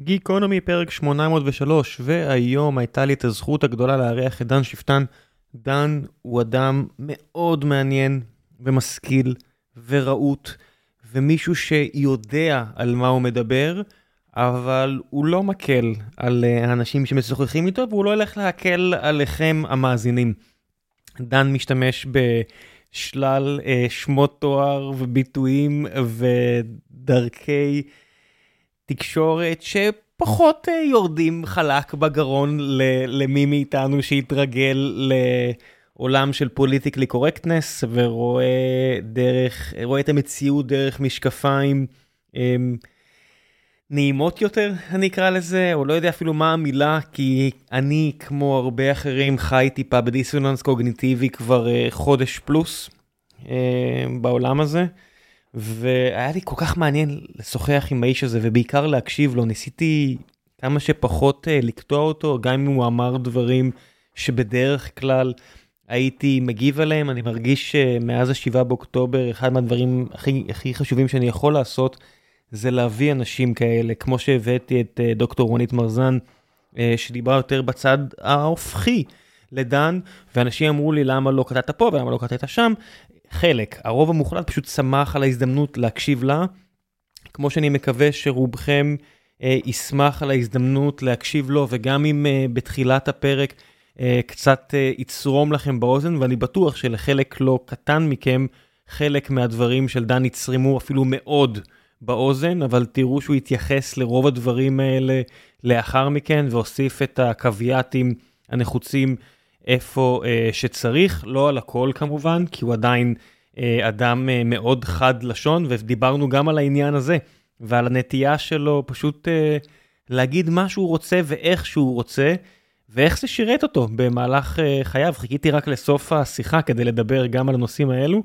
גיקונומי פרק 803, והיום הייתה לי את הזכות הגדולה לארח את דן שפטן. דן הוא אדם מאוד מעניין ומשכיל ורהוט, ומישהו שיודע על מה הוא מדבר, אבל הוא לא מקל על אה, האנשים שמשוחחים איתו, והוא לא הולך להקל עליכם המאזינים. דן משתמש בשלל אה, שמות תואר וביטויים ודרכי תקשורת שפחות אה, יורדים חלק בגרון למי מאיתנו שהתרגל לעולם של פוליטיקלי קורקטנס ורואה דרך, רואה את המציאות דרך משקפיים. אה, נעימות יותר, אני אקרא לזה, או לא יודע אפילו מה המילה, כי אני, כמו הרבה אחרים, חי טיפה בדיסוננס קוגניטיבי כבר uh, חודש פלוס uh, בעולם הזה, והיה לי כל כך מעניין לשוחח עם האיש הזה, ובעיקר להקשיב לו. ניסיתי כמה שפחות uh, לקטוע אותו, גם אם הוא אמר דברים שבדרך כלל הייתי מגיב עליהם. אני מרגיש שמאז ה-7 באוקטובר, אחד מהדברים הכי, הכי חשובים שאני יכול לעשות, זה להביא אנשים כאלה, כמו שהבאתי את uh, דוקטור רונית מרזן, שדיברה יותר בצד ההופכי לדן, ואנשים אמרו לי למה לא כתבת פה ולמה לא כתבת שם. חלק, הרוב המוחלט פשוט שמח על ההזדמנות להקשיב לה, כמו שאני מקווה שרובכם uh, ישמח על ההזדמנות להקשיב לו, וגם אם uh, בתחילת הפרק uh, קצת uh, יצרום לכם באוזן, ואני בטוח שלחלק לא קטן מכם, חלק מהדברים של דן יצרמו אפילו מאוד. באוזן, אבל תראו שהוא התייחס לרוב הדברים האלה לאחר מכן, והוסיף את הקוויאטים הנחוצים איפה אה, שצריך, לא על הכל כמובן, כי הוא עדיין אה, אדם אה, מאוד חד לשון, ודיברנו גם על העניין הזה, ועל הנטייה שלו פשוט אה, להגיד מה שהוא רוצה ואיך שהוא רוצה. ואיך זה שירת אותו במהלך uh, חייו, חיכיתי רק לסוף השיחה כדי לדבר גם על הנושאים האלו,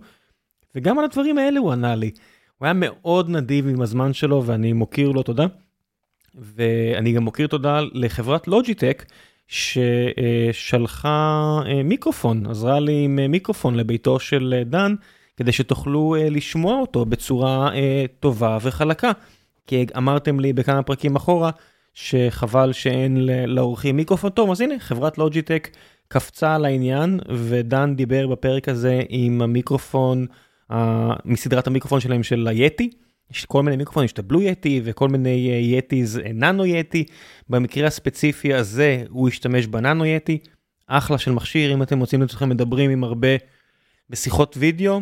וגם על הדברים האלה הוא ענה לי. הוא היה מאוד נדיב עם הזמן שלו ואני מוקיר לו תודה. ואני גם מוקיר תודה לחברת לוג'יטק ששלחה אה, מיקרופון, עזרה לי עם אה, מיקרופון לביתו של אה, דן, כדי שתוכלו לשמוע אותו בצורה טובה וחלקה. כי אמרתם לי בכמה פרקים אחורה שחבל שאין לאורחים מיקרופון טוב, אז הנה חברת לוג'יטק קפצה על העניין ודן דיבר בפרק הזה עם המיקרופון. מסדרת המיקרופון שלהם של היטי. יש כל מיני מיקרופונים, יש את הבלו יטי וכל מיני יטיז ננו יטי. במקרה הספציפי הזה הוא השתמש בננו יטי. אחלה של מכשיר, אם אתם מוצאים לעצמכם מדברים עם הרבה בשיחות וידאו,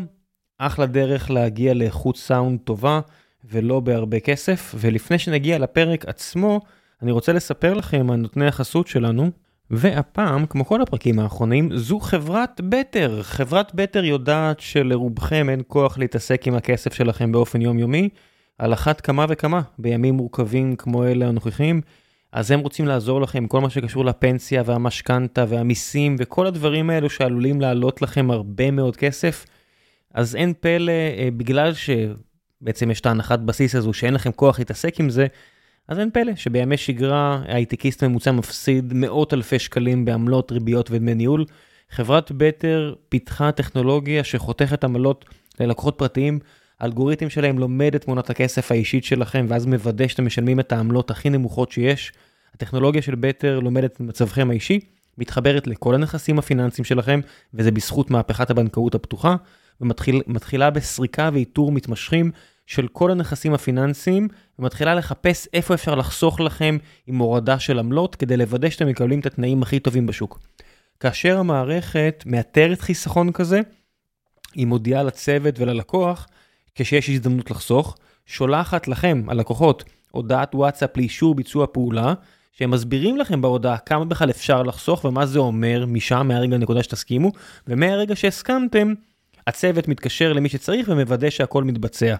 אחלה דרך להגיע לאיכות סאונד טובה ולא בהרבה כסף. ולפני שנגיע לפרק עצמו, אני רוצה לספר לכם על נותני החסות שלנו. והפעם, כמו כל הפרקים האחרונים, זו חברת בטר. חברת בטר יודעת שלרובכם אין כוח להתעסק עם הכסף שלכם באופן יומיומי, על אחת כמה וכמה בימים מורכבים כמו אלה הנוכחים, אז הם רוצים לעזור לכם כל מה שקשור לפנסיה והמשכנתה והמיסים וכל הדברים האלו שעלולים לעלות לכם הרבה מאוד כסף. אז אין פלא, אה, בגלל שבעצם יש את ההנחת בסיס הזו שאין לכם כוח להתעסק עם זה, אז אין פלא שבימי שגרה הייטקיסט ממוצע מפסיד מאות אלפי שקלים בעמלות, ריביות ודמי ניהול. חברת בטר פיתחה טכנולוגיה שחותכת עמלות ללקוחות פרטיים, האלגוריתם שלהם לומד את תמונת הכסף האישית שלכם ואז מוודא שאתם משלמים את העמלות הכי נמוכות שיש. הטכנולוגיה של בטר לומדת את מצבכם האישי, מתחברת לכל הנכסים הפיננסיים שלכם, וזה בזכות מהפכת הבנקאות הפתוחה, ומתחילה בסריקה ואיתור מתמשכים של כל הנכסים הפיננסיים, ומתחילה לחפש איפה אפשר לחסוך לכם עם הורדה של עמלות, כדי לוודא שאתם מקבלים את התנאים הכי טובים בשוק. כאשר המערכת מאתרת חיסכון כזה, היא מודיעה לצוות וללקוח, כשיש הזדמנות לחסוך, שולחת לכם, הלקוחות, הודעת וואטסאפ לאישור ביצוע פעולה, שהם מסבירים לכם בהודעה כמה בכלל אפשר לחסוך ומה זה אומר משם, מהרגע הנקודה שתסכימו, ומהרגע שהסכמתם, הצוות מתקשר למי שצריך ומוודא שהכל מתבצע.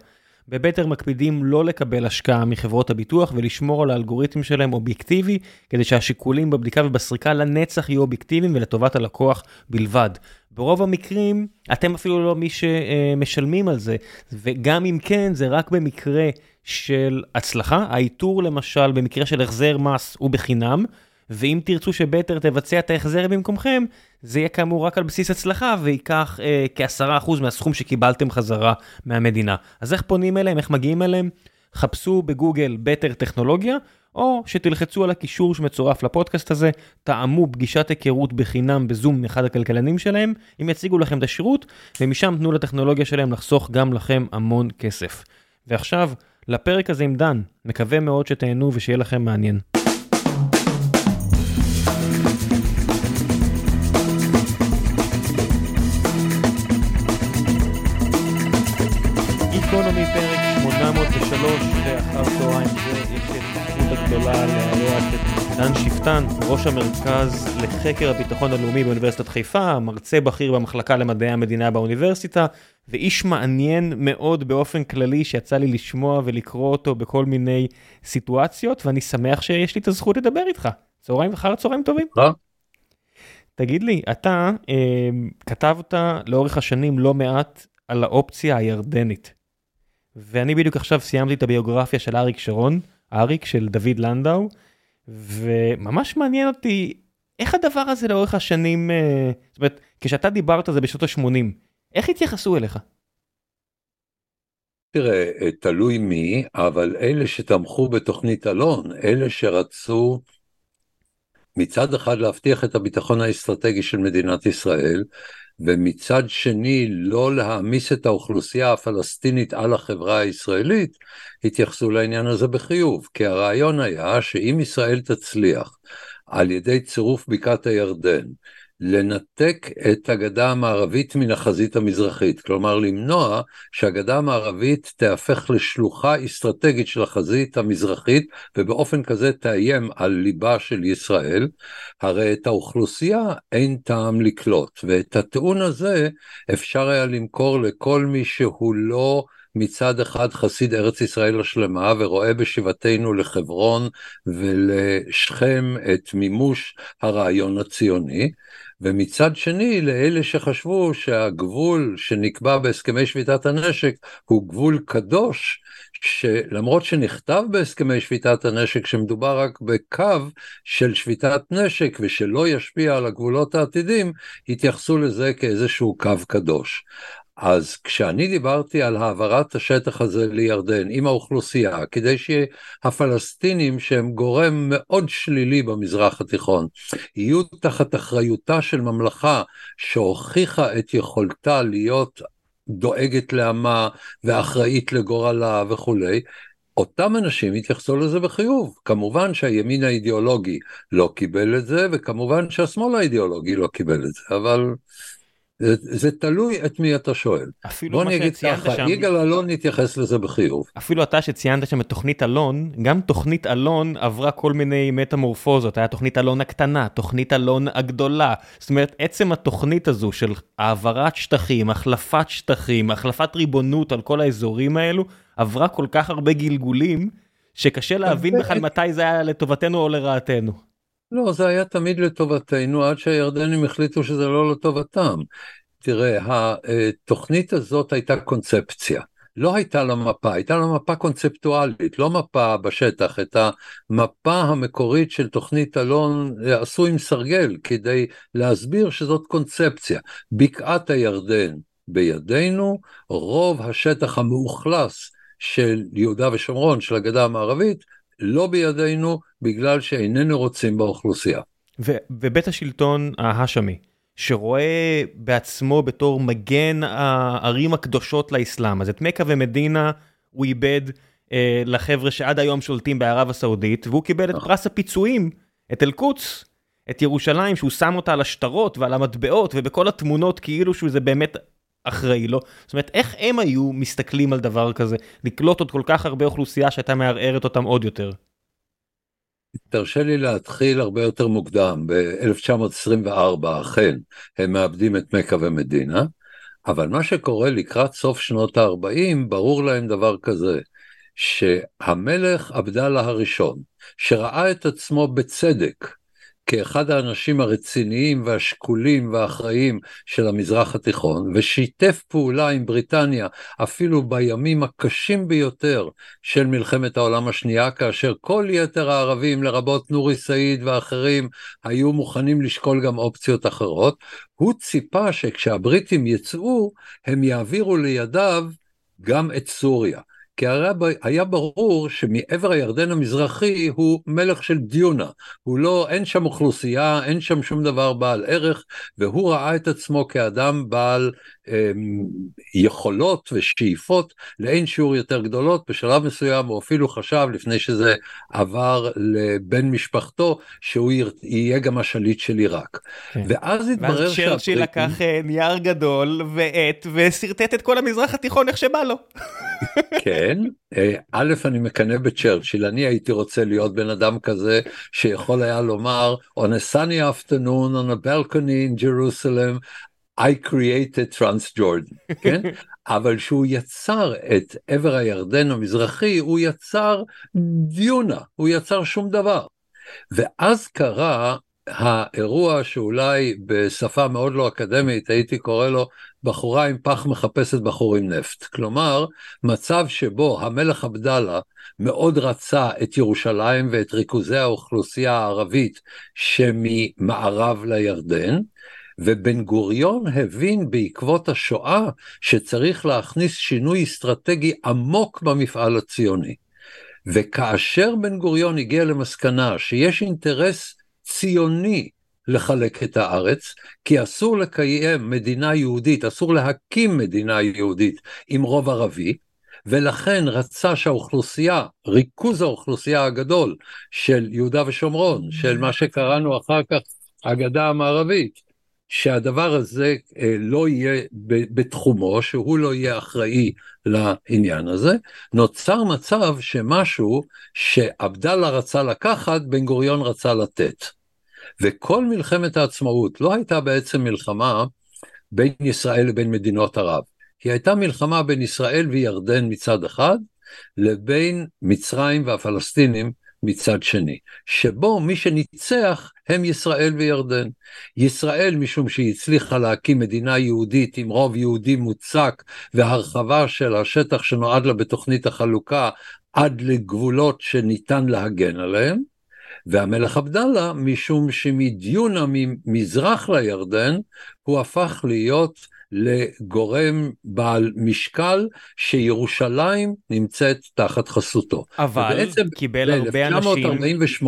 בבטר מקפידים לא לקבל השקעה מחברות הביטוח ולשמור על האלגוריתם שלהם אובייקטיבי, כדי שהשיקולים בבדיקה ובסריקה לנצח יהיו אובייקטיביים ולטובת הלקוח בלבד. ברוב המקרים אתם אפילו לא מי שמשלמים על זה, וגם אם כן זה רק במקרה של הצלחה. האיתור למשל במקרה של החזר מס הוא בחינם. ואם תרצו שבטר תבצע את ההחזר במקומכם, זה יהיה כאמור רק על בסיס הצלחה וייקח אה, כ-10% מהסכום שקיבלתם חזרה מהמדינה. אז איך פונים אליהם, איך מגיעים אליהם? חפשו בגוגל בטר טכנולוגיה, או שתלחצו על הקישור שמצורף לפודקאסט הזה, טעמו פגישת היכרות בחינם בזום עם אחד הכלכלנים שלהם, הם יציגו לכם את השירות, ומשם תנו לטכנולוגיה שלהם לחסוך גם לכם המון כסף. ועכשיו, לפרק הזה עם דן, מקווה מאוד שתהנו ושיהיה לכם מעניין. שפטן, ראש המרכז לחקר הביטחון הלאומי באוניברסיטת חיפה, מרצה בכיר במחלקה למדעי המדינה באוניברסיטה, ואיש מעניין מאוד באופן כללי שיצא לי לשמוע ולקרוא אותו בכל מיני סיטואציות, ואני שמח שיש לי את הזכות לדבר איתך. צהריים אחר צהריים טובים. תגיד לי, אתה אה, כתבת לאורך השנים לא מעט על האופציה הירדנית. ואני בדיוק עכשיו סיימתי את הביוגרפיה של אריק שרון, אריק של דוד לנדאו, וממש מעניין אותי איך הדבר הזה לאורך השנים, אה, זאת אומרת, כשאתה דיברת זה בשנות ה-80, איך התייחסו אליך? תראה, אה, תלוי מי, אבל אלה שתמכו בתוכנית אלון, אלה שרצו מצד אחד להבטיח את הביטחון האסטרטגי של מדינת ישראל, ומצד שני לא להעמיס את האוכלוסייה הפלסטינית על החברה הישראלית, התייחסו לעניין הזה בחיוב, כי הרעיון היה שאם ישראל תצליח על ידי צירוף בקעת הירדן לנתק את הגדה המערבית מן החזית המזרחית, כלומר למנוע שהגדה המערבית תהפך לשלוחה אסטרטגית של החזית המזרחית ובאופן כזה תאיים על ליבה של ישראל, הרי את האוכלוסייה אין טעם לקלוט, ואת הטיעון הזה אפשר היה למכור לכל מי שהוא לא מצד אחד חסיד ארץ ישראל השלמה ורואה בשיבתנו לחברון ולשכם את מימוש הרעיון הציוני, ומצד שני לאלה שחשבו שהגבול שנקבע בהסכמי שביתת הנשק הוא גבול קדוש, שלמרות שנכתב בהסכמי שביתת הנשק שמדובר רק בקו של שביתת נשק ושלא ישפיע על הגבולות העתידים, התייחסו לזה כאיזשהו קו קדוש. אז כשאני דיברתי על העברת השטח הזה לירדן עם האוכלוסייה, כדי שהפלסטינים שהם גורם מאוד שלילי במזרח התיכון, יהיו תחת אחריותה של ממלכה שהוכיחה את יכולתה להיות דואגת לעמה ואחראית לגורלה וכולי, אותם אנשים התייחסו לזה בחיוב. כמובן שהימין האידיאולוגי לא קיבל את זה, וכמובן שהשמאל האידיאולוגי לא קיבל את זה, אבל זה, זה תלוי את מי אתה שואל. בוא אני אגיד ככה, שם... יגאל אלון התייחס לזה בחיוב. אפילו אתה שציינת שם את תוכנית אלון, גם תוכנית אלון עברה כל מיני מטמורפוזות, היה תוכנית אלון הקטנה, תוכנית אלון הגדולה. זאת אומרת, עצם התוכנית הזו של העברת שטחים, החלפת שטחים, החלפת ריבונות על כל האזורים האלו, עברה כל כך הרבה גלגולים, שקשה להבין בכלל מתי זה היה לטובתנו או לרעתנו. לא, זה היה תמיד לטובתנו, עד שהירדנים החליטו שזה לא לטובתם. תראה, התוכנית הזאת הייתה קונספציה. לא הייתה לה מפה, הייתה לה מפה קונספטואלית, לא מפה בשטח, את המפה המקורית של תוכנית אלון עשו עם סרגל כדי להסביר שזאת קונספציה. בקעת הירדן בידינו, רוב השטח המאוכלס של יהודה ושומרון, של הגדה המערבית, לא בידינו בגלל שאיננו רוצים באוכלוסייה. ו- ובית השלטון ההאשמי, שרואה בעצמו בתור מגן הערים הקדושות לאסלאם, אז את מכה ומדינה הוא איבד אה, לחבר'ה שעד היום שולטים בערב הסעודית, והוא קיבל את פרס הפיצויים, את אל-קודס, את ירושלים, שהוא שם אותה על השטרות ועל המטבעות ובכל התמונות כאילו שהוא זה באמת אחראי לו. זאת אומרת, איך הם היו מסתכלים על דבר כזה, לקלוט עוד כל כך הרבה אוכלוסייה שהייתה מערערת אותם עוד יותר? תרשה לי להתחיל הרבה יותר מוקדם, ב-1924 אכן הם מאבדים את מכה ומדינה, אבל מה שקורה לקראת סוף שנות ה-40, ברור להם דבר כזה, שהמלך עבדאללה הראשון, שראה את עצמו בצדק כאחד האנשים הרציניים והשקולים והאחראיים של המזרח התיכון, ושיתף פעולה עם בריטניה אפילו בימים הקשים ביותר של מלחמת העולם השנייה, כאשר כל יתר הערבים, לרבות נורי סעיד ואחרים, היו מוכנים לשקול גם אופציות אחרות, הוא ציפה שכשהבריטים יצאו, הם יעבירו לידיו גם את סוריה. כי הרי היה ברור שמעבר הירדן המזרחי הוא מלך של דיונה, הוא לא, אין שם אוכלוסייה, אין שם שום דבר בעל ערך, והוא ראה את עצמו כאדם בעל יכולות ושאיפות לאין שיעור יותר גדולות, בשלב מסוים הוא אפילו חשב, לפני שזה עבר לבן משפחתו, שהוא יהיה גם השליט של עיראק. כן. ואז התברר ואז צ'רצ'יל לקח אה, נייר גדול ועט ושרטט את כל המזרח התיכון איך שבא לו. כן, אה, א', אני מקנא בצ'רצ'יל, אני הייתי רוצה להיות בן אדם כזה שיכול היה לומר, on a sunny afternoon on a balcony in Jerusalem, I created Transjordan, כן? אבל שהוא יצר את עבר הירדן המזרחי, הוא יצר דיונה, הוא יצר שום דבר. ואז קרה האירוע שאולי בשפה מאוד לא אקדמית הייתי קורא לו בחורה עם פח מחפשת בחור עם נפט. כלומר, מצב שבו המלך עבדאללה מאוד רצה את ירושלים ואת ריכוזי האוכלוסייה הערבית שממערב לירדן, ובן גוריון הבין בעקבות השואה שצריך להכניס שינוי אסטרטגי עמוק במפעל הציוני. וכאשר בן גוריון הגיע למסקנה שיש אינטרס ציוני לחלק את הארץ, כי אסור לקיים מדינה יהודית, אסור להקים מדינה יהודית עם רוב ערבי, ולכן רצה שהאוכלוסייה, ריכוז האוכלוסייה הגדול של יהודה ושומרון, של מה שקראנו אחר כך הגדה המערבית, שהדבר הזה אה, לא יהיה בתחומו, שהוא לא יהיה אחראי לעניין הזה, נוצר מצב שמשהו שעבדאללה רצה לקחת, בן גוריון רצה לתת. וכל מלחמת העצמאות לא הייתה בעצם מלחמה בין ישראל לבין מדינות ערב. היא הייתה מלחמה בין ישראל וירדן מצד אחד, לבין מצרים והפלסטינים מצד שני, שבו מי שניצח הם ישראל וירדן. ישראל משום שהיא הצליחה להקים מדינה יהודית עם רוב יהודי מוצק והרחבה של השטח שנועד לה בתוכנית החלוקה עד לגבולות שניתן להגן עליהם, והמלך עבדאללה משום שמדיונה ממזרח לירדן הוא הפך להיות לגורם בעל משקל שירושלים נמצאת תחת חסותו. אבל קיבל הרבה אנשים... ב-1948,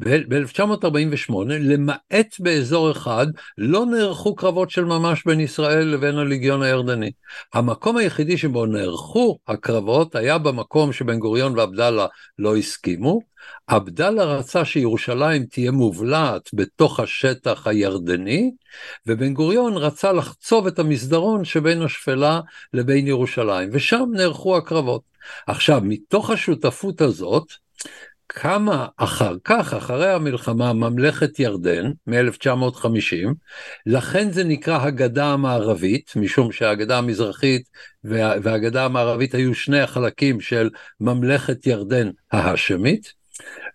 ב-1948, למעט באזור אחד, לא נערכו קרבות של ממש בין ישראל לבין הליגיון הירדני. המקום היחידי שבו נערכו הקרבות היה במקום שבן גוריון ועבדאללה לא הסכימו, עבדאללה רצה שירושלים תהיה מובלעת בתוך השטח הירדני, ובן גוריון רצה לחצוב את המסדרון שבין השפלה לבין ירושלים, ושם נערכו הקרבות. עכשיו, מתוך השותפות הזאת, קמה אחר כך, אחרי המלחמה, ממלכת ירדן מ-1950, לכן זה נקרא הגדה המערבית, משום שהגדה המזרחית והגדה המערבית היו שני החלקים של ממלכת ירדן ההאשמית.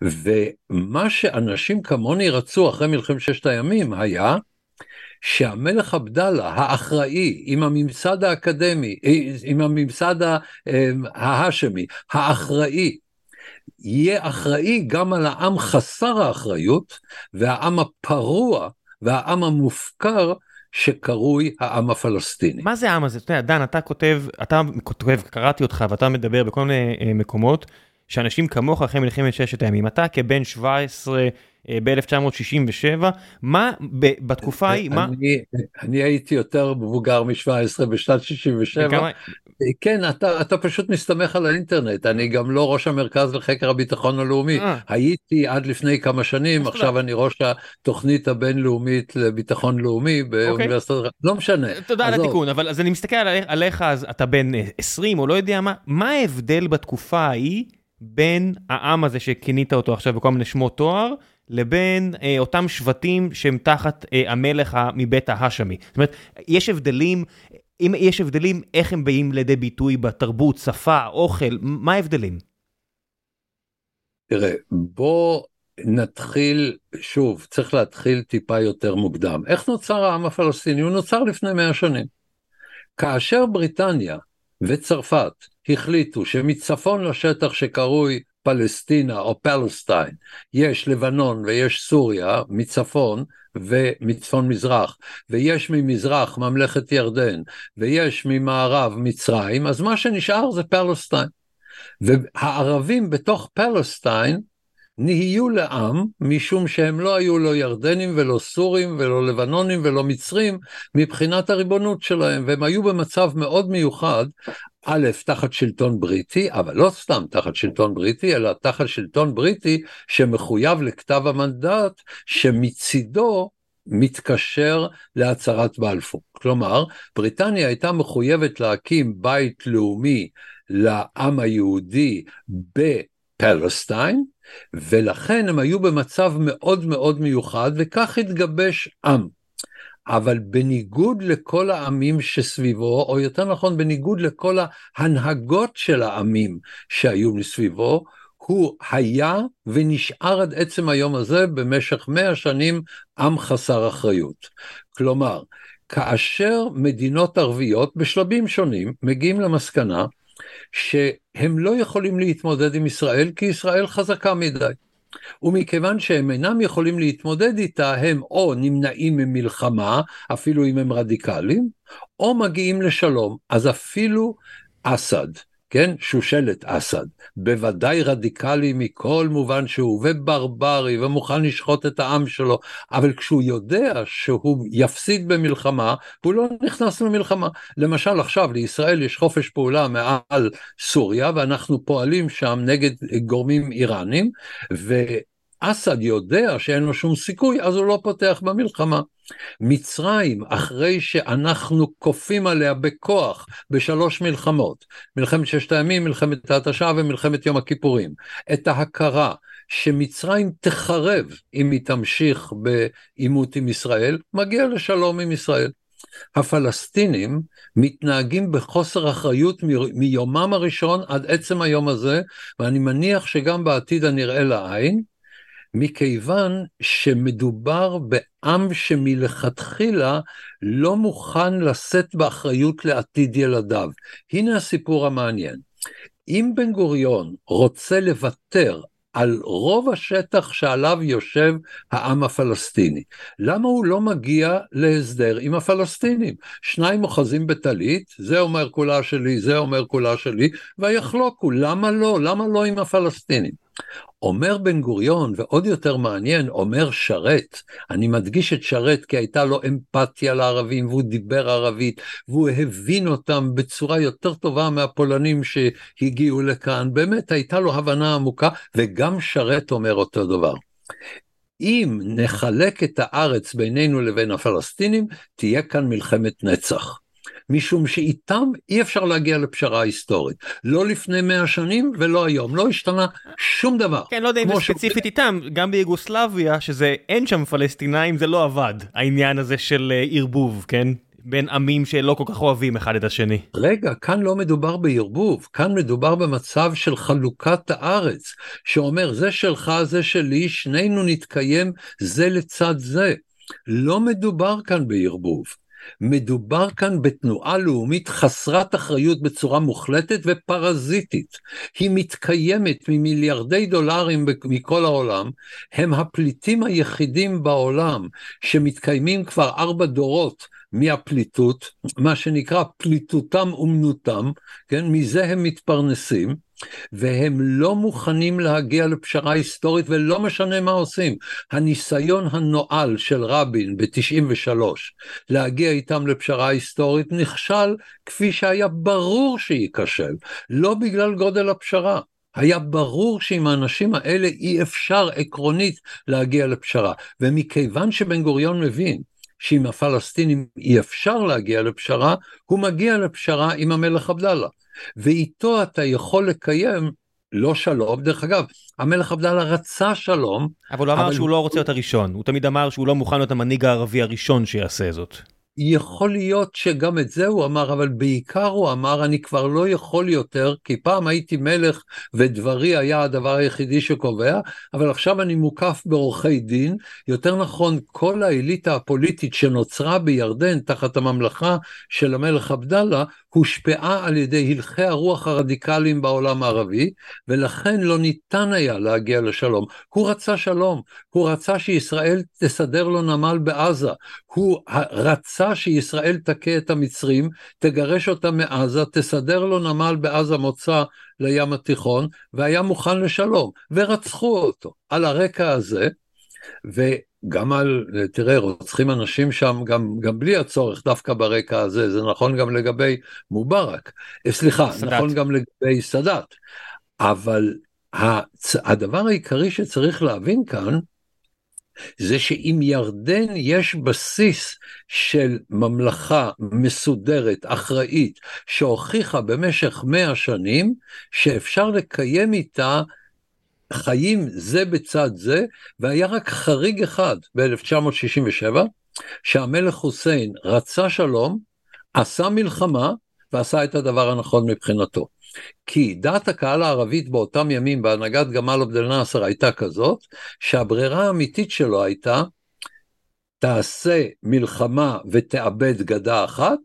ומה שאנשים כמוני רצו אחרי מלחמת ששת הימים היה שהמלך עבדאללה האחראי עם הממסד האקדמי, עם הממסד ההאשמי, האחראי, יהיה אחראי גם על העם חסר האחריות והעם הפרוע והעם המופקר שקרוי העם הפלסטיני. מה זה העם הזה? אתה יודע, דן, אתה כותב, אתה כותב, קראתי אותך ואתה מדבר בכל מיני אה, מקומות שאנשים כמוך אחרי מלחמת ששת הימים, אתה כבן 17 אה, ב-1967, מה בתקופה ההיא, מה... אני הייתי יותר מבוגר מ-17 בשנת 67. כן, אתה, אתה פשוט מסתמך על האינטרנט, אני גם לא ראש המרכז לחקר הביטחון הלאומי, 아. אה. הייתי עד לפני כמה שנים, עכשיו. אני ראש התוכנית הבינלאומית לביטחון לאומי אוקיי. באוניברסיטת, okay. לא משנה. תודה על התיקון, אבל אז אני מסתכל עליך, אז אתה בן 20 או לא יודע מה, מה ההבדל בתקופה ההיא? בין העם הזה שכינית אותו עכשיו בכל מיני שמות תואר, לבין אה, אותם שבטים שהם תחת אה, המלך מבית ההאשמי. זאת אומרת, יש הבדלים, אם יש הבדלים, איך הם באים לידי ביטוי בתרבות, שפה, אוכל, מה ההבדלים? תראה, בוא נתחיל, שוב, צריך להתחיל טיפה יותר מוקדם. איך נוצר העם הפלסטיני? הוא נוצר לפני מאה שנים. כאשר בריטניה וצרפת החליטו שמצפון לשטח שקרוי פלסטינה או פלסטיין, יש לבנון ויש סוריה מצפון ומצפון מזרח, ויש ממזרח ממלכת ירדן, ויש ממערב מצרים, אז מה שנשאר זה פלסטיין. והערבים בתוך פלסטיין נהיו לעם, משום שהם לא היו לא ירדנים ולא סורים ולא לבנונים ולא מצרים מבחינת הריבונות שלהם, והם היו במצב מאוד מיוחד, א', תחת שלטון בריטי, אבל לא סתם תחת שלטון בריטי, אלא תחת שלטון בריטי שמחויב לכתב המנדט, שמצידו מתקשר להצהרת בלפור. כלומר, בריטניה הייתה מחויבת להקים בית לאומי לעם היהודי בפלסטיין, ולכן הם היו במצב מאוד מאוד מיוחד, וכך התגבש עם. אבל בניגוד לכל העמים שסביבו, או יותר נכון בניגוד לכל ההנהגות של העמים שהיו מסביבו, הוא היה ונשאר עד עצם היום הזה במשך מאה שנים עם חסר אחריות. כלומר, כאשר מדינות ערביות בשלבים שונים מגיעים למסקנה שהם לא יכולים להתמודד עם ישראל כי ישראל חזקה מדי. ומכיוון שהם אינם יכולים להתמודד איתה, הם או נמנעים ממלחמה, אפילו אם הם רדיקליים, או מגיעים לשלום. אז אפילו אסד, כן, שושלת אסד, בוודאי רדיקלי מכל מובן שהוא, וברברי, ומוכן לשחוט את העם שלו, אבל כשהוא יודע שהוא יפסיד במלחמה, הוא לא נכנס למלחמה. למשל עכשיו לישראל יש חופש פעולה מעל סוריה, ואנחנו פועלים שם נגד גורמים איראנים, ו... אסד יודע שאין לו שום סיכוי, אז הוא לא פותח במלחמה. מצרים, אחרי שאנחנו כופים עליה בכוח בשלוש מלחמות, מלחמת ששת הימים, מלחמת ההתשה ומלחמת יום הכיפורים, את ההכרה שמצרים תחרב אם היא תמשיך בעימות עם ישראל, מגיע לשלום עם ישראל. הפלסטינים מתנהגים בחוסר אחריות מיומם הראשון עד עצם היום הזה, ואני מניח שגם בעתיד הנראה לעין, מכיוון שמדובר בעם שמלכתחילה לא מוכן לשאת באחריות לעתיד ילדיו. הנה הסיפור המעניין. אם בן גוריון רוצה לוותר על רוב השטח שעליו יושב העם הפלסטיני. למה הוא לא מגיע להסדר עם הפלסטינים? שניים אוחזים בטלית, זה אומר כולה שלי, זה אומר כולה שלי, ויחלוקו, למה לא? למה לא עם הפלסטינים? אומר בן גוריון, ועוד יותר מעניין, אומר שרת, אני מדגיש את שרת כי הייתה לו אמפתיה לערבים והוא דיבר ערבית והוא הבין אותם בצורה יותר טובה מהפולנים שהגיעו לכאן, באמת הייתה לו הבנה עמוקה, וגם שרת אומר אותו דבר. אם נחלק את הארץ בינינו לבין הפלסטינים, תהיה כאן מלחמת נצח. משום שאיתם אי אפשר להגיע לפשרה היסטורית. לא לפני מאה שנים ולא היום, לא השתנה שום דבר. כן, לא יודע אם זה ספציפית איתם, גם ביוגוסלביה, שזה אין שם פלסטינאים, זה לא עבד, העניין הזה של אה, ערבוב, כן? בין עמים שלא כל כך אוהבים אחד את השני. רגע, כאן לא מדובר בערבוב, כאן מדובר במצב של חלוקת הארץ, שאומר זה שלך, זה שלי, שנינו נתקיים זה לצד זה. לא מדובר כאן בערבוב. מדובר כאן בתנועה לאומית חסרת אחריות בצורה מוחלטת ופרזיטית. היא מתקיימת ממיליארדי דולרים מכל העולם, הם הפליטים היחידים בעולם שמתקיימים כבר ארבע דורות מהפליטות, מה שנקרא פליטותם אומנותם, כן, מזה הם מתפרנסים. והם לא מוכנים להגיע לפשרה היסטורית ולא משנה מה עושים. הניסיון הנואל של רבין ב-93 להגיע איתם לפשרה היסטורית נכשל כפי שהיה ברור שייכשל, לא בגלל גודל הפשרה. היה ברור שעם האנשים האלה אי אפשר עקרונית להגיע לפשרה. ומכיוון שבן גוריון מבין שעם הפלסטינים אי אפשר להגיע לפשרה, הוא מגיע לפשרה עם המלך עבדאללה. ואיתו אתה יכול לקיים לא שלום, דרך אגב, המלך עבדאללה רצה שלום. אבל הוא אמר אבל שהוא הוא... לא רוצה להיות הראשון, הוא תמיד אמר שהוא לא מוכן להיות המנהיג הערבי הראשון שיעשה זאת. יכול להיות שגם את זה הוא אמר, אבל בעיקר הוא אמר, אני כבר לא יכול יותר, כי פעם הייתי מלך ודברי היה הדבר היחידי שקובע, אבל עכשיו אני מוקף בעורכי דין, יותר נכון, כל האליטה הפוליטית שנוצרה בירדן תחת הממלכה של המלך עבדאללה, הושפעה על ידי הלכי הרוח הרדיקליים בעולם הערבי, ולכן לא ניתן היה להגיע לשלום. הוא רצה שלום, הוא רצה שישראל תסדר לו נמל בעזה, הוא רצה שישראל תכה את המצרים, תגרש אותם מעזה, תסדר לו נמל בעזה מוצא לים התיכון, והיה מוכן לשלום, ורצחו אותו. על הרקע הזה, וגם על, תראה, רוצחים אנשים שם גם, גם בלי הצורך דווקא ברקע הזה, זה נכון גם לגבי מובארק, אה, סליחה, סדת. נכון גם לגבי סאדאת, אבל הצ... הדבר העיקרי שצריך להבין כאן, זה שאם ירדן יש בסיס של ממלכה מסודרת, אחראית, שהוכיחה במשך מאה שנים שאפשר לקיים איתה חיים זה בצד זה, והיה רק חריג אחד ב-1967, שהמלך חוסיין רצה שלום, עשה מלחמה ועשה את הדבר הנכון מבחינתו. כי דעת הקהל הערבית באותם ימים בהנהגת גמל עבד אל-נאצר הייתה כזאת, שהברירה האמיתית שלו הייתה, תעשה מלחמה ותאבד גדה אחת,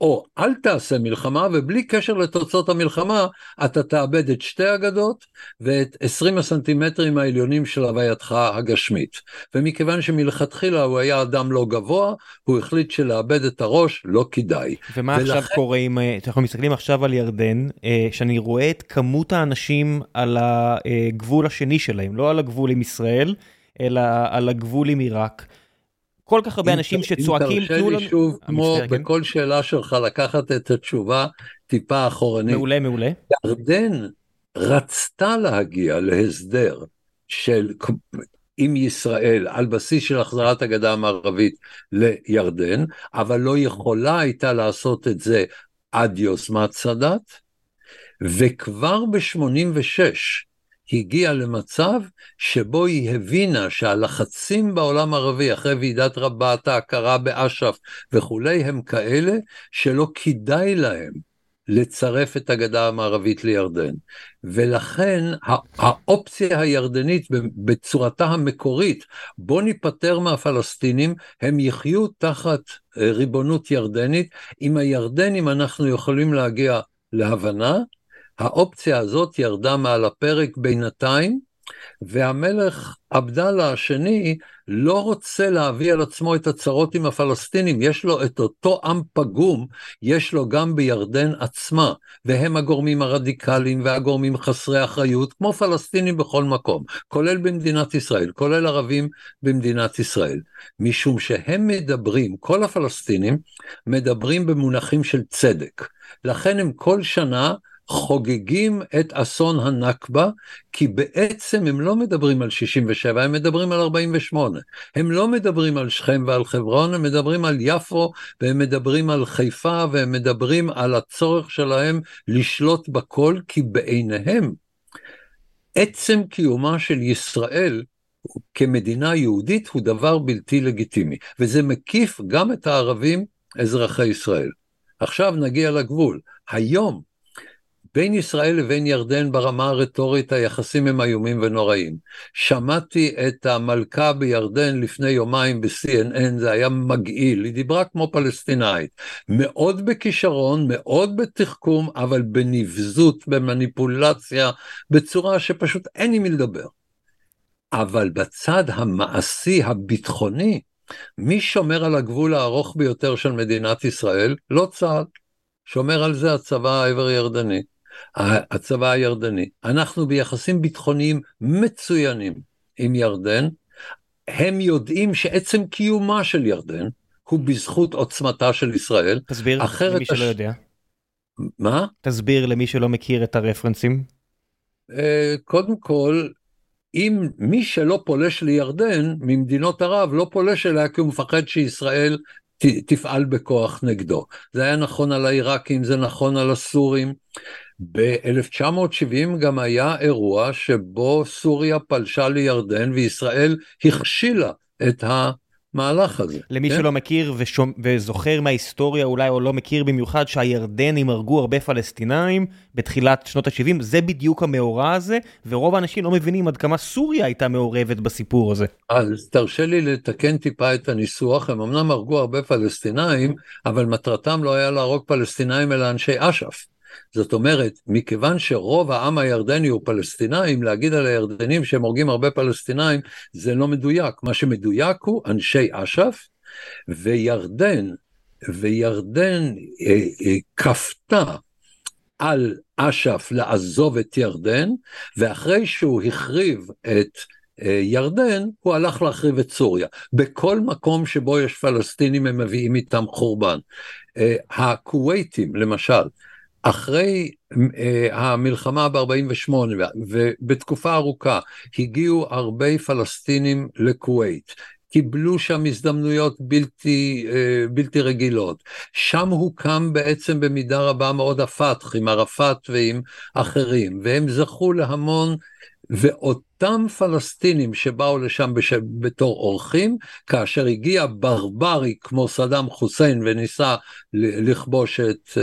או אל תעשה מלחמה ובלי קשר לתוצאות המלחמה אתה תאבד את שתי הגדות ואת 20 הסנטימטרים העליונים של הווייתך הגשמית. ומכיוון שמלכתחילה הוא היה אדם לא גבוה, הוא החליט שלאבד את הראש לא כדאי. ומה ולכן... עכשיו קורה אם אה, אנחנו מסתכלים עכשיו על ירדן, אה, שאני רואה את כמות האנשים על הגבול השני שלהם, לא על הגבול עם ישראל, אלא על הגבול עם עיראק. כל כך הרבה אנשים שצועקים, תנו לנו... אם תרשה לי שוב, כמו כן. בכל שאלה שלך, לקחת את התשובה טיפה אחורנית. מעולה, מעולה. ירדן רצתה להגיע להסדר של עם ישראל על בסיס של החזרת הגדה המערבית לירדן, אבל לא יכולה הייתה לעשות את זה עד יוזמת סאדאת, וכבר ב-86' הגיעה למצב שבו היא הבינה שהלחצים בעולם הערבי אחרי ועידת רבת, ההכרה באש"ף וכולי, הם כאלה שלא כדאי להם לצרף את הגדה המערבית לירדן. ולכן האופציה הירדנית בצורתה המקורית, בוא ניפטר מהפלסטינים, הם יחיו תחת אה, ריבונות ירדנית. עם הירדנים אנחנו יכולים להגיע להבנה, האופציה הזאת ירדה מעל הפרק בינתיים, והמלך עבדאללה השני לא רוצה להביא על עצמו את הצרות עם הפלסטינים, יש לו את אותו עם פגום, יש לו גם בירדן עצמה, והם הגורמים הרדיקליים והגורמים חסרי אחריות, כמו פלסטינים בכל מקום, כולל במדינת ישראל, כולל ערבים במדינת ישראל, משום שהם מדברים, כל הפלסטינים מדברים במונחים של צדק, לכן הם כל שנה חוגגים את אסון הנכבה, כי בעצם הם לא מדברים על 67, הם מדברים על 48. הם לא מדברים על שכם ועל חברון, הם מדברים על יפו, והם מדברים על חיפה, והם מדברים על הצורך שלהם לשלוט בכל, כי בעיניהם עצם קיומה של ישראל כמדינה יהודית הוא דבר בלתי לגיטימי, וזה מקיף גם את הערבים אזרחי ישראל. עכשיו נגיע לגבול. היום בין ישראל לבין ירדן ברמה הרטורית היחסים הם איומים ונוראים. שמעתי את המלכה בירדן לפני יומיים ב-CNN, זה היה מגעיל, היא דיברה כמו פלסטינאית. מאוד בכישרון, מאוד בתחכום, אבל בנבזות, במניפולציה, בצורה שפשוט אין עם מי לדבר. אבל בצד המעשי, הביטחוני, מי שומר על הגבול הארוך ביותר של מדינת ישראל? לא צה"ל. שומר על זה הצבא העבר ירדני. הצבא הירדני. אנחנו ביחסים ביטחוניים מצוינים עם ירדן, הם יודעים שעצם קיומה של ירדן הוא בזכות עוצמתה של ישראל. תסביר למי שלא הש... יודע. מה? תסביר למי שלא מכיר את הרפרנסים. אה, קודם כל, אם מי שלא פולש לירדן ממדינות ערב לא פולש אליה כי הוא מפחד שישראל ת, תפעל בכוח נגדו. זה היה נכון על העיראקים, זה נכון על הסורים. ב-1970 גם היה אירוע שבו סוריה פלשה לירדן וישראל הכשילה את המהלך הזה. למי כן? שלא מכיר ושומ... וזוכר מההיסטוריה אולי או לא מכיר במיוחד שהירדנים הרגו הרבה פלסטינאים בתחילת שנות ה-70 זה בדיוק המאורע הזה ורוב האנשים לא מבינים עד כמה סוריה הייתה מעורבת בסיפור הזה. אז תרשה לי לתקן טיפה את הניסוח, הם אמנם הרגו הרבה פלסטינאים, אבל מטרתם לא היה להרוג פלסטינאים אלא אנשי אש"ף. זאת אומרת, מכיוון שרוב העם הירדני הוא פלסטינאים, להגיד על הירדנים שהם הורגים הרבה פלסטינאים, זה לא מדויק. מה שמדויק הוא אנשי אש"ף, וירדן, וירדן אה, אה, כפתה על אש"ף לעזוב את ירדן, ואחרי שהוא החריב את אה, ירדן, הוא הלך להחריב את סוריה. בכל מקום שבו יש פלסטינים הם מביאים איתם חורבן. הכווייתים, למשל, אחרי uh, המלחמה ב-48 ובתקופה ארוכה הגיעו הרבה פלסטינים לכווית. קיבלו שם הזדמנויות בלתי, uh, בלתי רגילות. שם הוקם בעצם במידה רבה מאוד הפתח עם ערפאת ועם אחרים, והם זכו להמון ואותם פלסטינים שבאו לשם בש... בתור אורחים, כאשר הגיע ברברי כמו סדאם חוסיין וניסה לכבוש את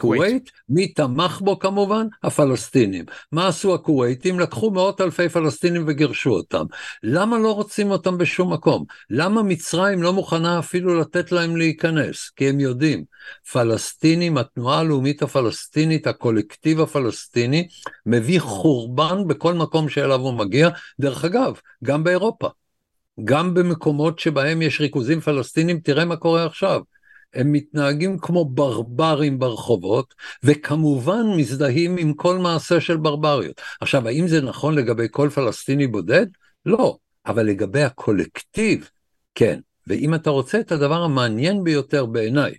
כווית, מי תמך בו כמובן? הפלסטינים. מה עשו הכוויתים? לקחו מאות אלפי פלסטינים וגירשו אותם. למה לא רוצים אותם בשום מקום? למה מצרים לא מוכנה אפילו לתת להם להיכנס? כי הם יודעים, פלסטינים, התנועה הלאומית הפלסטינית, הקולקטיב הפלסטיני, מביא חורבן בכל מקום שאליו הוא מגיע. דרך אגב, גם באירופה. גם במקומות שבהם יש ריכוזים פלסטינים, תראה מה קורה עכשיו. הם מתנהגים כמו ברברים ברחובות, וכמובן מזדהים עם כל מעשה של ברבריות. עכשיו, האם זה נכון לגבי כל פלסטיני בודד? לא, אבל לגבי הקולקטיב, כן. ואם אתה רוצה את הדבר המעניין ביותר בעיניי,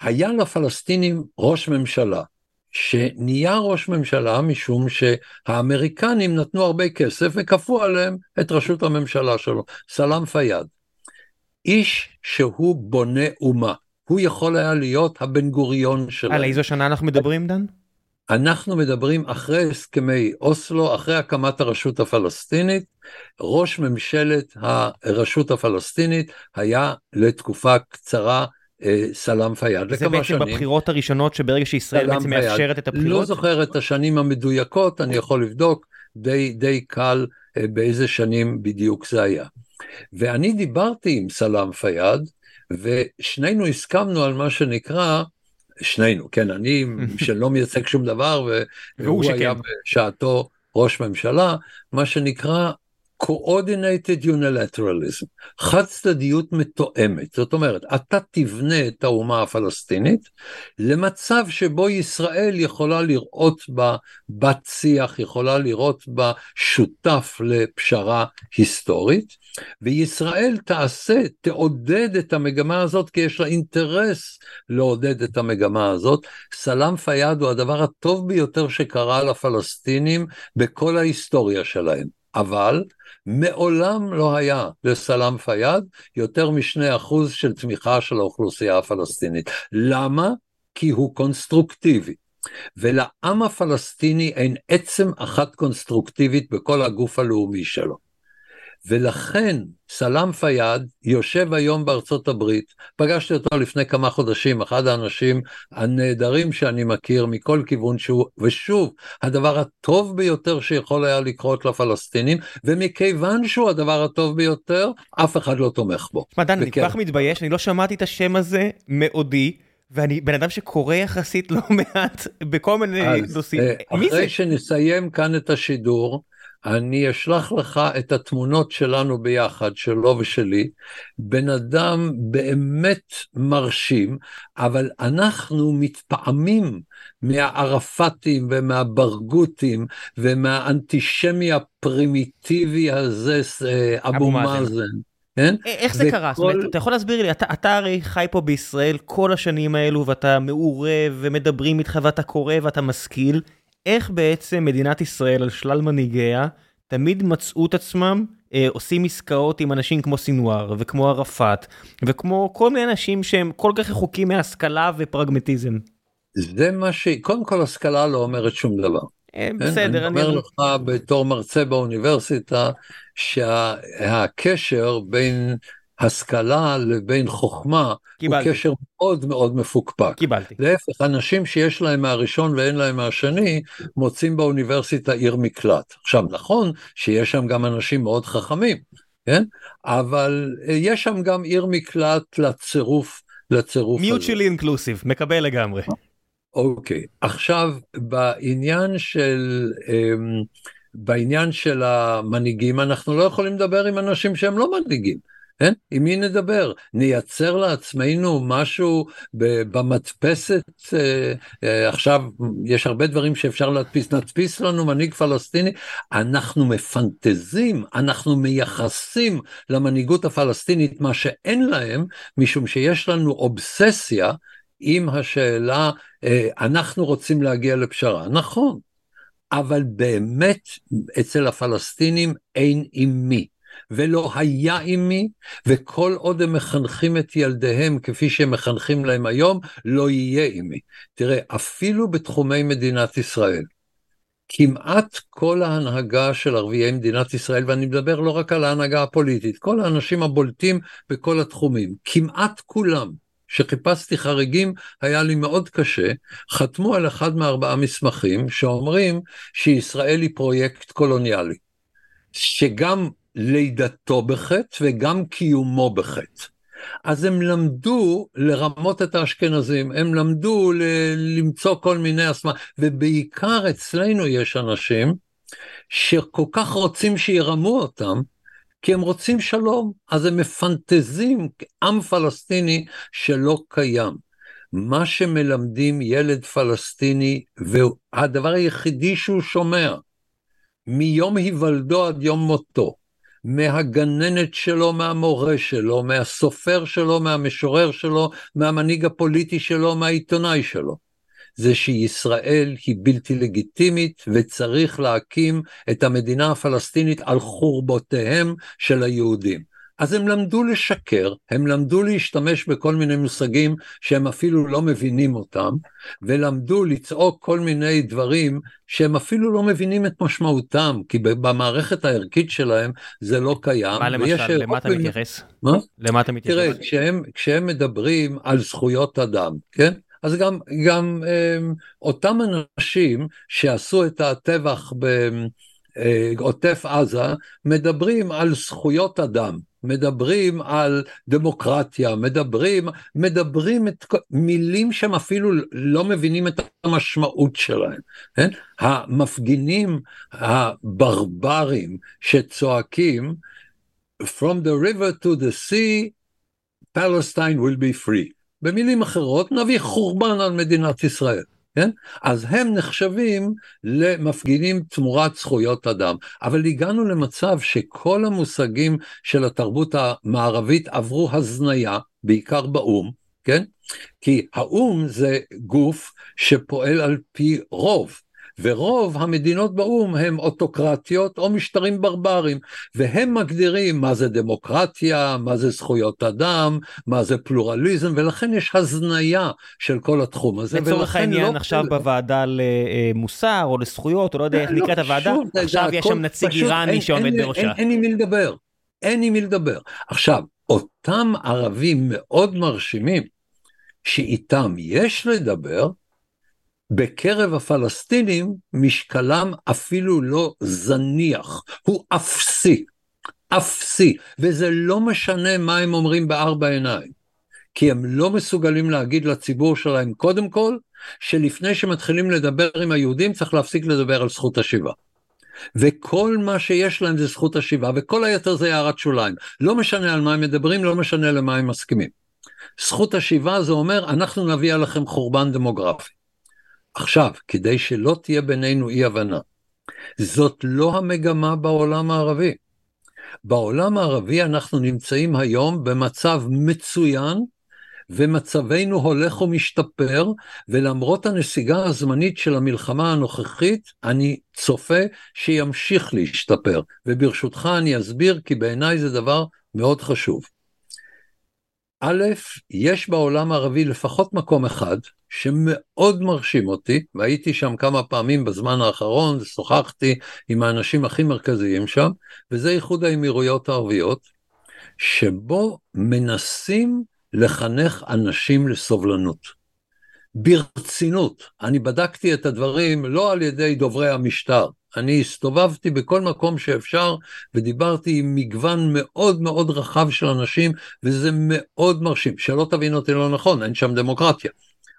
היה לפלסטינים ראש ממשלה, שנהיה ראש ממשלה משום שהאמריקנים נתנו הרבה כסף וכפו עליהם את ראשות הממשלה שלו, סלאם פיאד. איש שהוא בונה אומה. הוא יכול היה להיות הבן גוריון שלהם. על איזו שנה אנחנו מדברים, דן? אנחנו מדברים אחרי הסכמי אוסלו, אחרי הקמת הרשות הפלסטינית, ראש ממשלת הרשות הפלסטינית היה לתקופה קצרה אה, סלאם פיאד זה בעצם שנים. בבחירות הראשונות שברגע שישראל בעצם מאפשרת את הבחירות? לא זוכר את השנים המדויקות, אני יכול לבדוק, די, די קל אה, באיזה שנים בדיוק זה היה. ואני דיברתי עם סלאם פיאד, ושנינו הסכמנו על מה שנקרא, שנינו, כן, אני שלא מייצג שום דבר, והוא היה בשעתו ראש ממשלה, מה שנקרא coordinated unilateralism, חד צדדיות מתואמת, זאת אומרת, אתה תבנה את האומה הפלסטינית למצב שבו ישראל יכולה לראות בה בת שיח, יכולה לראות בה שותף לפשרה היסטורית, וישראל תעשה, תעודד את המגמה הזאת, כי יש לה אינטרס לעודד את המגמה הזאת. סלאם פיאד הוא הדבר הטוב ביותר שקרה לפלסטינים בכל ההיסטוריה שלהם. אבל מעולם לא היה לסלאם פיאד יותר משני אחוז של תמיכה של האוכלוסייה הפלסטינית. למה? כי הוא קונסטרוקטיבי. ולעם הפלסטיני אין עצם אחת קונסטרוקטיבית בכל הגוף הלאומי שלו. ולכן סלאם פיאד יושב היום בארצות הברית, פגשתי אותו לפני כמה חודשים, אחד האנשים הנהדרים שאני מכיר מכל כיוון שהוא, ושוב, הדבר הטוב ביותר שיכול היה לקרות לפלסטינים, ומכיוון שהוא הדבר הטוב ביותר, אף אחד לא תומך בו. תשמע דן, אני כל כך מתבייש, אני לא שמעתי את השם הזה מעודי. ואני בן אדם שקורא יחסית לא מעט בכל מיני נושאים, אה? אחרי שנסיים כאן את השידור, אני אשלח לך את התמונות שלנו ביחד, שלו ושלי, בן אדם באמת מרשים, אבל אנחנו מתפעמים מהערפאטים ומהברגותים ומהאנטישמי הפרימיטיבי הזה, אה, אבו מאזן. כן? איך זה קרה? זאת אומרת, אתה יכול להסביר לי, אתה, אתה הרי חי פה בישראל כל השנים האלו ואתה מעורב ומדברים איתך ואתה קורא ואתה משכיל. איך בעצם מדינת ישראל על שלל מנהיגיה תמיד מצאו את עצמם אה, עושים עסקאות עם אנשים כמו סינואר וכמו ערפאת וכמו כל מיני אנשים שהם כל כך רחוקים מהשכלה ופרגמטיזם. זה מה ש... קודם כל השכלה לא אומרת שום דבר. אה, בסדר, אני אומר לך בתור מרצה באוניברסיטה שהקשר בין השכלה לבין חוכמה קיבלתי. הוא קשר מאוד מאוד מפוקפק. קיבלתי. להפך, אנשים שיש להם מהראשון ואין להם מהשני, מוצאים באוניברסיטה עיר מקלט. עכשיו, נכון שיש שם גם אנשים מאוד חכמים, כן? אבל יש שם גם עיר מקלט לצירוף, לצירוף הזה. מיוטשלי אינקלוסיב, מקבל לגמרי. אוקיי, עכשיו בעניין של... אמ, בעניין של המנהיגים אנחנו לא יכולים לדבר עם אנשים שהם לא מנהיגים. כן? עם מי נדבר? נייצר לעצמנו משהו במדפסת, אה, אה, עכשיו יש הרבה דברים שאפשר להדפיס, נדפיס לנו מנהיג פלסטיני, אנחנו מפנטזים, אנחנו מייחסים למנהיגות הפלסטינית מה שאין להם, משום שיש לנו אובססיה עם השאלה, אה, אנחנו רוצים להגיע לפשרה. נכון, אבל באמת אצל הפלסטינים אין עם מי. ולא היה עמי, וכל עוד הם מחנכים את ילדיהם כפי שהם מחנכים להם היום, לא יהיה עמי. תראה, אפילו בתחומי מדינת ישראל, כמעט כל ההנהגה של ערביי מדינת ישראל, ואני מדבר לא רק על ההנהגה הפוליטית, כל האנשים הבולטים בכל התחומים, כמעט כולם, שחיפשתי חריגים, היה לי מאוד קשה, חתמו על אחד מארבעה מסמכים שאומרים שישראל היא פרויקט קולוניאלי. שגם לידתו בחטא וגם קיומו בחטא. אז הם למדו לרמות את האשכנזים, הם למדו ל- למצוא כל מיני אסמה, ובעיקר אצלנו יש אנשים שכל כך רוצים שירמו אותם, כי הם רוצים שלום, אז הם מפנטזים עם פלסטיני שלא קיים. מה שמלמדים ילד פלסטיני, והדבר היחידי שהוא שומע, מיום היוולדו עד יום מותו, מהגננת שלו, מהמורה שלו, מהסופר שלו, מהמשורר שלו, מהמנהיג הפוליטי שלו, מהעיתונאי שלו. זה שישראל היא בלתי לגיטימית וצריך להקים את המדינה הפלסטינית על חורבותיהם של היהודים. אז הם למדו לשקר, הם למדו להשתמש בכל מיני מושגים שהם אפילו לא מבינים אותם, ולמדו לצעוק כל מיני דברים שהם אפילו לא מבינים את משמעותם, כי במערכת הערכית שלהם זה לא קיים. מה למשל, למה אתה מתייחס? מה? למה אתה מתייחס? תראה, כשהם, כשהם מדברים על זכויות אדם, כן? אז גם, גם הם, אותם אנשים שעשו את הטבח בעוטף עזה, מדברים על זכויות אדם. מדברים על דמוקרטיה, מדברים, מדברים את מילים שהם אפילו לא מבינים את המשמעות שלהם. כן? המפגינים הברברים שצועקים From the river to the sea, Palestine will be free. במילים אחרות, נביא חורבן על מדינת ישראל. כן? אז הם נחשבים למפגינים תמורת זכויות אדם. אבל הגענו למצב שכל המושגים של התרבות המערבית עברו הזניה, בעיקר באו"ם, כן? כי האו"ם זה גוף שפועל על פי רוב. ורוב המדינות באו"ם הם אוטוקרטיות או משטרים ברברים, והם מגדירים מה זה דמוקרטיה, מה זה זכויות אדם, מה זה פלורליזם, ולכן יש הזניה של כל התחום הזה. לצורך העניין לא... עכשיו בוועדה למוסר או לזכויות, או לא יודע איך לא, נקראת הוועדה, עכשיו יש שם נציג איראני שעומד בראשה. אין עם מי לדבר, אין עם מי לדבר. עכשיו, אותם ערבים מאוד מרשימים, שאיתם יש לדבר, בקרב הפלסטינים משקלם אפילו לא זניח, הוא אפסי, אפסי, וזה לא משנה מה הם אומרים בארבע עיניים, כי הם לא מסוגלים להגיד לציבור שלהם קודם כל, שלפני שמתחילים לדבר עם היהודים צריך להפסיק לדבר על זכות השיבה. וכל מה שיש להם זה זכות השיבה, וכל היתר זה הערת שוליים. לא משנה על מה הם מדברים, לא משנה למה הם מסכימים. זכות השיבה זה אומר, אנחנו נביא עליכם חורבן דמוגרפי. עכשיו, כדי שלא תהיה בינינו אי הבנה, זאת לא המגמה בעולם הערבי. בעולם הערבי אנחנו נמצאים היום במצב מצוין, ומצבנו הולך ומשתפר, ולמרות הנסיגה הזמנית של המלחמה הנוכחית, אני צופה שימשיך להשתפר. וברשותך אני אסביר, כי בעיניי זה דבר מאוד חשוב. א', יש בעולם הערבי לפחות מקום אחד שמאוד מרשים אותי, והייתי שם כמה פעמים בזמן האחרון, שוחחתי עם האנשים הכי מרכזיים שם, וזה איחוד האמירויות הערביות, שבו מנסים לחנך אנשים לסובלנות. ברצינות, אני בדקתי את הדברים לא על ידי דוברי המשטר, אני הסתובבתי בכל מקום שאפשר ודיברתי עם מגוון מאוד מאוד רחב של אנשים וזה מאוד מרשים. שלא תבין אותי לא נכון, אין שם דמוקרטיה.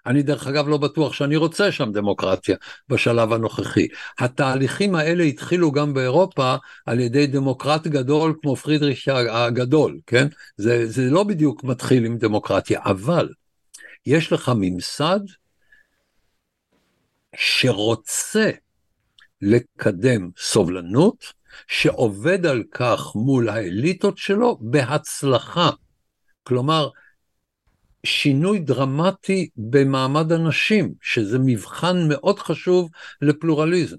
אני דרך אגב לא בטוח שאני רוצה שם דמוקרטיה בשלב הנוכחי. התהליכים האלה התחילו גם באירופה על ידי דמוקרט גדול כמו פרידריך הגדול, כן? זה, זה לא בדיוק מתחיל עם דמוקרטיה, אבל יש לך ממסד שרוצה לקדם סובלנות, שעובד על כך מול האליטות שלו בהצלחה. כלומר, שינוי דרמטי במעמד הנשים, שזה מבחן מאוד חשוב לפלורליזם.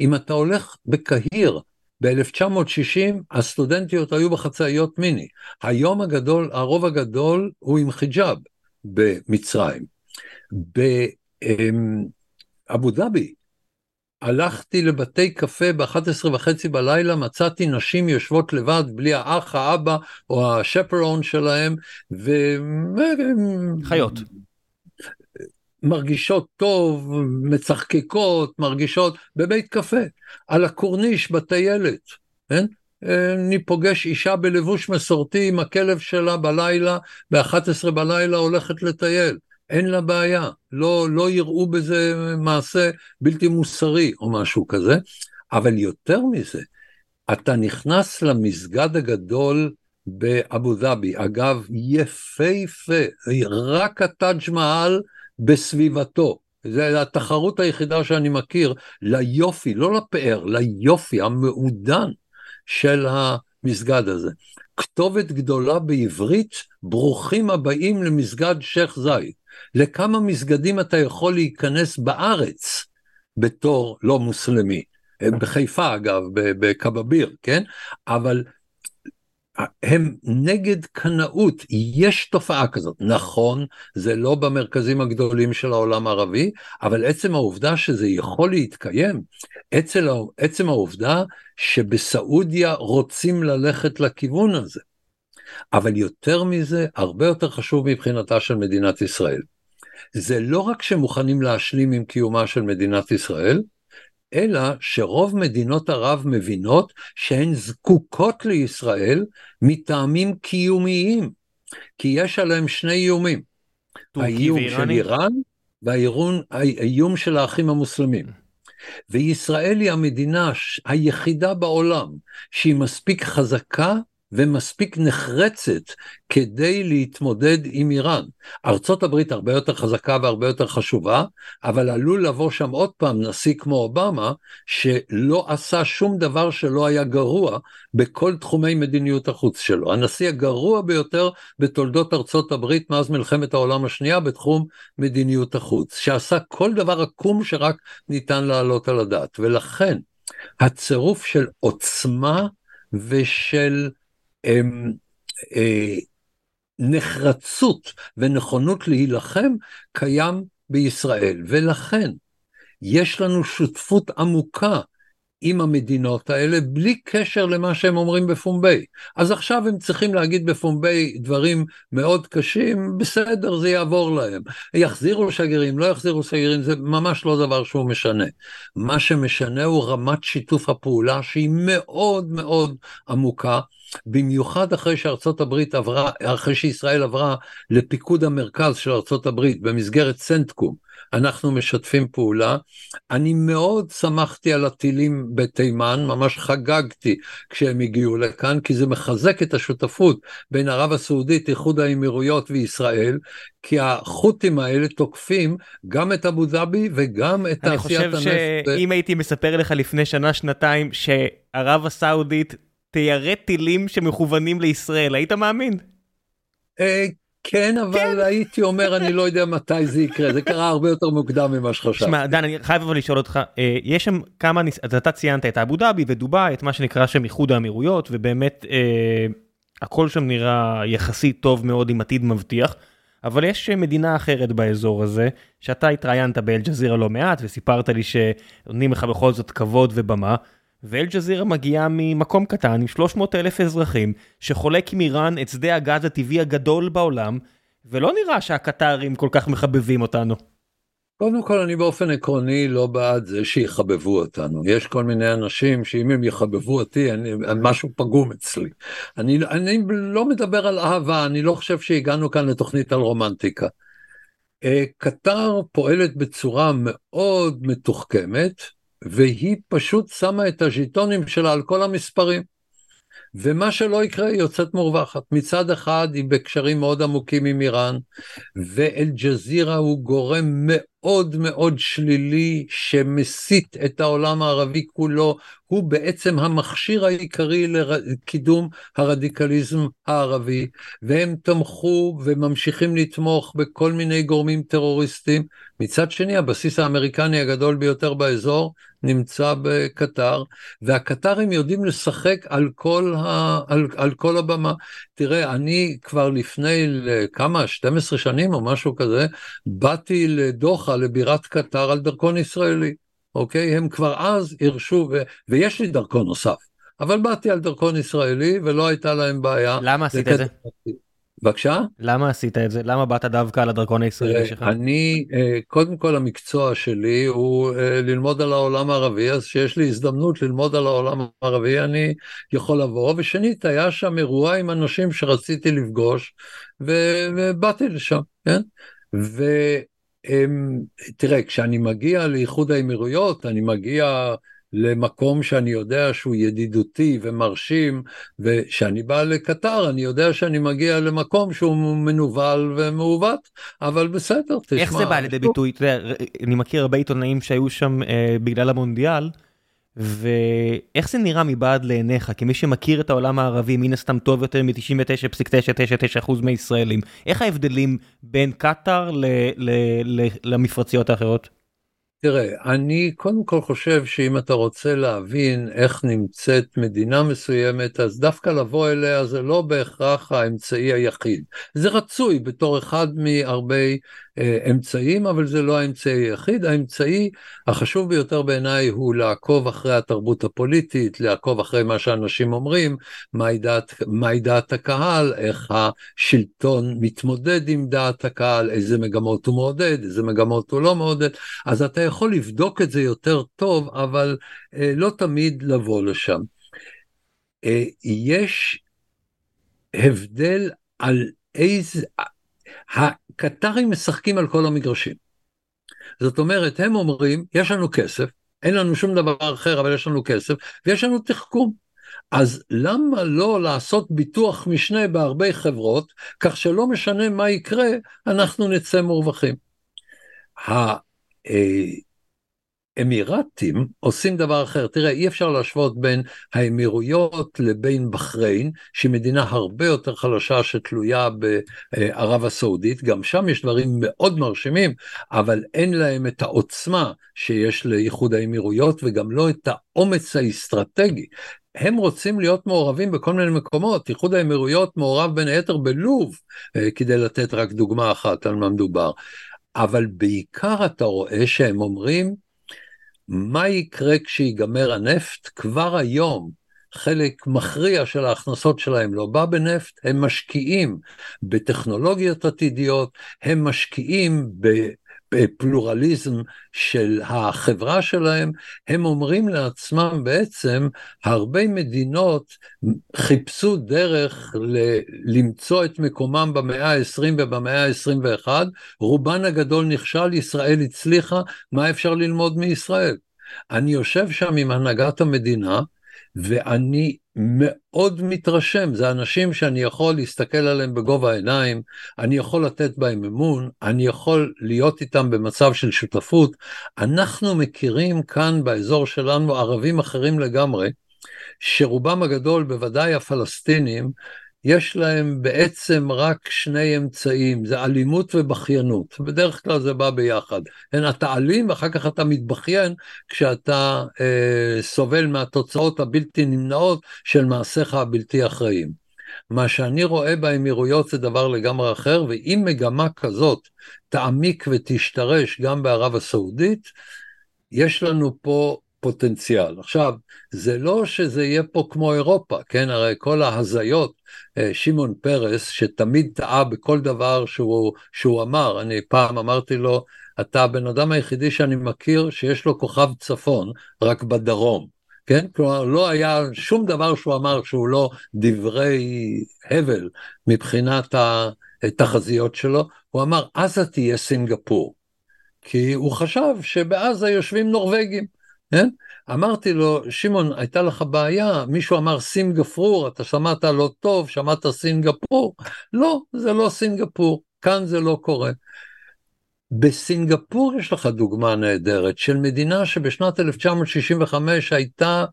אם אתה הולך בקהיר, ב-1960 הסטודנטיות היו בחצאיות מיני. היום הגדול, הרוב הגדול הוא עם חיג'אב במצרים. באבו דאבי הלכתי לבתי קפה ב-11 וחצי בלילה, מצאתי נשים יושבות לבד, בלי האח, האבא או השפרון שלהם, ו... חיות. מרגישות טוב, מצחקקות, מרגישות בבית קפה, על הקורניש בטיילת, כן? אני פוגש אישה בלבוש מסורתי עם הכלב שלה בלילה, ב-11 בלילה הולכת לטייל. אין לה בעיה, לא, לא יראו בזה מעשה בלתי מוסרי או משהו כזה, אבל יותר מזה, אתה נכנס למסגד הגדול באבו דאבי, אגב, יפהפה, רק הטאג' מעל בסביבתו. זו התחרות היחידה שאני מכיר ליופי, לא לפאר, ליופי המעודן של המסגד הזה. כתובת גדולה בעברית, ברוכים הבאים למסגד שייח' זייד. לכמה מסגדים אתה יכול להיכנס בארץ בתור לא מוסלמי. בחיפה אגב, בקבביר, כן? אבל הם נגד קנאות, יש תופעה כזאת. נכון, זה לא במרכזים הגדולים של העולם הערבי, אבל עצם העובדה שזה יכול להתקיים, עצם העובדה שבסעודיה רוצים ללכת לכיוון הזה. אבל יותר מזה, הרבה יותר חשוב מבחינתה של מדינת ישראל. זה לא רק שמוכנים להשלים עם קיומה של מדינת ישראל, אלא שרוב מדינות ערב מבינות שהן זקוקות לישראל מטעמים קיומיים, כי יש עליהם שני איומים, האיום של איראן והאיום של האחים המוסלמים. וישראל היא המדינה היחידה בעולם שהיא מספיק חזקה ומספיק נחרצת כדי להתמודד עם איראן. ארצות הברית הרבה יותר חזקה והרבה יותר חשובה, אבל עלול לבוא שם עוד פעם נשיא כמו אובמה, שלא עשה שום דבר שלא היה גרוע בכל תחומי מדיניות החוץ שלו. הנשיא הגרוע ביותר בתולדות ארצות הברית מאז מלחמת העולם השנייה בתחום מדיניות החוץ, שעשה כל דבר עקום שרק ניתן להעלות על הדעת. ולכן הצירוף של עוצמה ושל נחרצות ונכונות להילחם קיים בישראל, ולכן יש לנו שותפות עמוקה עם המדינות האלה בלי קשר למה שהם אומרים בפומבי. אז עכשיו הם צריכים להגיד בפומבי דברים מאוד קשים, בסדר, זה יעבור להם. יחזירו שגרירים, לא יחזירו שגרירים, זה ממש לא דבר שהוא משנה. מה שמשנה הוא רמת שיתוף הפעולה שהיא מאוד מאוד עמוקה, במיוחד אחרי שארצות הברית עברה, אחרי שישראל עברה לפיקוד המרכז של ארצות הברית במסגרת סנטקום, אנחנו משתפים פעולה. אני מאוד שמחתי על הטילים בתימן, ממש חגגתי כשהם הגיעו לכאן, כי זה מחזק את השותפות בין ערב הסעודית, איחוד האמירויות וישראל, כי החות'ים האלה תוקפים גם את אבו דאבי וגם את תעשיית הנפט. אני חושב שאם ו... הייתי מספר לך לפני שנה, שנתיים, שערב הסעודית תיירט טילים שמכוונים לישראל, היית מאמין? אה, כן, אבל כן. הייתי אומר, אני לא יודע מתי זה יקרה, זה קרה הרבה יותר מוקדם ממה שחשבתי. שמע, דן, אני חייב אבל לשאול אותך, אה, יש שם כמה, אז אתה ציינת את אבו דאבי ודובאי, את מה שנקרא שם איחוד האמירויות, ובאמת, אה, הכל שם נראה יחסית טוב מאוד עם עתיד מבטיח, אבל יש מדינה אחרת באזור הזה, שאתה התראיינת באל-ג'זירה לא מעט וסיפרת לי שנותנים לך בכל זאת כבוד ובמה, ואל-ג'זירה מגיעה ממקום קטן עם 300 אלף אזרחים, שחולק עם איראן את שדה הגז הטבעי הגדול בעולם, ולא נראה שהקטרים כל כך מחבבים אותנו. קודם כל אני באופן עקרוני לא בעד זה שיחבבו אותנו. יש כל מיני אנשים שאם הם יחבבו אותי, אני, משהו פגום אצלי. אני, אני לא מדבר על אהבה, אני לא חושב שהגענו כאן לתוכנית על רומנטיקה. אה, קטר פועלת בצורה מאוד מתוחכמת, והיא פשוט שמה את הז'יטונים שלה על כל המספרים. ומה שלא יקרה היא יוצאת מורווחת. מצד אחד היא בקשרים מאוד עמוקים עם איראן, ואל-ג'זירה הוא גורם מאוד מאוד שלילי שמסית את העולם הערבי כולו, הוא בעצם המכשיר העיקרי לקידום הרדיקליזם הערבי, והם תמכו וממשיכים לתמוך בכל מיני גורמים טרוריסטים. מצד שני, הבסיס האמריקני הגדול ביותר באזור נמצא בקטר, והקטרים יודעים לשחק על כל, ה, על, על כל הבמה. תראה, אני כבר לפני כמה, 12 שנים או משהו כזה, באתי לדוחה, לבירת קטר, על דרכון ישראלי. אוקיי? הם כבר אז הרשו, ו... ויש לי דרכון נוסף, אבל באתי על דרכון ישראלי ולא הייתה להם בעיה. למה עשית את זה? בבקשה? למה עשית את זה? למה באת דווקא על הדרכון הישראלי שלך? אני, אה, קודם כל המקצוע שלי הוא אה, ללמוד על העולם הערבי, אז שיש לי הזדמנות ללמוד על העולם הערבי, אני יכול לבוא, ושנית, היה שם אירוע עם אנשים שרציתי לפגוש, ובאתי לשם, כן? ו... תראה, כשאני מגיע לאיחוד האמירויות, אני מגיע למקום שאני יודע שהוא ידידותי ומרשים, וכשאני בא לקטר, אני יודע שאני מגיע למקום שהוא מנוול ומעוות, אבל בסדר, תשמע. איך זה בא לידי ביטוי? אתה יודע, אני מכיר הרבה עיתונאים שהיו שם אה, בגלל המונדיאל, ואיך זה נראה מבעד לעיניך, כמי שמכיר את העולם הערבי מן הסתם טוב יותר מ-99.999% מהישראלים, איך ההבדלים בין קטאר למפרציות האחרות? תראה, אני קודם כל חושב שאם אתה רוצה להבין איך נמצאת מדינה מסוימת, אז דווקא לבוא אליה זה לא בהכרח האמצעי היחיד. זה רצוי בתור אחד מהרבה אמצעים, אבל זה לא האמצעי היחיד. האמצעי החשוב ביותר בעיניי הוא לעקוב אחרי התרבות הפוליטית, לעקוב אחרי מה שאנשים אומרים, מהי דעת, מהי דעת הקהל, איך השלטון מתמודד עם דעת הקהל, איזה מגמות הוא מעודד, איזה מגמות הוא לא מעודד. אז אתה יכול לבדוק את זה יותר טוב, אבל אה, לא תמיד לבוא לשם. אה, יש הבדל על איזה... הקטרים משחקים על כל המגרשים. זאת אומרת, הם אומרים, יש לנו כסף, אין לנו שום דבר אחר, אבל יש לנו כסף, ויש לנו תחכום. אז למה לא לעשות ביטוח משנה בהרבה חברות, כך שלא משנה מה יקרה, אנחנו נצא מורווחים. האמירתים עושים דבר אחר. תראה, אי אפשר להשוות בין האמירויות לבין בחריין, שהיא מדינה הרבה יותר חלשה שתלויה בערב הסעודית, גם שם יש דברים מאוד מרשימים, אבל אין להם את העוצמה שיש לאיחוד האמירויות וגם לא את האומץ האסטרטגי. הם רוצים להיות מעורבים בכל מיני מקומות, איחוד האמירויות מעורב בין היתר בלוב, אה, כדי לתת רק דוגמה אחת על מה מדובר. אבל בעיקר אתה רואה שהם אומרים, מה יקרה כשיגמר הנפט? כבר היום חלק מכריע של ההכנסות שלהם לא בא בנפט, הם משקיעים בטכנולוגיות עתידיות, הם משקיעים בפלורליזם של החברה שלהם, הם אומרים לעצמם בעצם, הרבה מדינות חיפשו דרך ל- למצוא את מקומם במאה ה-20 ובמאה ה-21, רובן הגדול נכשל, ישראל הצליחה, מה אפשר ללמוד מישראל? אני יושב שם עם הנהגת המדינה, ואני מאוד מתרשם, זה אנשים שאני יכול להסתכל עליהם בגובה העיניים, אני יכול לתת בהם אמון, אני יכול להיות איתם במצב של שותפות. אנחנו מכירים כאן באזור שלנו ערבים אחרים לגמרי, שרובם הגדול, בוודאי הפלסטינים, יש להם בעצם רק שני אמצעים, זה אלימות ובכיינות. בדרך כלל זה בא ביחד. כן, אתה אלים ואחר כך אתה מתבכיין כשאתה אה, סובל מהתוצאות הבלתי נמנעות של מעשיך הבלתי אחראיים. מה שאני רואה באמירויות זה דבר לגמרי אחר, ואם מגמה כזאת תעמיק ותשתרש גם בערב הסעודית, יש לנו פה פוטנציאל. עכשיו, זה לא שזה יהיה פה כמו אירופה, כן? הרי כל ההזיות, אה, שמעון פרס, שתמיד טעה בכל דבר שהוא, שהוא אמר, אני פעם אמרתי לו, אתה הבן אדם היחידי שאני מכיר שיש לו כוכב צפון, רק בדרום. כן? כלומר, לא היה שום דבר שהוא אמר שהוא לא דברי הבל מבחינת התחזיות שלו, הוא אמר, עזה תהיה סינגפור. כי הוא חשב שבעזה יושבים נורבגים. כן? אמרתי לו, שמעון, הייתה לך בעיה, מישהו אמר סינגפור, אתה שמעת לא טוב, שמעת סינגפור? לא, זה לא סינגפור, כאן זה לא קורה. בסינגפור יש לך דוגמה נהדרת של מדינה שבשנת 1965 הייתה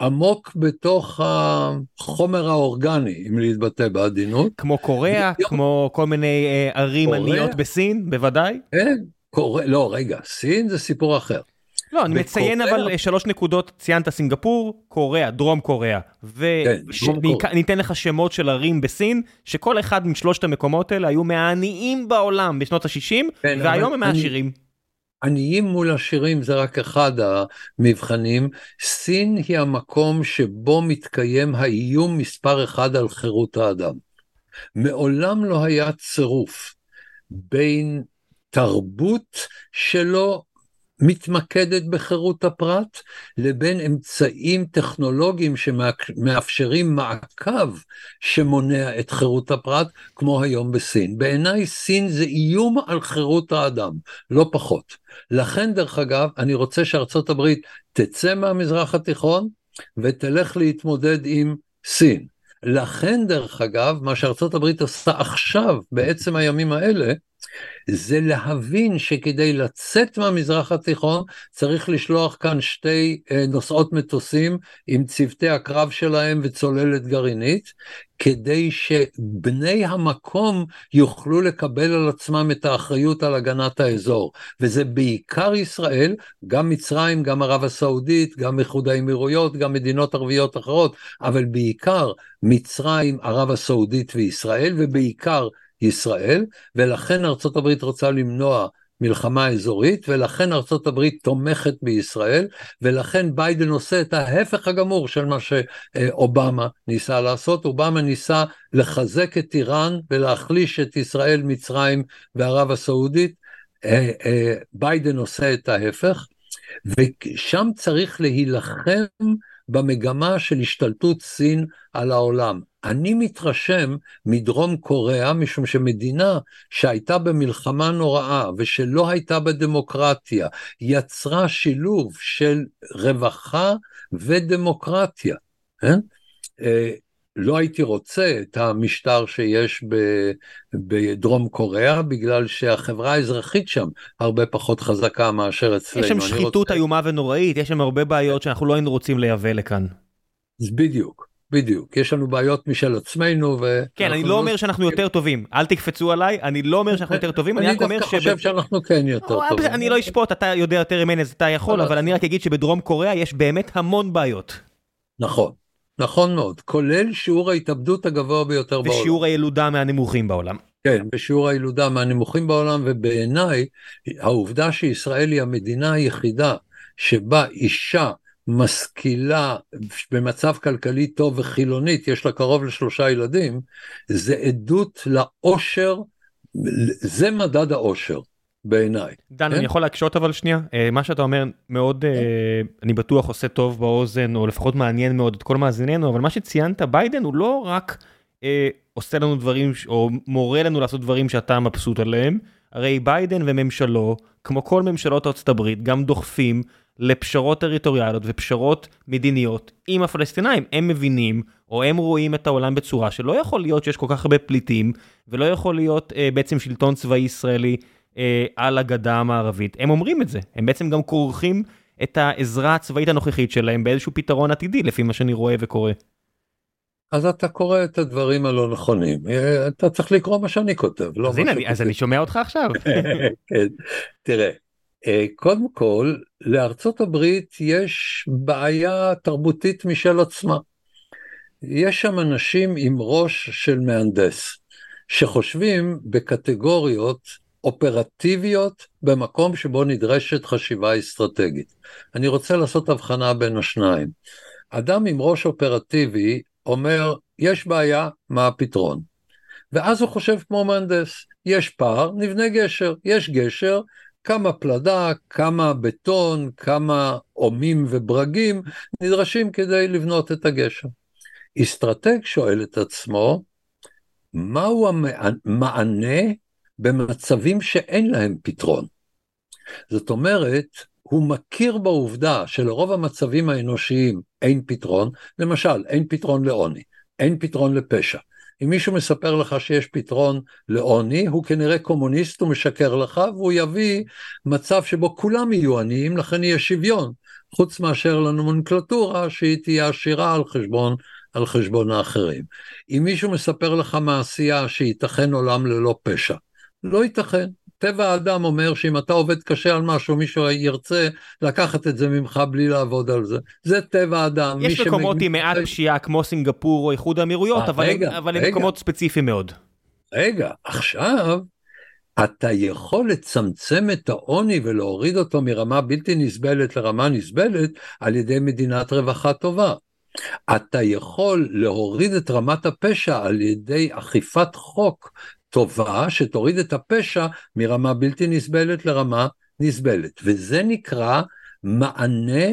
עמוק בתוך החומר האורגני, אם להתבטא בעדינות. כמו קוריאה, כמו כל מיני אה, ערים עניות בסין, בוודאי? כן, קוריאה, לא, רגע, סין זה סיפור אחר. לא, אני מציין אבל אה, שלוש נקודות, ציינת סינגפור, קוריאה, דרום קוריאה, וניתן לך שמות של ערים בסין, שכל אחד משלושת המקומות האלה היו מהעניים בעולם בשנות ה-60, כן, והיום הם העשירים. עניים מול עשירים זה רק אחד המבחנים. סין היא המקום שבו מתקיים האיום מספר אחד על חירות האדם. מעולם לא היה צירוף בין תרבות שלא מתמקדת בחירות הפרט, לבין אמצעים טכנולוגיים שמאפשרים מעקב שמונע את חירות הפרט, כמו היום בסין. בעיניי סין זה איום על חירות האדם, לא פחות. לכן, דרך אגב, אני רוצה שארצות הברית תצא מהמזרח התיכון ותלך להתמודד עם סין. לכן, דרך אגב, מה שארצות הברית עושה עכשיו, בעצם הימים האלה, זה להבין שכדי לצאת מהמזרח התיכון צריך לשלוח כאן שתי אה, נוסעות מטוסים עם צוותי הקרב שלהם וצוללת גרעינית, כדי שבני המקום יוכלו לקבל על עצמם את האחריות על הגנת האזור. וזה בעיקר ישראל, גם מצרים, גם ערב הסעודית, גם איחוד האמירויות, גם מדינות ערביות אחרות, אבל בעיקר מצרים, ערב הסעודית וישראל, ובעיקר ישראל, ולכן ארצות הברית רוצה למנוע מלחמה אזורית, ולכן ארצות הברית תומכת בישראל, ולכן ביידן עושה את ההפך הגמור של מה שאובמה ניסה לעשות. אובמה ניסה לחזק את איראן ולהחליש את ישראל, מצרים וערב הסעודית. אה, אה, ביידן עושה את ההפך, ושם צריך להילחם במגמה של השתלטות סין על העולם. אני מתרשם מדרום קוריאה, משום שמדינה שהייתה במלחמה נוראה ושלא הייתה בדמוקרטיה, יצרה שילוב של רווחה ודמוקרטיה. אה? אה, לא הייתי רוצה את המשטר שיש ב, בדרום קוריאה, בגלל שהחברה האזרחית שם הרבה פחות חזקה מאשר אצלנו. יש שם שחיתות רוצה... איומה ונוראית, יש שם הרבה בעיות שאנחנו לא היינו רוצים לייבא לכאן. בדיוק. בדיוק, יש לנו בעיות משל עצמנו ו... כן, אני לא אומר שאנחנו יותר טובים, אל תקפצו עליי, אני לא אומר שאנחנו יותר טובים, אני רק אומר ש... אני דווקא חושב שאנחנו כן יותר טובים. אני לא אשפוט, אתה יודע יותר ממני אז אתה יכול, אבל אני רק אגיד שבדרום קוריאה יש באמת המון בעיות. נכון, נכון מאוד, כולל שיעור ההתאבדות הגבוה ביותר בעולם. ושיעור הילודה מהנמוכים בעולם. כן, ושיעור הילודה מהנמוכים בעולם, ובעיניי העובדה שישראל היא המדינה היחידה שבה אישה משכילה, במצב כלכלי טוב וחילונית, יש לה קרוב לשלושה ילדים, זה עדות לאושר, זה מדד האושר. בעיניי. דן, כן? אני יכול להקשות אבל שנייה? אה, מה שאתה אומר מאוד, כן. אני בטוח עושה טוב באוזן, או לפחות מעניין מאוד את כל מאזיננו, אבל מה שציינת, ביידן הוא לא רק אה, עושה לנו דברים, או מורה לנו לעשות דברים שאתה מבסוט עליהם, הרי ביידן וממשלו, כמו כל ממשלות ארצות הברית, גם דוחפים לפשרות טריטוריאליות ופשרות מדיניות עם הפלסטינאים. הם מבינים, או הם רואים את העולם בצורה שלא יכול להיות שיש כל כך הרבה פליטים, ולא יכול להיות אה, בעצם שלטון צבאי ישראלי אה, על הגדה המערבית. הם אומרים את זה, הם בעצם גם כורכים את העזרה הצבאית הנוכחית שלהם באיזשהו פתרון עתידי, לפי מה שאני רואה וקורא. אז אתה קורא את הדברים הלא נכונים, אה, אתה צריך לקרוא מה שאני כותב. לא אז הנה, אז אני שומע אותך עכשיו. כן, תראה, אה, קודם כל, לארצות הברית יש בעיה תרבותית משל עצמה. יש שם אנשים עם ראש של מהנדס, שחושבים בקטגוריות אופרטיביות במקום שבו נדרשת חשיבה אסטרטגית. אני רוצה לעשות הבחנה בין השניים. אדם עם ראש אופרטיבי אומר, יש בעיה, מה הפתרון? ואז הוא חושב כמו מהנדס, יש פער, נבנה גשר, יש גשר, כמה פלדה, כמה בטון, כמה עומים וברגים נדרשים כדי לבנות את הגשר. אסטרטג שואל את עצמו, מהו המענה במצבים שאין להם פתרון? זאת אומרת, הוא מכיר בעובדה שלרוב המצבים האנושיים אין פתרון, למשל, אין פתרון לעוני, אין פתרון לפשע. אם מישהו מספר לך שיש פתרון לעוני, הוא כנראה קומוניסט, הוא משקר לך, והוא יביא מצב שבו כולם יהיו עניים, לכן יהיה שוויון, חוץ מאשר לנומנקלטורה שהיא תהיה עשירה על חשבון, על חשבון האחרים. אם מישהו מספר לך מעשייה שייתכן עולם ללא פשע, לא ייתכן. טבע האדם אומר שאם אתה עובד קשה על משהו, מישהו ירצה לקחת את זה ממך בלי לעבוד על זה. זה טבע האדם. יש מקומות שמג... עם מעט פשיעה כמו סינגפור או איחוד האמירויות, אה, אבל, רגע, אבל רגע. הם מקומות ספציפיים מאוד. רגע, עכשיו אתה יכול לצמצם את העוני ולהוריד אותו מרמה בלתי נסבלת לרמה נסבלת על ידי מדינת רווחה טובה. אתה יכול להוריד את רמת הפשע על ידי אכיפת חוק טובה שתוריד את הפשע מרמה בלתי נסבלת לרמה נסבלת, וזה נקרא מענה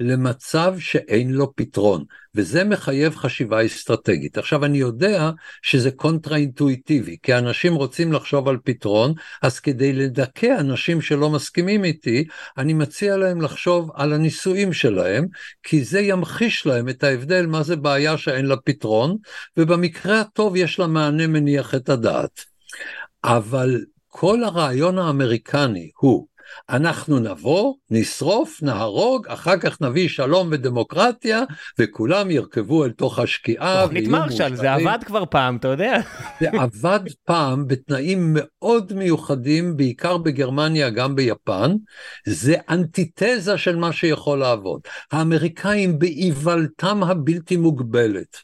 למצב שאין לו פתרון, וזה מחייב חשיבה אסטרטגית. עכשיו אני יודע שזה קונטרה אינטואיטיבי, כי אנשים רוצים לחשוב על פתרון, אז כדי לדכא אנשים שלא מסכימים איתי, אני מציע להם לחשוב על הנישואים שלהם, כי זה ימחיש להם את ההבדל מה זה בעיה שאין לה פתרון, ובמקרה הטוב יש לה מענה מניח את הדעת. אבל כל הרעיון האמריקני הוא אנחנו נבוא, נשרוף, נהרוג, אחר כך נביא שלום ודמוקרטיה, וכולם ירכבו אל תוך השקיעה. תוכנית מרשל, זה עבד כבר פעם, אתה יודע. זה עבד פעם בתנאים מאוד מיוחדים, בעיקר בגרמניה, גם ביפן. זה אנטיתזה של מה שיכול לעבוד. האמריקאים באיוולתם הבלתי מוגבלת.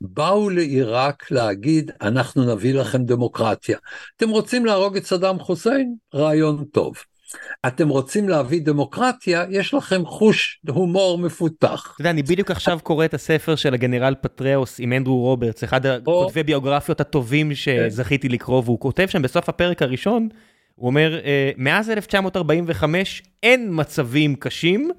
באו לעיראק להגיד, אנחנו נביא לכם דמוקרטיה. אתם רוצים להרוג את סדאם חוסיין? רעיון טוב. אתם רוצים להביא דמוקרטיה, יש לכם חוש הומור מפותח. אתה יודע, אני בדיוק עכשיו קורא את הספר של הגנרל פטריאוס עם אנדרו רוברטס, אחד הכותבי ביוגרפיות הטובים שזכיתי לקרוא, והוא כותב שם בסוף הפרק הראשון, הוא אומר, אה, מאז 1945 אין מצבים קשים.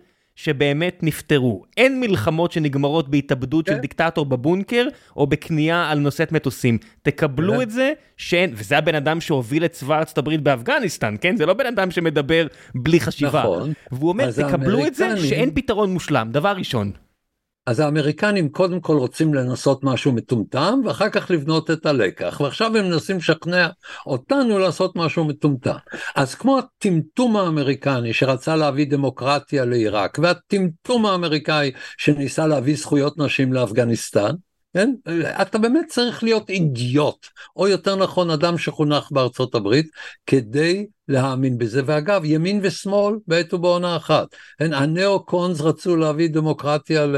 שבאמת נפתרו. אין מלחמות שנגמרות בהתאבדות של כן. דיקטטור בבונקר, או בכניעה על נושאת מטוסים. תקבלו כן. את זה שאין, וזה הבן אדם שהוביל את צבא ארצות הברית באפגניסטן, כן? זה לא בן אדם שמדבר בלי חשיבה. נכון. והוא אומר, תקבלו את זה שאין פתרון מושלם, דבר ראשון. אז האמריקנים קודם כל רוצים לנסות משהו מטומטם, ואחר כך לבנות את הלקח, ועכשיו הם מנסים לשכנע אותנו לעשות משהו מטומטם. אז כמו הטמטום האמריקני שרצה להביא דמוקרטיה לעיראק, והטמטום האמריקאי שניסה להביא זכויות נשים לאפגניסטן, כן? אתה באמת צריך להיות אידיוט, או יותר נכון אדם שחונך בארצות הברית, כדי להאמין בזה. ואגב, ימין ושמאל בעת ובעונה אחת. כן? הנאו-קונס רצו להביא דמוקרטיה ל...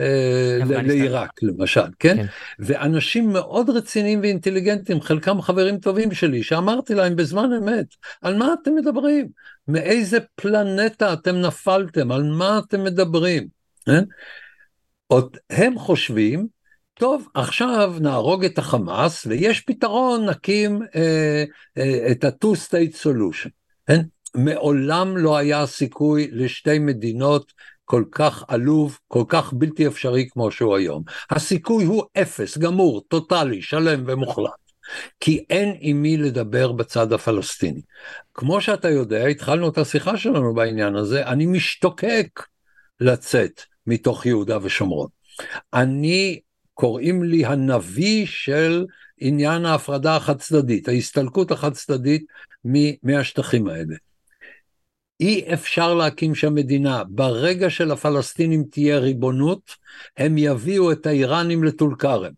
אה, לעיראק למשל, כן? כן? ואנשים מאוד רציניים ואינטליגנטים, חלקם חברים טובים שלי, שאמרתי להם בזמן אמת, על מה אתם מדברים? מאיזה פלנטה אתם נפלתם? על מה אתם מדברים? כן? עוד הם חושבים טוב, עכשיו נהרוג את החמאס ויש פתרון, נקים אה, אה, את ה-two-state solution. כן? מעולם לא היה סיכוי לשתי מדינות כל כך עלוב, כל כך בלתי אפשרי כמו שהוא היום. הסיכוי הוא אפס, גמור, טוטאלי, שלם ומוחלט. כי אין עם מי לדבר בצד הפלסטיני. כמו שאתה יודע, התחלנו את השיחה שלנו בעניין הזה, אני משתוקק לצאת מתוך יהודה ושומרון. אני קוראים לי הנביא של עניין ההפרדה החד צדדית, ההסתלקות החד צדדית מהשטחים האלה. אי אפשר להקים שם מדינה. ברגע שלפלסטינים תהיה ריבונות, הם יביאו את האיראנים לטול כרם.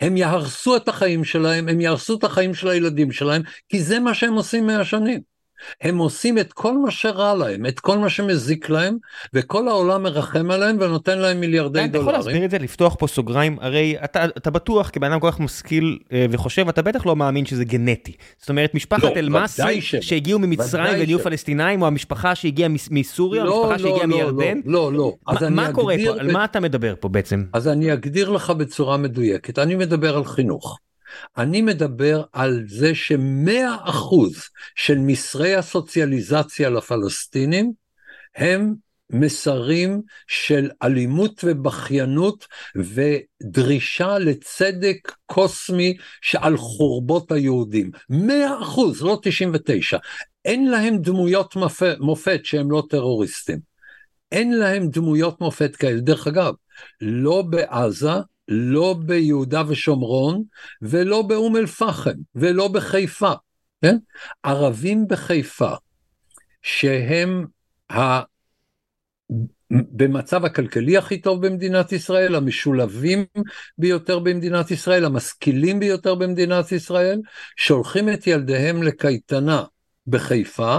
הם יהרסו את החיים שלהם, הם יהרסו את החיים של הילדים שלהם, כי זה מה שהם עושים מאה שנים. הם עושים את כל מה שרע להם, את כל מה שמזיק להם, וכל העולם מרחם עליהם ונותן להם מיליארדי דולרים. אתה יכול להסביר את זה, לפתוח פה סוגריים, הרי אתה, אתה בטוח כבן אדם כל כך משכיל אה, וחושב, אתה בטח לא מאמין שזה גנטי. זאת אומרת, משפחת לא, אל-מסי שהגיעו ממצרים ונהיו פלסטינאים, או המשפחה שהגיעה מסוריה, לא, המשפחה לא, שהגיעה לא, מירדן? לא, לא. לא. ما, מה קורה פה? ב... על מה אתה מדבר פה בעצם? אז אני אגדיר לך בצורה מדויקת, אני מדבר על חינוך. אני מדבר על זה שמאה אחוז של מסרי הסוציאליזציה לפלסטינים הם מסרים של אלימות ובכיינות ודרישה לצדק קוסמי שעל חורבות היהודים. מאה אחוז, לא תשעים ותשע. אין להם דמויות מופת שהם לא טרוריסטים. אין להם דמויות מופת כאלה. דרך אגב, לא בעזה לא ביהודה ושומרון, ולא באום אל-פחם, ולא בחיפה. כן? ערבים בחיפה, שהם ה... במצב הכלכלי הכי טוב במדינת ישראל, המשולבים ביותר במדינת ישראל, המשכילים ביותר במדינת ישראל, שולחים את ילדיהם לקייטנה בחיפה,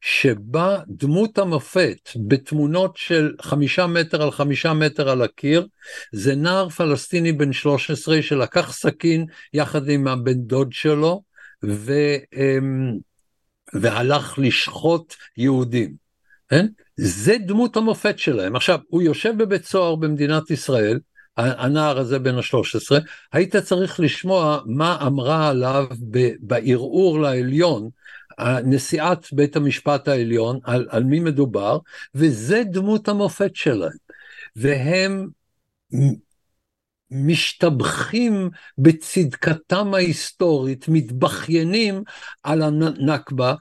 שבה דמות המופת בתמונות של חמישה מטר על חמישה מטר על הקיר, זה נער פלסטיני בן 13 שלקח סכין יחד עם הבן דוד שלו, ו, אמ, והלך לשחוט יהודים. כן? זה דמות המופת שלהם. עכשיו, הוא יושב בבית סוהר במדינת ישראל, הנער הזה בן ה-13, היית צריך לשמוע מה אמרה עליו בערעור לעליון נשיאת בית המשפט העליון, על, על מי מדובר, וזה דמות המופת שלהם. והם משתבחים בצדקתם ההיסטורית, מתבכיינים על הנכבה.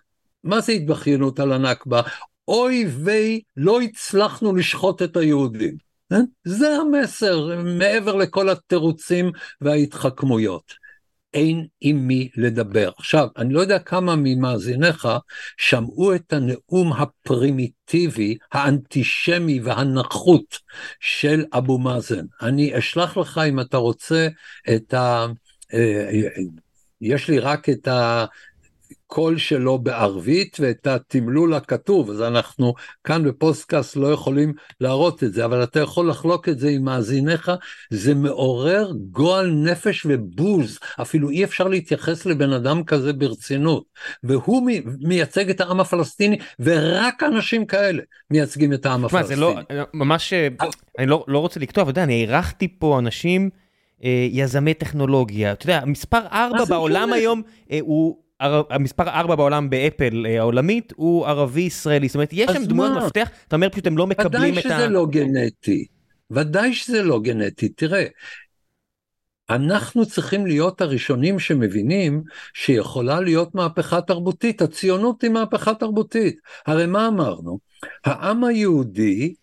מה זה התבכיינות על הנכבה? אוי ויי, לא הצלחנו לשחוט את היהודים. כן? זה המסר, מעבר לכל התירוצים וההתחכמויות. אין עם מי לדבר. עכשיו, אני לא יודע כמה ממאזיניך שמעו את הנאום הפרימיטיבי, האנטישמי והנחות של אבו מאזן. אני אשלח לך, אם אתה רוצה, את ה... אה, יש לי רק את ה... הקול שלו בערבית ואת התמלול הכתוב, אז אנחנו כאן בפודקאסט לא יכולים להראות את זה, אבל אתה יכול לחלוק את זה עם מאזיניך, זה מעורר גועל נפש ובוז, אפילו אי אפשר להתייחס לבן אדם כזה ברצינות, והוא מייצג את העם הפלסטיני, ורק אנשים כאלה מייצגים את העם הפלסטיני. זה לא, ממש, אני לא, לא רוצה לקטוע, אתה יודע, אני הערכתי פה אנשים... אה, יזמי טכנולוגיה, אתה יודע, מספר 4 בעולם היום אה, הוא המספר 4 בעולם באפל אה, העולמית הוא ערבי ישראלי, זאת אומרת יש שם דמויות מפתח, אתה אומר פשוט הם לא מקבלים את ה... ודאי שזה לא גנטי, ודאי שזה לא גנטי, תראה. אנחנו צריכים להיות הראשונים שמבינים שיכולה להיות מהפכה תרבותית, הציונות היא מהפכה תרבותית. הרי מה אמרנו? העם היהודי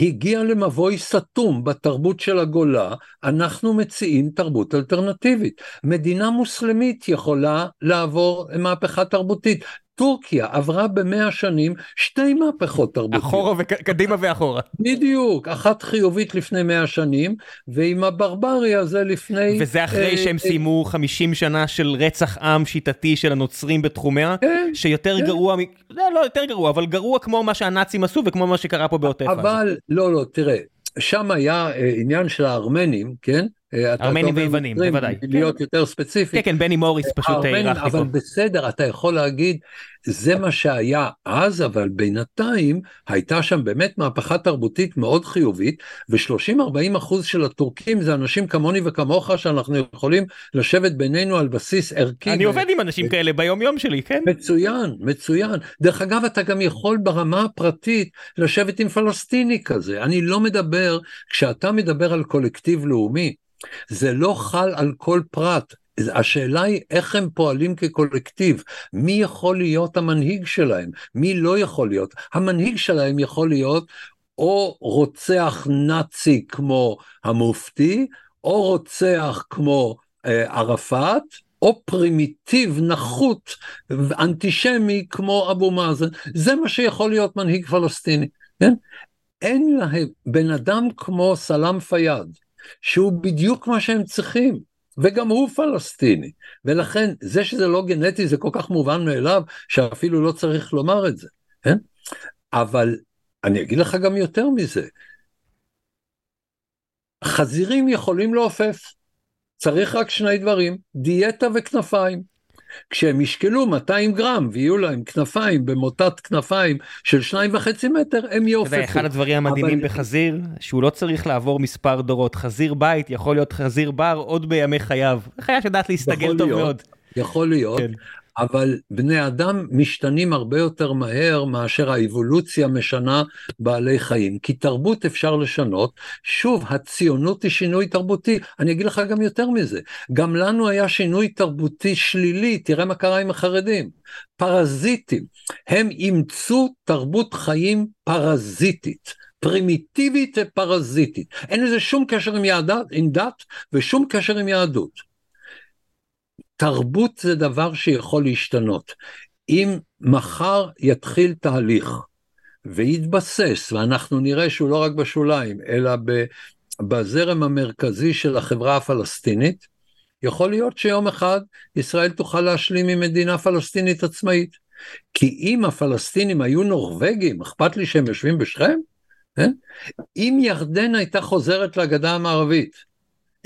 הגיע למבוי סתום בתרבות של הגולה, אנחנו מציעים תרבות אלטרנטיבית. מדינה מוסלמית יכולה לעבור מהפכה תרבותית. טורקיה עברה במאה שנים שתי מהפכות תרבותיות. אחורה וקדימה ואחורה. בדיוק, אחת חיובית לפני מאה שנים, ועם הברבריה זה לפני... וזה אחרי אה, שהם אה, סיימו 50 שנה של רצח עם שיטתי של הנוצרים בתחומיה, כן, שיותר כן. גרוע, לא, לא יותר גרוע, אבל גרוע כמו מה שהנאצים עשו וכמו מה שקרה פה בעוטף. אבל, לא, לא, תראה, שם היה אה, עניין של הארמנים, כן? אה, ארמנים ויוונים, בוודאי. להיות יותר ספציפי. כן, כן, בני מוריס פשוט הערכתי פה. אבל בסדר, אתה יכול להגיד, זה מה שהיה אז, אבל בינתיים הייתה שם באמת מהפכה תרבותית מאוד חיובית, ו-30-40 אחוז של הטורקים זה אנשים כמוני וכמוך, שאנחנו יכולים לשבת בינינו על בסיס ערכי. אני עובד עם אנשים כאלה ביום יום שלי, כן? מצוין, מצוין. דרך אגב, אתה גם יכול ברמה הפרטית לשבת עם פלסטיני כזה. אני לא מדבר, כשאתה מדבר על קולקטיב לאומי, זה לא חל על כל פרט. השאלה היא איך הם פועלים כקולקטיב, מי יכול להיות המנהיג שלהם, מי לא יכול להיות. המנהיג שלהם יכול להיות או רוצח נאצי כמו המופתי, או רוצח כמו אה, ערפאת, או פרימיטיב נחות אנטישמי כמו אבו מאזן. זה מה שיכול להיות מנהיג פלסטיני, כן? אין להם, בן אדם כמו סלאם פיאד, שהוא בדיוק מה שהם צריכים. וגם הוא פלסטיני. ולכן זה שזה לא גנטי זה כל כך מובן מאליו שאפילו לא צריך לומר את זה. כן? אבל אני אגיד לך גם יותר מזה. חזירים יכולים לעופף. צריך רק שני דברים, דיאטה וכנפיים. כשהם ישקלו 200 גרם ויהיו להם כנפיים במוטת כנפיים של שניים וחצי מטר, הם יעופפו. אחד הדברים המדהימים אבל... בחזיר, שהוא לא צריך לעבור מספר דורות. חזיר בית יכול להיות חזיר בר עוד בימי חייו. חיה שיודעת להסתגל טוב להיות, מאוד. יכול להיות, כן. אבל בני אדם משתנים הרבה יותר מהר מאשר האבולוציה משנה בעלי חיים, כי תרבות אפשר לשנות. שוב, הציונות היא שינוי תרבותי. אני אגיד לך גם יותר מזה, גם לנו היה שינוי תרבותי שלילי, תראה מה קרה עם החרדים. פרזיטים, הם אימצו תרבות חיים פרזיטית. פרימיטיבית ופרזיטית. אין לזה שום קשר עם, יעדת, עם דת ושום קשר עם יהדות. תרבות זה דבר שיכול להשתנות. אם מחר יתחיל תהליך ויתבסס, ואנחנו נראה שהוא לא רק בשוליים, אלא בזרם המרכזי של החברה הפלסטינית, יכול להיות שיום אחד ישראל תוכל להשלים עם מדינה פלסטינית עצמאית. כי אם הפלסטינים היו נורבגים, אכפת לי שהם יושבים בשכם? כן? אם ירדן הייתה חוזרת לגדה המערבית,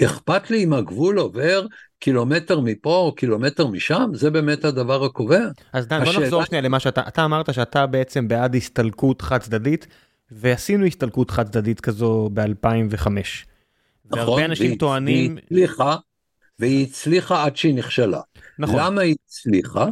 אכפת לי אם הגבול עובר קילומטר מפה או קילומטר משם? זה באמת הדבר הקובע. אז דן, השאלה... בוא נחזור שנייה למה שאתה, אתה אמרת שאתה בעצם בעד הסתלקות חד צדדית, ועשינו הסתלקות חד צדדית כזו ב-2005. נכון, והרבה אנשים והיא, טוענים... והיא הצליחה, והיא הצליחה עד שהיא נכשלה. נכון. למה היא הצליחה?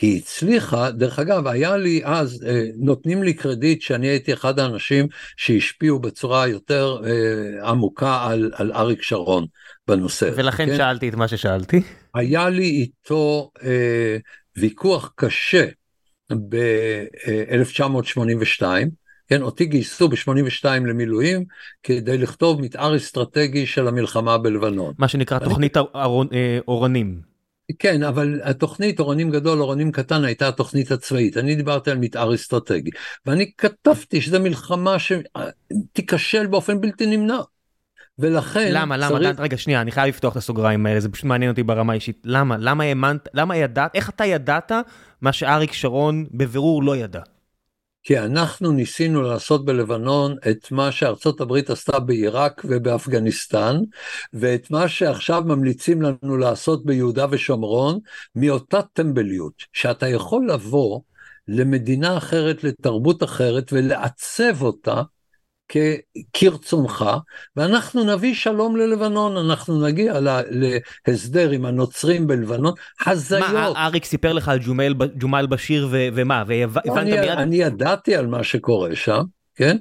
היא הצליחה, דרך אגב, היה לי אז, אה, נותנים לי קרדיט שאני הייתי אחד האנשים שהשפיעו בצורה יותר אה, עמוקה על, על אריק שרון בנושא. ולכן כן? שאלתי את מה ששאלתי. היה לי איתו אה, ויכוח קשה ב-1982, כן, אותי גייסו ב-82 למילואים כדי לכתוב מתאר אסטרטגי של המלחמה בלבנון. מה שנקרא תוכנית אה, אורנים. כן, אבל התוכנית אורנים גדול, אורנים קטן הייתה התוכנית הצבאית. אני דיברתי על מתאר אסטרטגי, ואני כתבתי שזו מלחמה שתיכשל באופן בלתי נמנע. ולכן למה למה צריך... רגע שנייה אני חייב לפתוח את הסוגריים האלה זה פשוט מעניין אותי ברמה אישית למה למה האמנת למה ידעת איך אתה ידעת מה שאריק שרון בבירור לא ידע. כי אנחנו ניסינו לעשות בלבנון את מה שארצות הברית עשתה בעיראק ובאפגניסטן, ואת מה שעכשיו ממליצים לנו לעשות ביהודה ושומרון, מאותה טמבליות, שאתה יכול לבוא למדינה אחרת, לתרבות אחרת, ולעצב אותה כרצונך, ואנחנו נביא שלום ללבנון, אנחנו נגיע להסדר עם הנוצרים בלבנון, הזיות. מה, אריק סיפר לך על ג'ומאל, ג'ומאל בשיר ו, ומה, והבנת מיד? אני ידעתי על מה שקורה שם, כן?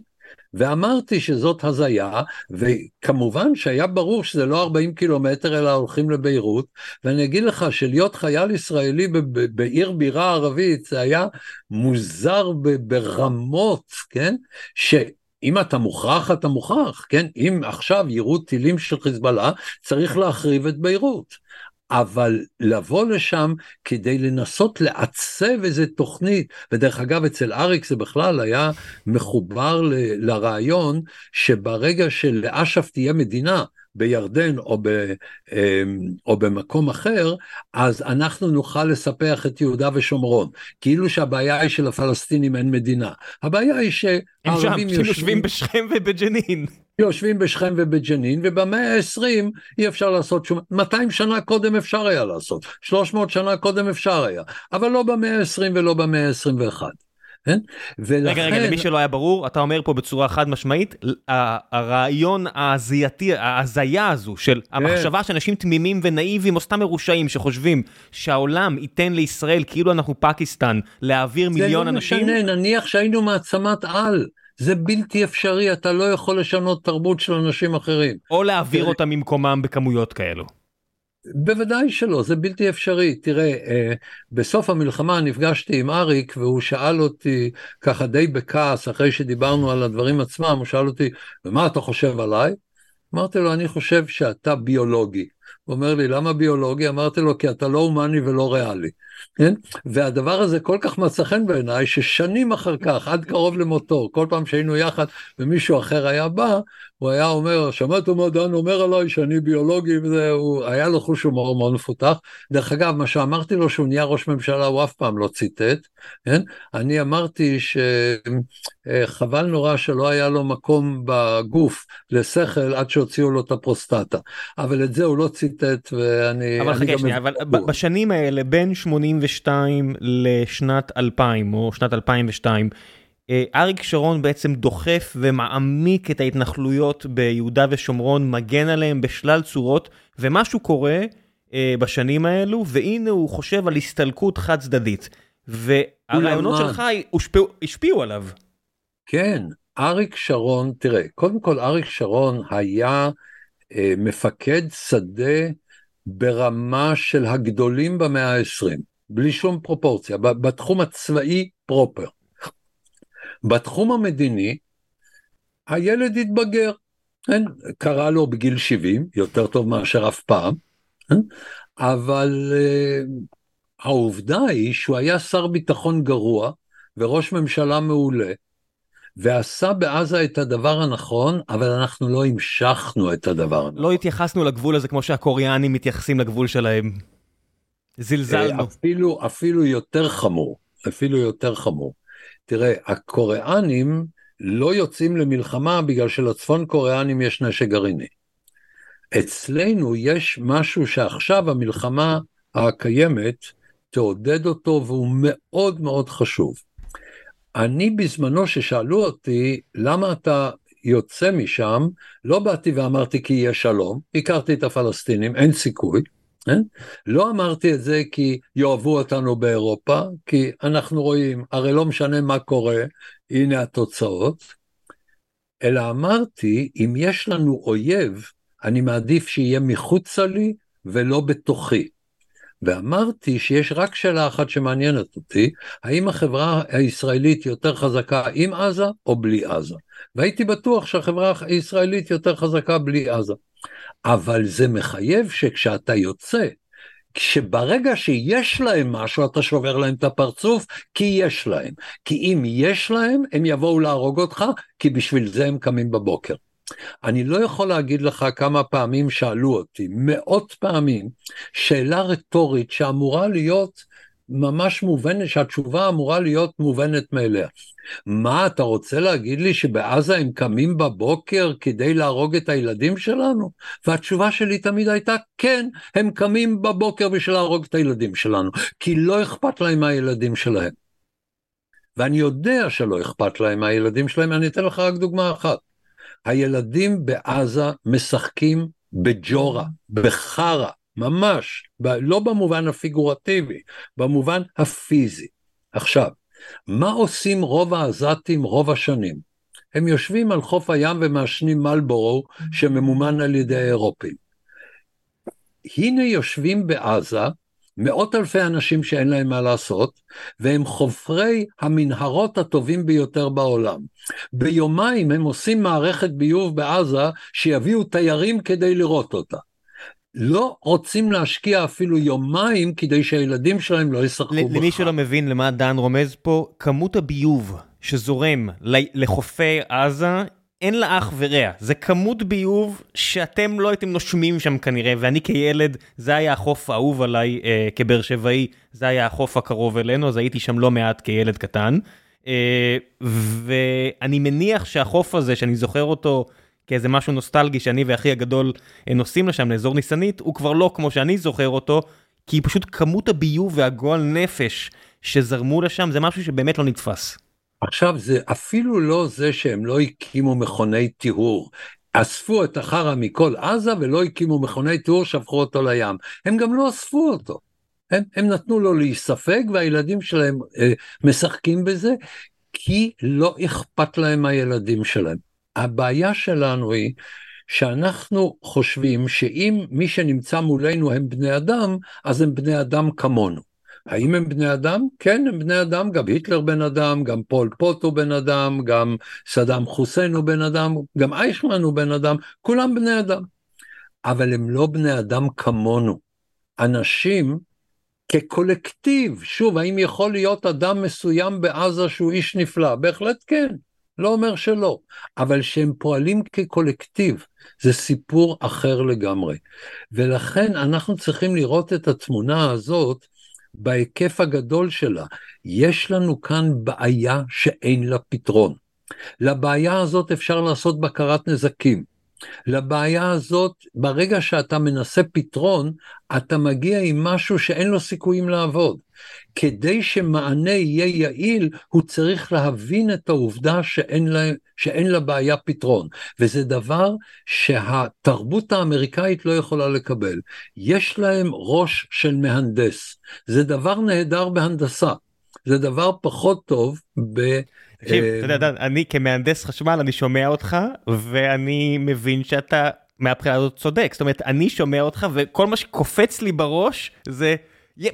ואמרתי שזאת הזיה, וכמובן שהיה ברור שזה לא 40 קילומטר אלא הולכים לביירות, ואני אגיד לך שלהיות חייל ישראלי בעיר בירה ערבית זה היה מוזר ברמות, כן? ש... אם אתה מוכרח, אתה מוכרח, כן? אם עכשיו יירו טילים של חיזבאללה, צריך להחריב את ביירות. אבל לבוא לשם כדי לנסות לעצב איזה תוכנית, ודרך אגב אצל אריק זה בכלל היה מחובר ל, לרעיון שברגע שלאש"ף תהיה מדינה, בירדן או, ב, אמ, או במקום אחר, אז אנחנו נוכל לספח את יהודה ושומרון. כאילו שהבעיה היא שלפלסטינים אין מדינה. הבעיה היא שהערבים יושבים... יושבים בשכם ובג'נין. יושבים בשכם ובג'נין, ובמאה ה-20 אי אפשר לעשות שום... 200 שנה קודם אפשר היה לעשות, 300 שנה קודם אפשר היה, אבל לא במאה ה-20 ולא במאה ה-21. כן? ולכן... רגע, רגע, למי שלא היה ברור, אתה אומר פה בצורה חד משמעית, הרעיון ההזייתי, ההזיה הזו של כן. המחשבה שאנשים תמימים ונאיבים או סתם מרושעים שחושבים שהעולם ייתן לישראל כאילו אנחנו פקיסטן להעביר מיליון לא אנשים. זה לא משנה, נניח שהיינו מעצמת על. זה בלתי אפשרי, אתה לא יכול לשנות תרבות של אנשים אחרים. או להעביר אותם ממקומם בכמויות כאלו. בוודאי שלא, זה בלתי אפשרי. תראה, אה, בסוף המלחמה נפגשתי עם אריק והוא שאל אותי ככה די בכעס, אחרי שדיברנו על הדברים עצמם, הוא שאל אותי, ומה אתה חושב עליי? אמרתי לו, אני חושב שאתה ביולוגי. הוא אומר לי, למה ביולוגי? אמרתי לו, כי אתה לא הומני ולא ריאלי. כן? והדבר הזה כל כך מצא חן בעיניי, ששנים אחר כך, עד קרוב למותו, כל פעם שהיינו יחד ומישהו אחר היה בא, הוא היה אומר, שמעת מה דן אומר עליי שאני ביולוגי, והוא היה לו חוש הומור מאוד מפותח. דרך אגב, מה שאמרתי לו שהוא נהיה ראש ממשלה, הוא אף פעם לא ציטט, כן? אני אמרתי שחבל נורא שלא היה לו מקום בגוף לשכל עד שהוציאו לו את הפרוסטטה, אבל את זה הוא לא ציטט, ואני... אבל חכה שנייה, אבל בשנים האלה, בין 82 לשנת 2000, או שנת 2002, אה, אריק שרון בעצם דוחף ומעמיק את ההתנחלויות ביהודה ושומרון, מגן עליהם בשלל צורות, ומשהו קורה אה, בשנים האלו, והנה הוא חושב על הסתלקות חד צדדית. והרעיונות שלך השפיעו, השפיעו עליו. כן, אריק שרון, תראה, קודם כל אריק שרון היה מפקד שדה ברמה של הגדולים במאה ה-20, בלי שום פרופורציה, בתחום הצבאי פרופר. בתחום המדיני, הילד התבגר, כן? קרה לו בגיל 70, יותר טוב מאשר אף פעם, כן? אבל uh, העובדה היא שהוא היה שר ביטחון גרוע וראש ממשלה מעולה, ועשה בעזה את הדבר הנכון, אבל אנחנו לא המשכנו את הדבר הנכון. לא התייחסנו לגבול הזה כמו שהקוריאנים מתייחסים לגבול שלהם. זלזלנו. אפילו, אפילו יותר חמור, אפילו יותר חמור. תראה, הקוריאנים לא יוצאים למלחמה בגלל שלצפון קוריאנים יש נשק גרעיני. אצלנו יש משהו שעכשיו המלחמה הקיימת תעודד אותו והוא מאוד מאוד חשוב. אני בזמנו ששאלו אותי למה אתה יוצא משם, לא באתי ואמרתי כי יהיה שלום, הכרתי את הפלסטינים, אין סיכוי. כן? לא אמרתי את זה כי יאהבו אותנו באירופה, כי אנחנו רואים, הרי לא משנה מה קורה, הנה התוצאות, אלא אמרתי, אם יש לנו אויב, אני מעדיף שיהיה מחוצה לי ולא בתוכי. ואמרתי שיש רק שאלה אחת שמעניינת אותי, האם החברה הישראלית יותר חזקה עם עזה או בלי עזה? והייתי בטוח שהחברה הישראלית יותר חזקה בלי עזה. אבל זה מחייב שכשאתה יוצא, שברגע שיש להם משהו אתה שובר להם את הפרצוף, כי יש להם. כי אם יש להם, הם יבואו להרוג אותך, כי בשביל זה הם קמים בבוקר. אני לא יכול להגיד לך כמה פעמים שאלו אותי, מאות פעמים, שאלה רטורית שאמורה להיות ממש מובנת, שהתשובה אמורה להיות מובנת מאליה. מה, אתה רוצה להגיד לי שבעזה הם קמים בבוקר כדי להרוג את הילדים שלנו? והתשובה שלי תמיד הייתה, כן, הם קמים בבוקר בשביל להרוג את הילדים שלנו, כי לא אכפת להם מהילדים שלהם. ואני יודע שלא אכפת להם מהילדים שלהם, אני אתן לך רק דוגמה אחת. הילדים בעזה משחקים בג'ורה, בחרא, ממש, לא במובן הפיגורטיבי, במובן הפיזי. עכשיו, מה עושים רוב העזתים רוב השנים? הם יושבים על חוף הים ומעשנים מלבורו שממומן על ידי האירופים. הנה יושבים בעזה מאות אלפי אנשים שאין להם מה לעשות, והם חופרי המנהרות הטובים ביותר בעולם. ביומיים הם עושים מערכת ביוב בעזה שיביאו תיירים כדי לראות אותה. לא רוצים להשקיע אפילו יומיים כדי שהילדים שלהם לא ישחקו בחר. למי שלא מבין למה דן רומז פה, כמות הביוב שזורם לחופי עזה אין לה אח ורע, זה כמות ביוב שאתם לא הייתם נושמים שם כנראה, ואני כילד, זה היה החוף האהוב עליי אה, כבאר שבעי, זה היה החוף הקרוב אלינו, אז הייתי שם לא מעט כילד קטן. אה, ואני מניח שהחוף הזה, שאני זוכר אותו כאיזה משהו נוסטלגי שאני ואחי הגדול אה, נוסעים לשם, לאזור ניסנית, הוא כבר לא כמו שאני זוכר אותו, כי פשוט כמות הביוב והגועל נפש שזרמו לשם, זה משהו שבאמת לא נתפס. עכשיו זה אפילו לא זה שהם לא הקימו מכוני טיהור, אספו את החרא מכל עזה ולא הקימו מכוני טיהור, שפכו אותו לים. הם גם לא אספו אותו. הם, הם נתנו לו להיספג והילדים שלהם אה, משחקים בזה, כי לא אכפת להם מהילדים שלהם. הבעיה שלנו היא שאנחנו חושבים שאם מי שנמצא מולנו הם בני אדם, אז הם בני אדם כמונו. האם הם בני אדם? כן, הם בני אדם, גם היטלר בן אדם, גם פול פוט הוא בן אדם, גם סדאם חוסיין הוא בן אדם, גם אייכמן הוא בן אדם, כולם בני אדם. אבל הם לא בני אדם כמונו. אנשים כקולקטיב, שוב, האם יכול להיות אדם מסוים בעזה שהוא איש נפלא? בהחלט כן, לא אומר שלא, אבל שהם פועלים כקולקטיב, זה סיפור אחר לגמרי. ולכן אנחנו צריכים לראות את התמונה הזאת בהיקף הגדול שלה. יש לנו כאן בעיה שאין לה פתרון. לבעיה הזאת אפשר לעשות בקרת נזקים. לבעיה הזאת, ברגע שאתה מנסה פתרון, אתה מגיע עם משהו שאין לו סיכויים לעבוד. כדי שמענה יהיה יעיל, הוא צריך להבין את העובדה שאין לה, שאין לה בעיה פתרון. וזה דבר שהתרבות האמריקאית לא יכולה לקבל. יש להם ראש של מהנדס. זה דבר נהדר בהנדסה. זה דבר פחות טוב ב... תקשיב, אתה יודע, אני כמהנדס חשמל, אני שומע אותך, ואני מבין שאתה מהבחינה הזאת צודק. זאת אומרת, אני שומע אותך, וכל מה שקופץ לי בראש זה...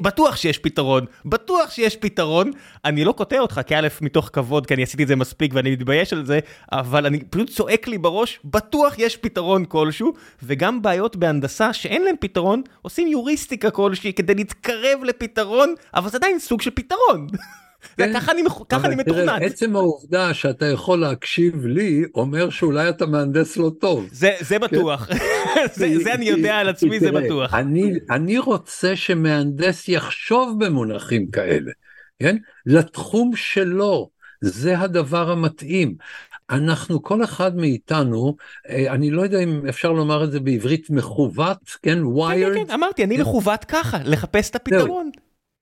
בטוח שיש פתרון, בטוח שיש פתרון. אני לא קוטע אותך כאלף מתוך כבוד, כי אני עשיתי את זה מספיק ואני מתבייש על זה, אבל אני פשוט צועק לי בראש, בטוח יש פתרון כלשהו, וגם בעיות בהנדסה שאין להם פתרון, עושים יוריסטיקה כלשהי כדי להתקרב לפתרון, אבל זה עדיין סוג של פתרון. כן? ככה אני, מתוכנן. עצם העובדה שאתה יכול להקשיב לי, אומר שאולי אתה מהנדס לא טוב. זה, כן? בטוח. זה, אני יודע על עצמי, זה בטוח. אני, רוצה שמהנדס יחשוב במונחים כאלה, כן? לתחום שלו, זה הדבר המתאים. אנחנו, כל אחד מאיתנו, אה, אני לא יודע אם אפשר לומר את זה בעברית מכוות, כן? wired. כן, כן, אמרתי, אני מכוות ככה, לחפש את הפתרון.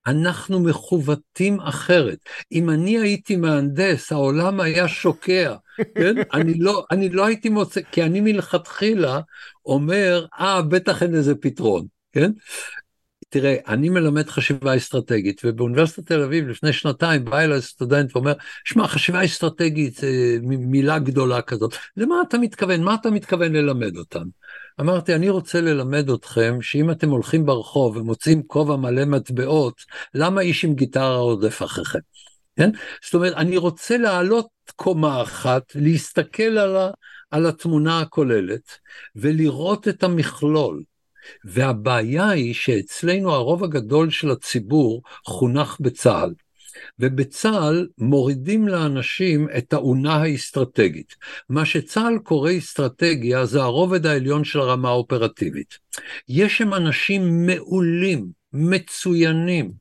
אנחנו מכוותים אחרת. אם אני הייתי מהנדס, העולם היה שוקע, כן? אני, לא, אני לא הייתי מוצא, כי אני מלכתחילה אומר, אה, בטח אין לזה פתרון, כן? תראה, אני מלמד חשיבה אסטרטגית, ובאוניברסיטת תל אביב לפני שנתיים בא אליי סטודנט ואומר, שמע, חשיבה אסטרטגית זה מילה גדולה כזאת, למה אתה מתכוון? מה אתה מתכוון ללמד אותם? אמרתי, אני רוצה ללמד אתכם שאם אתם הולכים ברחוב ומוצאים כובע מלא מטבעות, למה איש עם גיטרה רודף אחריכם? כן? זאת אומרת, אני רוצה לעלות קומה אחת, להסתכל על, ה, על התמונה הכוללת ולראות את המכלול. והבעיה היא שאצלנו הרוב הגדול של הציבור חונך בצה"ל. ובצה"ל מורידים לאנשים את האונה האסטרטגית. מה שצה"ל קורא אסטרטגיה זה הרובד העליון של הרמה האופרטיבית. יש שם אנשים מעולים, מצוינים,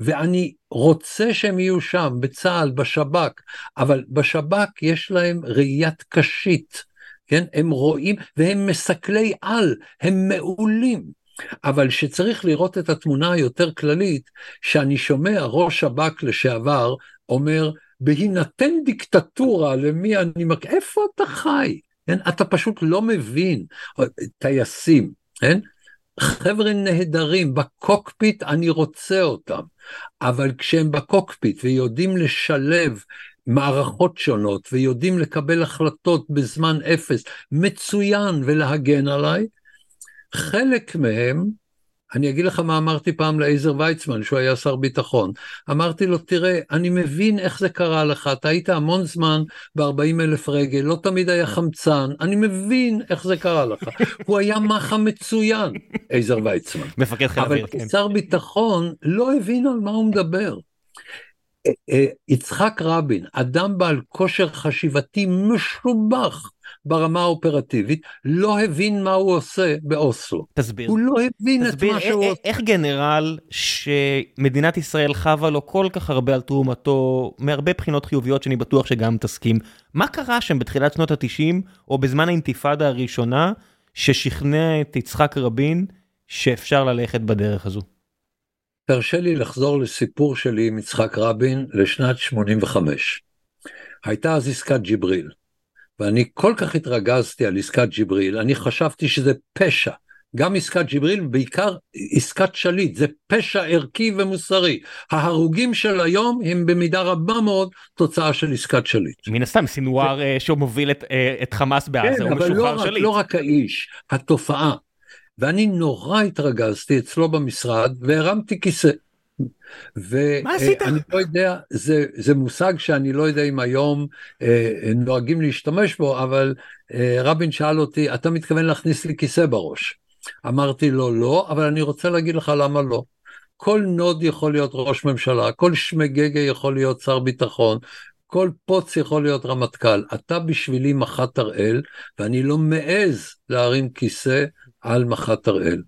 ואני רוצה שהם יהיו שם, בצה"ל, בשב"כ, אבל בשב"כ יש להם ראיית קשית, כן? הם רואים, והם מסכלי על, הם מעולים. אבל שצריך לראות את התמונה היותר כללית, שאני שומע ראש שב"כ לשעבר אומר, בהינתן דיקטטורה למי אני מק... איפה אתה חי? כן? אתה פשוט לא מבין. טייסים, כן? חבר'ה נהדרים, בקוקפיט אני רוצה אותם, אבל כשהם בקוקפיט ויודעים לשלב מערכות שונות ויודעים לקבל החלטות בזמן אפס, מצוין ולהגן עליי, חלק מהם, אני אגיד לך מה אמרתי פעם לעזר ויצמן, שהוא היה שר ביטחון. אמרתי לו, תראה, אני מבין איך זה קרה לך, אתה היית המון זמן ב-40 אלף רגל, לא תמיד היה חמצן, אני מבין איך זה קרה לך. הוא היה מח"א מצוין, עזר ויצמן. מפקד חיל אוויר, כן. אבל כשר ביטחון לא הבין על מה הוא מדבר. אה, אה, יצחק רבין, אדם בעל כושר חשיבתי משובח, ברמה האופרטיבית, לא הבין מה הוא עושה באוסלו. תסביר. הוא לא הבין תסביר, את מה שהוא עושה. איך גנרל שמדינת ישראל חווה לו כל כך הרבה על תרומתו, מהרבה בחינות חיוביות שאני בטוח שגם תסכים, מה קרה שם בתחילת שנות ה-90, או בזמן האינתיפאדה הראשונה, ששכנע את יצחק רבין שאפשר ללכת בדרך הזו? תרשה לי לחזור לסיפור שלי עם יצחק רבין לשנת 85. הייתה אז עסקת ג'יבריל. ואני כל כך התרגזתי על עסקת ג'יבריל, אני חשבתי שזה פשע. גם עסקת ג'יבריל, בעיקר עסקת שליט, זה פשע ערכי ומוסרי. ההרוגים של היום הם במידה רבה מאוד תוצאה של עסקת שליט. מן הסתם, סינואר ו... אה, שמוביל את, אה, את חמאס בעזה, כן, הוא משוחרר לא שליט. לא רק האיש, התופעה. ואני נורא התרגזתי אצלו במשרד והרמתי כיסא. מה עשית? ואני לא יודע, זה, זה מושג שאני לא יודע אם היום אה, נוהגים להשתמש בו, אבל אה, רבין שאל אותי, אתה מתכוון להכניס לי כיסא בראש? אמרתי לו לא, אבל אני רוצה להגיד לך למה לא. כל נוד יכול להיות ראש ממשלה, כל שמגגה יכול להיות שר ביטחון, כל פוץ יכול להיות רמטכ"ל. אתה בשבילי מח"ט הראל, ואני לא מעז להרים כיסא על מח"ט הראל.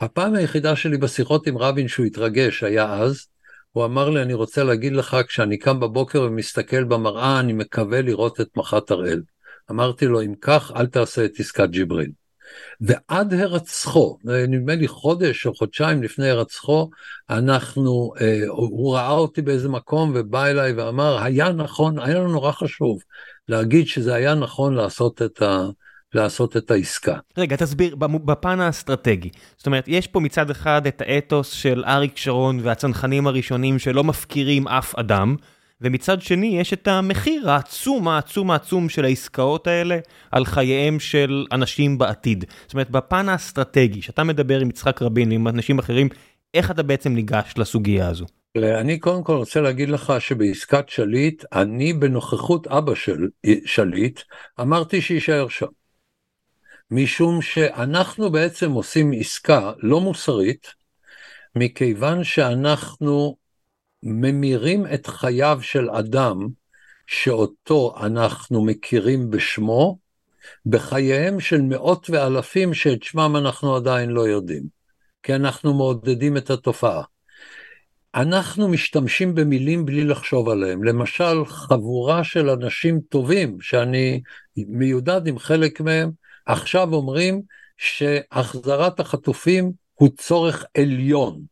הפעם היחידה שלי בשיחות עם רבין שהוא התרגש היה אז, הוא אמר לי, אני רוצה להגיד לך, כשאני קם בבוקר ומסתכל במראה, אני מקווה לראות את מח"ט הראל. אמרתי לו, אם כך, אל תעשה את עסקת ג'יבריל. ועד הרצחו, נדמה לי חודש או חודשיים לפני הרצחו, אנחנו, אה, הוא ראה אותי באיזה מקום ובא אליי ואמר, היה נכון, היה לנו נורא חשוב להגיד שזה היה נכון לעשות את ה... לעשות את העסקה. רגע, תסביר, בפן האסטרטגי. זאת אומרת, יש פה מצד אחד את האתוס של אריק שרון והצנחנים הראשונים שלא מפקירים אף אדם, ומצד שני יש את המחיר העצום העצום העצום של העסקאות האלה על חייהם של אנשים בעתיד. זאת אומרת, בפן האסטרטגי, שאתה מדבר עם יצחק רבין ועם אנשים אחרים, איך אתה בעצם ניגש לסוגיה הזו? אני קודם כל רוצה להגיד לך שבעסקת שליט, אני בנוכחות אבא של שליט, אמרתי שיישאר שם. משום שאנחנו בעצם עושים עסקה לא מוסרית, מכיוון שאנחנו ממירים את חייו של אדם שאותו אנחנו מכירים בשמו, בחייהם של מאות ואלפים שאת שמם אנחנו עדיין לא יודעים, כי אנחנו מעודדים את התופעה. אנחנו משתמשים במילים בלי לחשוב עליהם. למשל, חבורה של אנשים טובים, שאני מיודד עם חלק מהם, עכשיו אומרים שהחזרת החטופים הוא צורך עליון.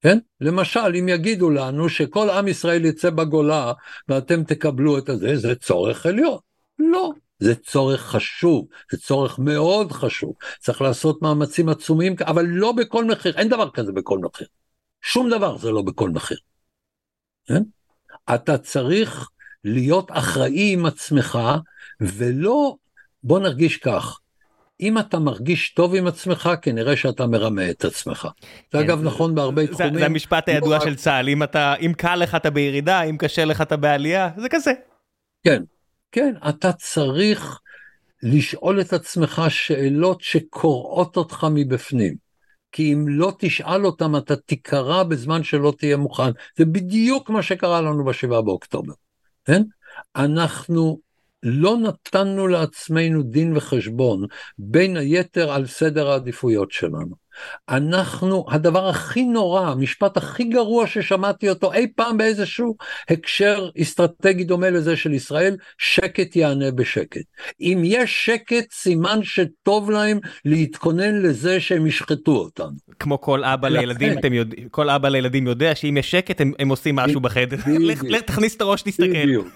כן? למשל, אם יגידו לנו שכל עם ישראל יצא בגולה ואתם תקבלו את הזה, זה צורך עליון. לא, זה צורך חשוב, זה צורך מאוד חשוב. צריך לעשות מאמצים עצומים, אבל לא בכל מחיר, אין דבר כזה בכל מחיר. שום דבר זה לא בכל מחיר. כן? אתה צריך להיות אחראי עם עצמך, ולא, בוא נרגיש כך, אם אתה מרגיש טוב עם עצמך, כנראה שאתה מרמה את עצמך. זה כן, אגב נכון בהרבה תחומים. זה המשפט הידוע של צה"ל, אם אתה, אם קל לך אתה בירידה, אם קשה לך אתה בעלייה, זה כזה. כן, כן, אתה צריך לשאול את עצמך שאלות שקורעות אותך מבפנים. כי אם לא תשאל אותם, אתה תיקרע בזמן שלא תהיה מוכן. זה בדיוק מה שקרה לנו בשבעה באוקטובר, כן? אנחנו לא נתנו לעצמנו דין וחשבון, בין היתר על סדר העדיפויות שלנו. אנחנו, הדבר הכי נורא, המשפט הכי גרוע ששמעתי אותו אי פעם באיזשהו הקשר אסטרטגי דומה לזה של ישראל, שקט יענה בשקט. אם יש שקט, סימן שטוב להם להתכונן לזה שהם ישחטו אותנו. כמו כל אבא לכן... לילדים, אתם יודעים, כל אבא לילדים יודע שאם יש שקט הם, הם עושים משהו בחדר. לך תכניס את הראש, תסתכל. בדיוק,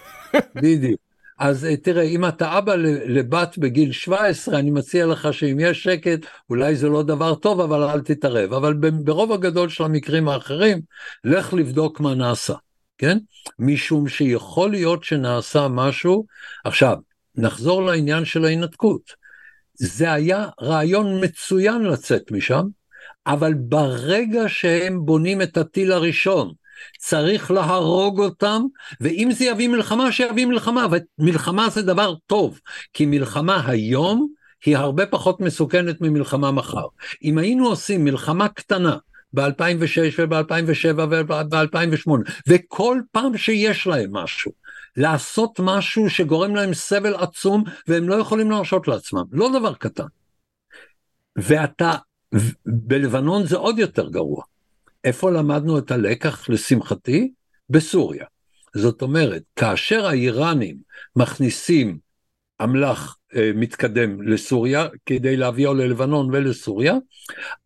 בדיוק. אז אה, תראה, אם אתה אבא לבת בגיל 17, אני מציע לך שאם יש שקט, אולי זה לא דבר טוב, אבל אל תתערב. אבל ברוב הגדול של המקרים האחרים, לך לבדוק מה נעשה, כן? משום שיכול להיות שנעשה משהו. עכשיו, נחזור לעניין של ההינתקות. זה היה רעיון מצוין לצאת משם, אבל ברגע שהם בונים את הטיל הראשון, צריך להרוג אותם, ואם זה יביא מלחמה, שיביא מלחמה, ומלחמה זה דבר טוב, כי מלחמה היום היא הרבה פחות מסוכנת ממלחמה מחר. אם היינו עושים מלחמה קטנה, ב-2006 וב-2007 וב-2008, וכל פעם שיש להם משהו, לעשות משהו שגורם להם סבל עצום והם לא יכולים להרשות לעצמם, לא דבר קטן. ואתה, בלבנון זה עוד יותר גרוע. איפה למדנו את הלקח, לשמחתי? בסוריה. זאת אומרת, כאשר האיראנים מכניסים אמל"ח אה, מתקדם לסוריה, כדי להביאו ללבנון ולסוריה,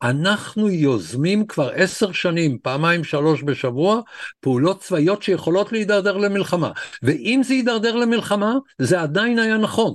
אנחנו יוזמים כבר עשר שנים, פעמיים שלוש בשבוע, פעולות צבאיות שיכולות להידרדר למלחמה. ואם זה יידרדר למלחמה, זה עדיין היה נכון.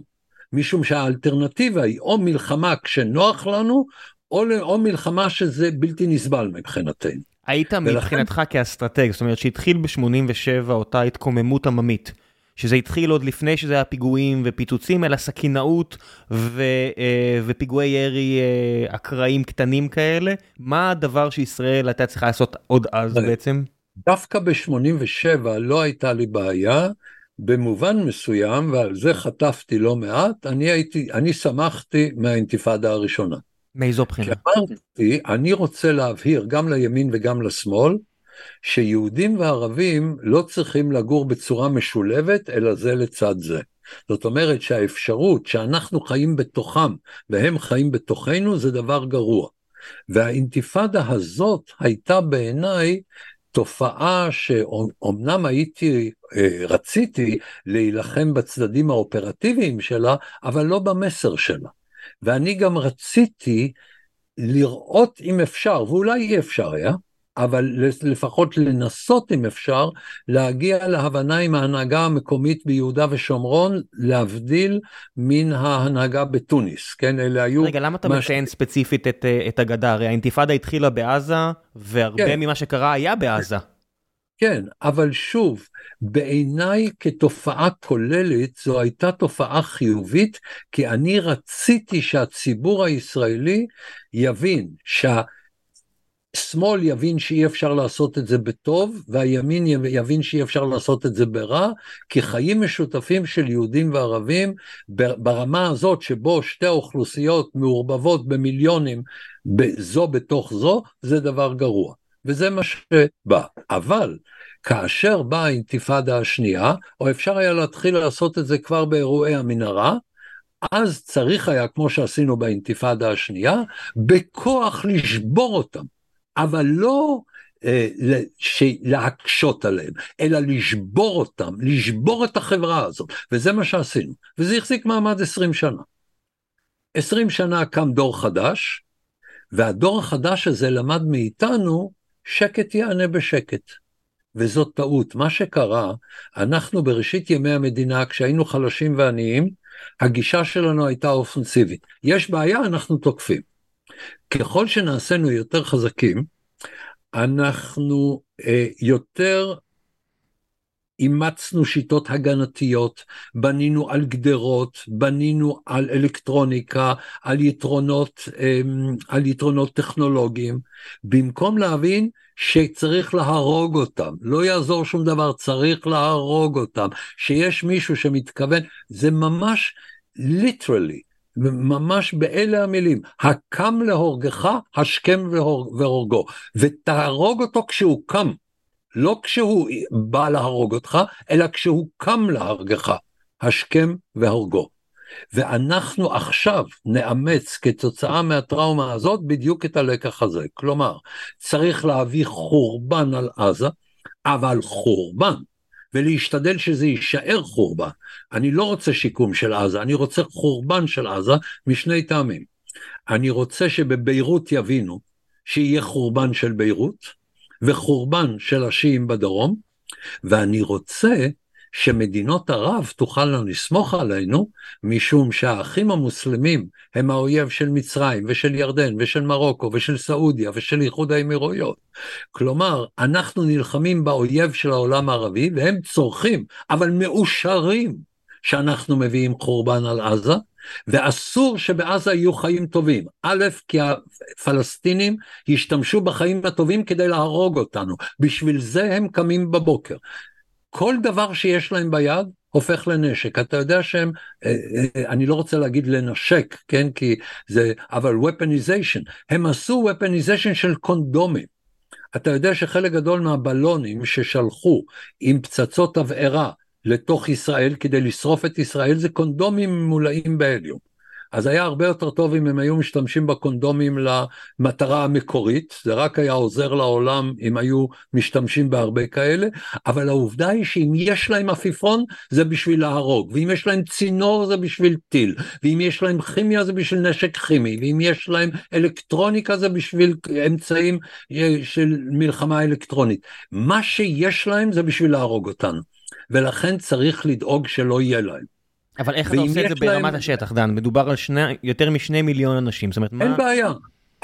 משום שהאלטרנטיבה היא או מלחמה כשנוח לנו, או, או מלחמה שזה בלתי נסבל מבחינתנו. היית ולכן... מבחינתך כאסטרטג, זאת אומרת שהתחיל ב-87 אותה התקוממות עממית, שזה התחיל עוד לפני שזה היה פיגועים ופיצוצים, אלא סכינאות ו, אה, ופיגועי ירי אה, אקראיים קטנים כאלה, מה הדבר שישראל הייתה צריכה לעשות עוד אז בעצם? דווקא ב-87 לא הייתה לי בעיה, במובן מסוים, ועל זה חטפתי לא מעט, אני הייתי, אני שמחתי מהאינתיפאדה הראשונה. מאיזו בחינה? אמרתי, אני רוצה להבהיר גם לימין וגם לשמאל, שיהודים וערבים לא צריכים לגור בצורה משולבת, אלא זה לצד זה. זאת אומרת שהאפשרות שאנחנו חיים בתוכם והם חיים בתוכנו זה דבר גרוע. והאינתיפאדה הזאת הייתה בעיניי תופעה שאומנם הייתי, אה, רציתי להילחם בצדדים האופרטיביים שלה, אבל לא במסר שלה. ואני גם רציתי לראות אם אפשר, ואולי אי אפשר היה, אבל לפחות לנסות אם אפשר להגיע להבנה עם ההנהגה המקומית ביהודה ושומרון, להבדיל מן ההנהגה בתוניס, כן, אלה היו... רגע, למה אתה מש... מציין ספציפית את, אה, את הגדה? הרי האינתיפאדה התחילה בעזה, והרבה כן. ממה שקרה היה בעזה. כן, אבל שוב, בעיניי כתופעה כוללת זו הייתה תופעה חיובית, כי אני רציתי שהציבור הישראלי יבין שה... שמאל יבין שאי אפשר לעשות את זה בטוב, והימין יבין שאי אפשר לעשות את זה ברע, כי חיים משותפים של יהודים וערבים ברמה הזאת שבו שתי האוכלוסיות מעורבבות במיליונים זו בתוך זו, זה דבר גרוע. וזה מה שבא. אבל כאשר באה האינתיפאדה השנייה, או אפשר היה להתחיל לעשות את זה כבר באירועי המנהרה, אז צריך היה, כמו שעשינו באינתיפאדה השנייה, בכוח לשבור אותם. אבל לא אה, להקשות עליהם, אלא לשבור אותם, לשבור את החברה הזאת, וזה מה שעשינו, וזה החזיק מעמד 20 שנה. 20 שנה קם דור חדש, והדור החדש הזה למד מאיתנו, שקט יענה בשקט. וזאת טעות. מה שקרה, אנחנו בראשית ימי המדינה, כשהיינו חלשים ועניים, הגישה שלנו הייתה אופנסיבית. יש בעיה, אנחנו תוקפים. ככל שנעשינו יותר חזקים, אנחנו אה, יותר אימצנו שיטות הגנתיות, בנינו על גדרות, בנינו על אלקטרוניקה, על יתרונות, אה, על יתרונות טכנולוגיים, במקום להבין שצריך להרוג אותם, לא יעזור שום דבר, צריך להרוג אותם, שיש מישהו שמתכוון, זה ממש ליטרלי, ממש באלה המילים, הקם להורגך, השכם והורגו, ותהרוג אותו כשהוא קם, לא כשהוא בא להרוג אותך, אלא כשהוא קם להרגך, השכם והורגו. ואנחנו עכשיו נאמץ כתוצאה מהטראומה הזאת בדיוק את הלקח הזה. כלומר, צריך להביא חורבן על עזה, אבל חורבן ולהשתדל שזה יישאר חורבן. אני לא רוצה שיקום של עזה, אני רוצה חורבן של עזה משני טעמים. אני רוצה שבביירות יבינו שיהיה חורבן של ביירות וחורבן של השיעים בדרום, ואני רוצה שמדינות ערב תוכלנה לסמוך עלינו, משום שהאחים המוסלמים הם האויב של מצרים ושל ירדן ושל מרוקו ושל סעודיה ושל איחוד האמירויות. כלומר, אנחנו נלחמים באויב של העולם הערבי והם צורכים, אבל מאושרים שאנחנו מביאים חורבן על עזה, ואסור שבעזה יהיו חיים טובים. א', כי הפלסטינים השתמשו בחיים הטובים כדי להרוג אותנו, בשביל זה הם קמים בבוקר. כל דבר שיש להם ביד הופך לנשק. אתה יודע שהם, אה, אה, אני לא רוצה להגיד לנשק, כן, כי זה, אבל weaponization, הם עשו weaponization של קונדומים. אתה יודע שחלק גדול מהבלונים ששלחו עם פצצות תבערה לתוך ישראל כדי לשרוף את ישראל זה קונדומים מולאים בהליום. אז היה הרבה יותר טוב אם הם היו משתמשים בקונדומים למטרה המקורית, זה רק היה עוזר לעולם אם היו משתמשים בהרבה כאלה, אבל העובדה היא שאם יש להם עפיפון זה בשביל להרוג, ואם יש להם צינור זה בשביל טיל, ואם יש להם כימיה זה בשביל נשק כימי, ואם יש להם אלקטרוניקה זה בשביל אמצעים אה, של מלחמה אלקטרונית. מה שיש להם זה בשביל להרוג אותנו, ולכן צריך לדאוג שלא יהיה להם. אבל איך אתה עושה את זה ברמת להם... השטח, דן? מדובר על שני, יותר משני מיליון אנשים, זאת אומרת, אין מה... בעיה.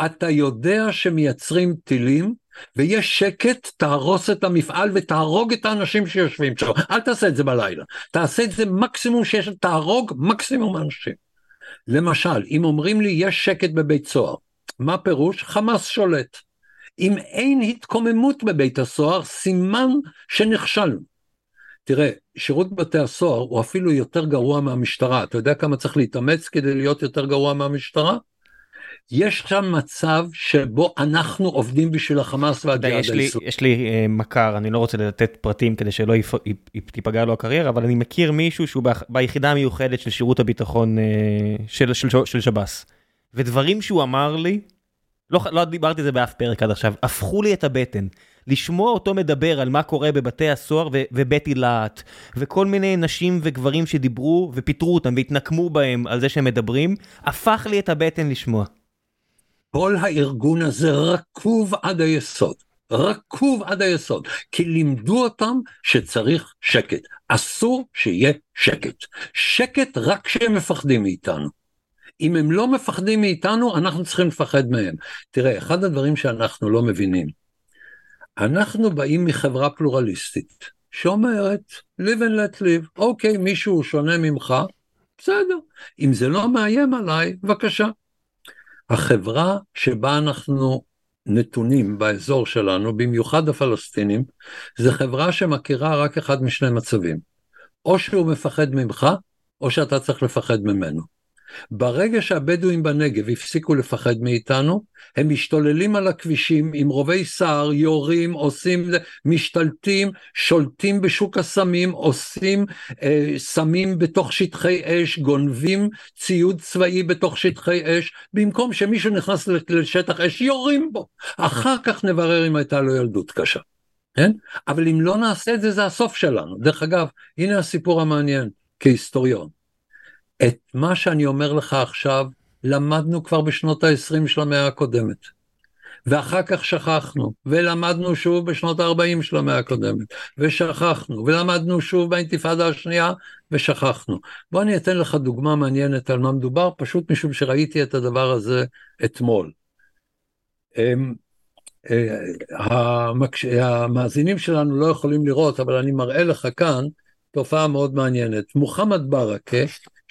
אתה יודע שמייצרים טילים, ויש שקט, תהרוס את המפעל ותהרוג את האנשים שיושבים שם. אל תעשה את זה בלילה. תעשה את זה מקסימום שיש, תהרוג מקסימום אנשים. למשל, אם אומרים לי יש שקט בבית סוהר, מה פירוש? חמאס שולט. אם אין התקוממות בבית הסוהר, סימן שנכשלנו. תראה, שירות בתי הסוהר הוא אפילו יותר גרוע מהמשטרה. אתה יודע כמה צריך להתאמץ כדי להיות יותר גרוע מהמשטרה? יש שם מצב שבו אנחנו עובדים בשביל החמאס והג'יהאד האסלאמי. יש לי uh, מכר, אני לא רוצה לתת פרטים כדי שלא יפ... תיפגע לו הקריירה, אבל אני מכיר מישהו שהוא ב... ביחידה המיוחדת של שירות הביטחון uh, של, של, של, של שב"ס. ודברים שהוא אמר לי, לא, לא דיברתי על זה באף פרק עד עכשיו, הפכו לי את הבטן. לשמוע אותו מדבר על מה קורה בבתי הסוהר ו- ובטי להט, וכל מיני נשים וגברים שדיברו ופיטרו אותם והתנקמו בהם על זה שהם מדברים, הפך לי את הבטן לשמוע. כל הארגון הזה רקוב עד היסוד. רקוב עד היסוד, כי לימדו אותם שצריך שקט. אסור שיהיה שקט. שקט רק כשהם מפחדים מאיתנו. אם הם לא מפחדים מאיתנו, אנחנו צריכים לפחד מהם. תראה, אחד הדברים שאנחנו לא מבינים, אנחנו באים מחברה פלורליסטית, שאומרת, live and let live, אוקיי, מישהו שונה ממך, בסדר. אם זה לא מאיים עליי, בבקשה. החברה שבה אנחנו נתונים באזור שלנו, במיוחד הפלסטינים, זה חברה שמכירה רק אחד משני מצבים. או שהוא מפחד ממך, או שאתה צריך לפחד ממנו. ברגע שהבדואים בנגב הפסיקו לפחד מאיתנו, הם משתוללים על הכבישים עם רובי סער, יורים, עושים, משתלטים, שולטים בשוק הסמים, עושים אה, סמים בתוך שטחי אש, גונבים ציוד צבאי בתוך שטחי אש, במקום שמישהו נכנס לשטח אש, יורים בו. אחר כך נברר אם הייתה לו ילדות קשה. כן? אבל אם לא נעשה את זה, זה הסוף שלנו. דרך אגב, הנה הסיפור המעניין, כהיסטוריון. את מה שאני אומר לך עכשיו, למדנו כבר בשנות ה-20 של המאה הקודמת. ואחר כך שכחנו, ולמדנו שוב בשנות ה-40 של המאה הקודמת, ושכחנו, ולמדנו שוב באינתיפאדה השנייה, ושכחנו. בוא אני אתן לך דוגמה מעניינת על מה מדובר, פשוט משום שראיתי את הדבר הזה אתמול. אמ, אה, המאזינים שלנו לא יכולים לראות, אבל אני מראה לך כאן תופעה מאוד מעניינת. מוחמד ברכה,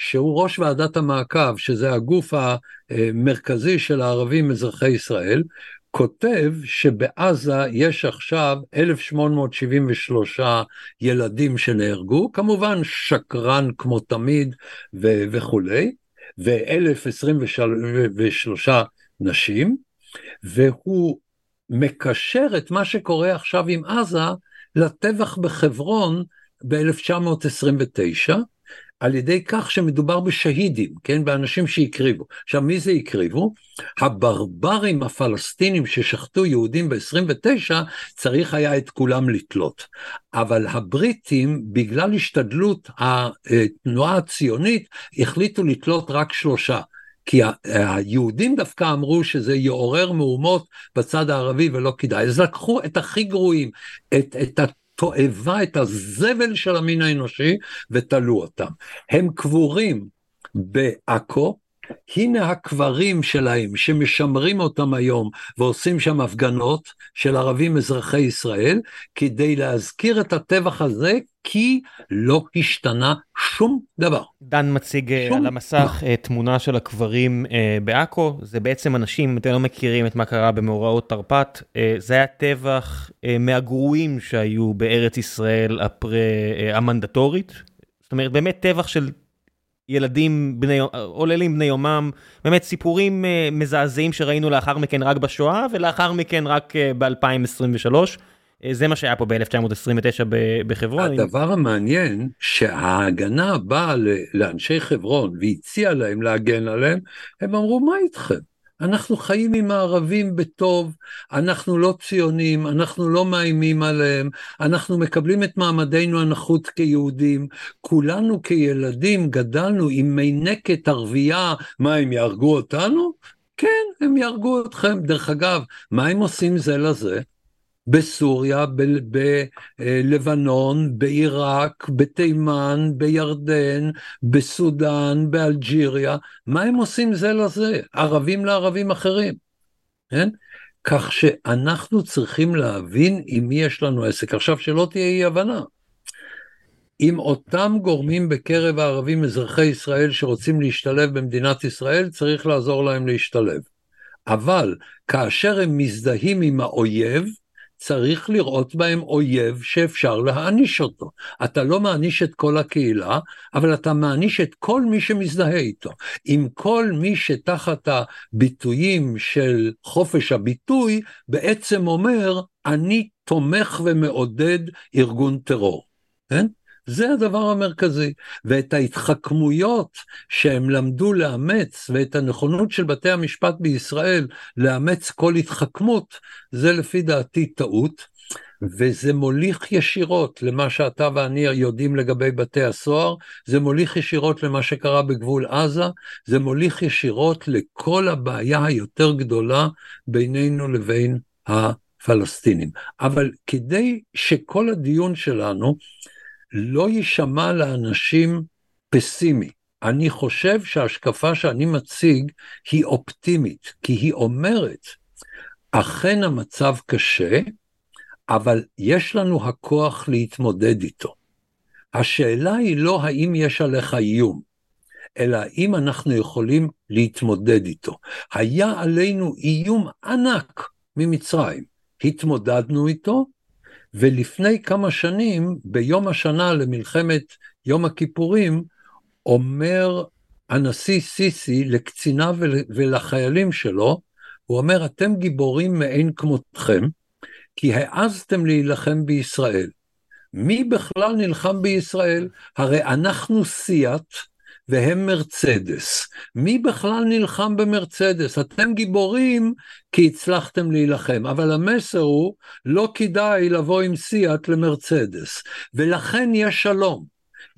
שהוא ראש ועדת המעקב, שזה הגוף המרכזי של הערבים אזרחי ישראל, כותב שבעזה יש עכשיו 1,873 ילדים שנהרגו, כמובן שקרן כמו תמיד ו- וכולי, ו-1,023 נשים, והוא מקשר את מה שקורה עכשיו עם עזה לטבח בחברון ב-1929, על ידי כך שמדובר בשהידים, כן, באנשים שהקריבו. עכשיו, מי זה הקריבו? הברברים הפלסטינים ששחטו יהודים ב-29, צריך היה את כולם לתלות. אבל הבריטים, בגלל השתדלות התנועה הציונית, החליטו לתלות רק שלושה. כי היהודים דווקא אמרו שזה יעורר מהומות בצד הערבי ולא כדאי. אז לקחו את הכי גרועים, את, את התועבה, את הזבל של המין האנושי, ותלו אותם. הם קבורים בעכו, הנה הקברים שלהם שמשמרים אותם היום ועושים שם הפגנות של ערבים אזרחי ישראל כדי להזכיר את הטבח הזה כי לא השתנה שום דבר. דן מציג אה, על המסך דבר. אה, תמונה של הקברים אה, בעכו, זה בעצם אנשים, אתם לא מכירים את מה קרה במאורעות תרפ"ט, זה היה טבח מהגרועים שהיו בארץ ישראל המנדטורית, זאת אומרת באמת טבח של ילדים בני, עוללים בני יומם, באמת סיפורים מזעזעים שראינו לאחר מכן רק בשואה ולאחר מכן רק ב-2023. זה מה שהיה פה ב-1929 בחברון. הדבר המעניין שההגנה באה לאנשי חברון והציעה להם להגן עליהם, הם אמרו מה איתכם? אנחנו חיים עם הערבים בטוב, אנחנו לא ציונים, אנחנו לא מאיימים עליהם, אנחנו מקבלים את מעמדנו הנחות כיהודים, כולנו כילדים גדלנו עם מינקת ערבייה, מה הם יהרגו אותנו? כן, הם יהרגו אתכם. דרך אגב, מה הם עושים זה לזה? בסוריה, בלבנון, בעיראק, בתימן, בירדן, בסודאן, באלג'יריה, מה הם עושים זה לזה? ערבים לערבים אחרים, כן? כך שאנחנו צריכים להבין עם מי יש לנו עסק. עכשיו, שלא תהיה אי הבנה. עם אותם גורמים בקרב הערבים אזרחי ישראל שרוצים להשתלב במדינת ישראל, צריך לעזור להם להשתלב. אבל כאשר הם מזדהים עם האויב, צריך לראות בהם אויב שאפשר להעניש אותו. אתה לא מעניש את כל הקהילה, אבל אתה מעניש את כל מי שמזדהה איתו. אם כל מי שתחת הביטויים של חופש הביטוי, בעצם אומר, אני תומך ומעודד ארגון טרור. כן? זה הדבר המרכזי. ואת ההתחכמויות שהם למדו לאמץ, ואת הנכונות של בתי המשפט בישראל לאמץ כל התחכמות, זה לפי דעתי טעות. וזה מוליך ישירות למה שאתה ואני יודעים לגבי בתי הסוהר, זה מוליך ישירות למה שקרה בגבול עזה, זה מוליך ישירות לכל הבעיה היותר גדולה בינינו לבין הפלסטינים. אבל כדי שכל הדיון שלנו לא יישמע לאנשים פסימי. אני חושב שההשקפה שאני מציג היא אופטימית, כי היא אומרת, אכן המצב קשה, אבל יש לנו הכוח להתמודד איתו. השאלה היא לא האם יש עליך איום, אלא האם אנחנו יכולים להתמודד איתו. היה עלינו איום ענק ממצרים, התמודדנו איתו, ולפני כמה שנים, ביום השנה למלחמת יום הכיפורים, אומר הנשיא סיסי לקציניו ולחיילים שלו, הוא אומר, אתם גיבורים מאין כמותכם, כי העזתם להילחם בישראל. מי בכלל נלחם בישראל? הרי אנחנו סיאט, והם מרצדס. מי בכלל נלחם במרצדס? אתם גיבורים כי הצלחתם להילחם, אבל המסר הוא לא כדאי לבוא עם סיאט למרצדס, ולכן יש שלום.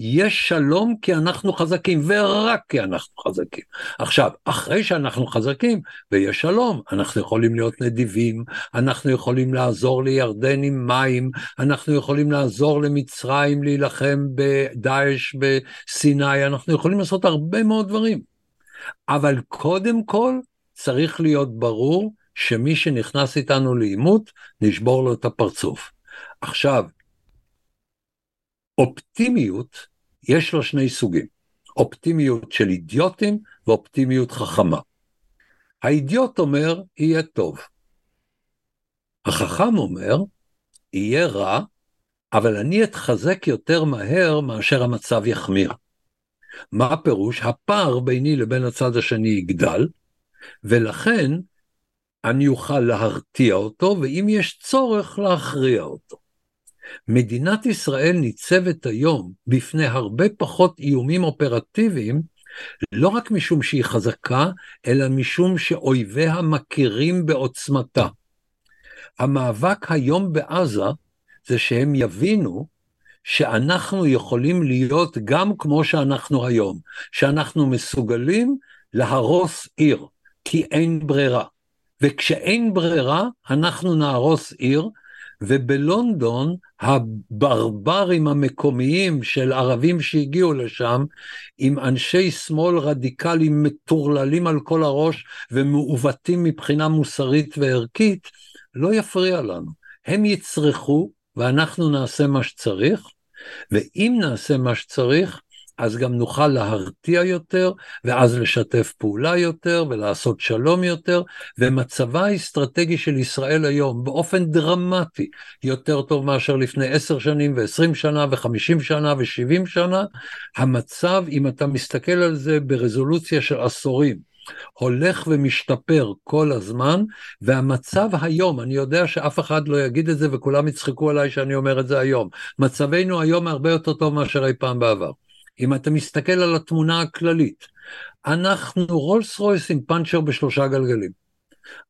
יש שלום כי אנחנו חזקים, ורק כי אנחנו חזקים. עכשיו, אחרי שאנחנו חזקים ויש שלום, אנחנו יכולים להיות נדיבים, אנחנו יכולים לעזור לירדן עם מים, אנחנו יכולים לעזור למצרים להילחם בדאעש בסיני, אנחנו יכולים לעשות הרבה מאוד דברים. אבל קודם כל, צריך להיות ברור שמי שנכנס איתנו לעימות, נשבור לו את הפרצוף. עכשיו, אופטימיות, יש לה שני סוגים, אופטימיות של אידיוטים ואופטימיות חכמה. האידיוט אומר, יהיה טוב. החכם אומר, יהיה רע, אבל אני אתחזק יותר מהר מאשר המצב יחמיר. מה הפירוש? הפער ביני לבין הצד השני יגדל, ולכן אני אוכל להרתיע אותו, ואם יש צורך, להכריע אותו. מדינת ישראל ניצבת היום בפני הרבה פחות איומים אופרטיביים, לא רק משום שהיא חזקה, אלא משום שאויביה מכירים בעוצמתה. המאבק היום בעזה זה שהם יבינו שאנחנו יכולים להיות גם כמו שאנחנו היום, שאנחנו מסוגלים להרוס עיר, כי אין ברירה. וכשאין ברירה, אנחנו נהרוס עיר, ובלונדון הברברים המקומיים של ערבים שהגיעו לשם, עם אנשי שמאל רדיקליים מטורללים על כל הראש ומעוותים מבחינה מוסרית וערכית, לא יפריע לנו. הם יצרכו ואנחנו נעשה מה שצריך, ואם נעשה מה שצריך, אז גם נוכל להרתיע יותר, ואז לשתף פעולה יותר, ולעשות שלום יותר, ומצבה האסטרטגי של ישראל היום באופן דרמטי יותר טוב מאשר לפני עשר שנים ועשרים שנה וחמישים שנה ושבעים שנה. המצב, אם אתה מסתכל על זה ברזולוציה של עשורים, הולך ומשתפר כל הזמן, והמצב היום, אני יודע שאף אחד לא יגיד את זה וכולם יצחקו עליי שאני אומר את זה היום, מצבנו היום הרבה יותר טוב מאשר אי פעם בעבר. אם אתה מסתכל על התמונה הכללית, אנחנו רולס רויס עם פאנצ'ר בשלושה גלגלים.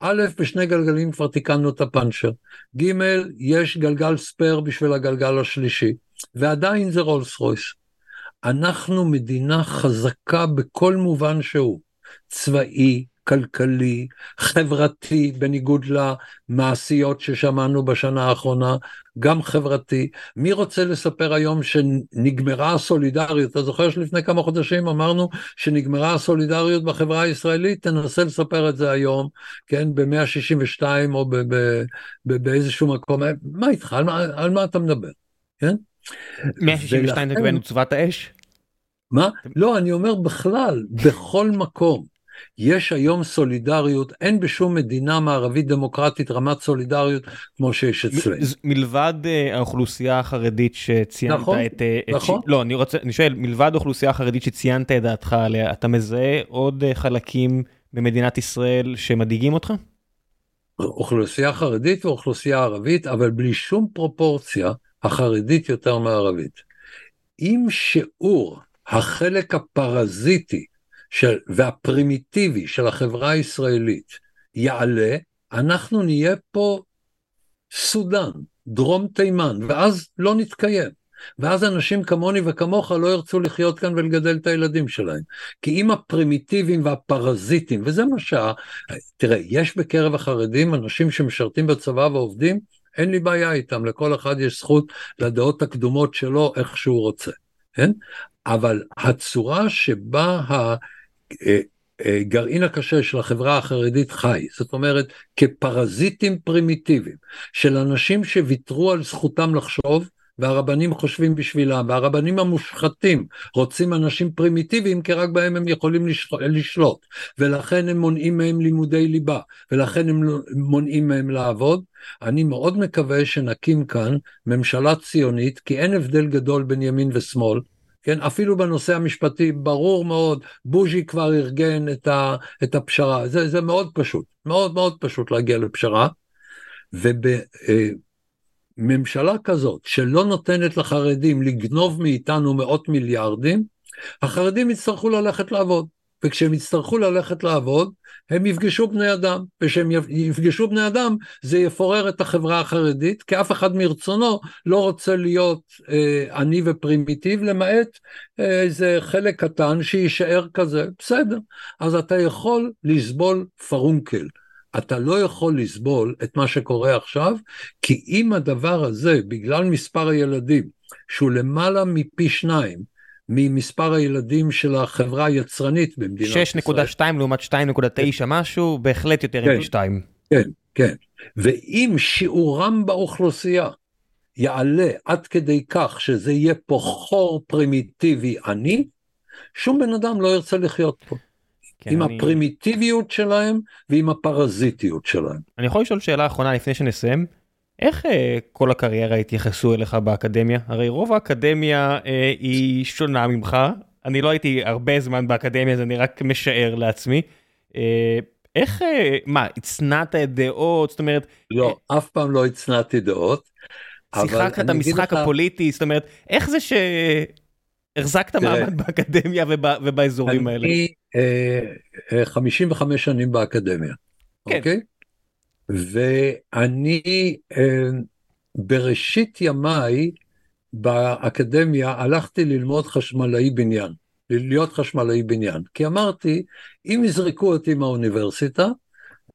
א', בשני גלגלים כבר תיקנו את הפאנצ'ר. ג', יש גלגל ספייר בשביל הגלגל השלישי, ועדיין זה רולס רויס. אנחנו מדינה חזקה בכל מובן שהוא, צבאי, כלכלי, חברתי, בניגוד למעשיות ששמענו בשנה האחרונה, גם חברתי. מי רוצה לספר היום שנגמרה הסולידריות? אתה זוכר שלפני כמה חודשים אמרנו שנגמרה הסולידריות בחברה הישראלית? תנסה לספר את זה היום, כן, ב-162 או באיזשהו מקום. מה איתך? על מה, על מה אתה מדבר? כן? 162 זה לגבי צוות האש? מה? לא, אני אומר בכלל, בכל מקום. יש היום סולידריות, אין בשום מדינה מערבית דמוקרטית רמת סולידריות כמו שיש אצלנו. מלבד אה, האוכלוסייה החרדית שציינת נכון, את... אה, נכון. ש... לא, אני רוצה, אני שואל, מלבד האוכלוסייה החרדית שציינת את דעתך עליה, אתה מזהה עוד אה, חלקים במדינת ישראל שמדאיגים אותך? אוכלוסייה חרדית ואוכלוסייה ערבית, אבל בלי שום פרופורציה, החרדית יותר מערבית. אם שיעור החלק הפרזיטי של, והפרימיטיבי של החברה הישראלית יעלה, אנחנו נהיה פה סודאן, דרום תימן, ואז לא נתקיים. ואז אנשים כמוני וכמוך לא ירצו לחיות כאן ולגדל את הילדים שלהם. כי אם הפרימיטיביים והפרזיטים, וזה מה שה... תראה, יש בקרב החרדים אנשים שמשרתים בצבא ועובדים, אין לי בעיה איתם, לכל אחד יש זכות לדעות הקדומות שלו איך שהוא רוצה, כן? אבל הצורה שבה הגרעין הקשה של החברה החרדית חי, זאת אומרת כפרזיטים פרימיטיביים של אנשים שוויתרו על זכותם לחשוב, והרבנים חושבים בשבילם, והרבנים המושחתים רוצים אנשים פרימיטיביים כי רק בהם הם יכולים לשלוט, ולכן הם מונעים מהם לימודי ליבה, ולכן הם מונעים מהם לעבוד. אני מאוד מקווה שנקים כאן ממשלה ציונית, כי אין הבדל גדול בין ימין ושמאל, כן, אפילו בנושא המשפטי ברור מאוד, בוז'י כבר ארגן את, ה, את הפשרה, זה, זה מאוד פשוט, מאוד מאוד פשוט להגיע לפשרה, וב... ממשלה כזאת שלא נותנת לחרדים לגנוב מאיתנו מאות מיליארדים, החרדים יצטרכו ללכת לעבוד. וכשהם יצטרכו ללכת לעבוד, הם יפגשו בני אדם, וכשהם יפגשו בני אדם זה יפורר את החברה החרדית, כי אף אחד מרצונו לא רוצה להיות אה, עני ופרימיטיב, למעט אה, איזה חלק קטן שיישאר כזה, בסדר. אז אתה יכול לסבול פרונקל. אתה לא יכול לסבול את מה שקורה עכשיו, כי אם הדבר הזה, בגלל מספר הילדים, שהוא למעלה מפי שניים, ממספר הילדים של החברה היצרנית במדינת ישראל. 6.2 לעומת 2.9 כן. משהו, בהחלט יותר כן, מפי 2. כן, כן. ואם שיעורם באוכלוסייה יעלה עד כדי כך שזה יהיה פה חור פרימיטיבי עני, שום בן אדם לא ירצה לחיות פה. כן, עם אני... הפרימיטיביות שלהם ועם הפרזיטיות שלהם. אני יכול לשאול שאלה אחרונה לפני שנסיים? איך אה, כל הקריירה התייחסו אליך באקדמיה? הרי רוב האקדמיה אה, היא שונה ממך, אני לא הייתי הרבה זמן באקדמיה, אז אני רק משער לעצמי. אה, איך, אה, מה, הצנעת דעות? זאת אומרת... לא, אה, אף פעם לא הצנעתי דעות. שיחקת את המשחק לך... הפוליטי, זאת אומרת, איך זה ש... החזקת מעמד באקדמיה ובאזורים האלה. אני 55 אה, שנים באקדמיה, כן. אוקיי? ואני אה, בראשית ימיי באקדמיה הלכתי ללמוד חשמלאי בניין, להיות חשמלאי בניין, כי אמרתי, אם יזרקו אותי מהאוניברסיטה,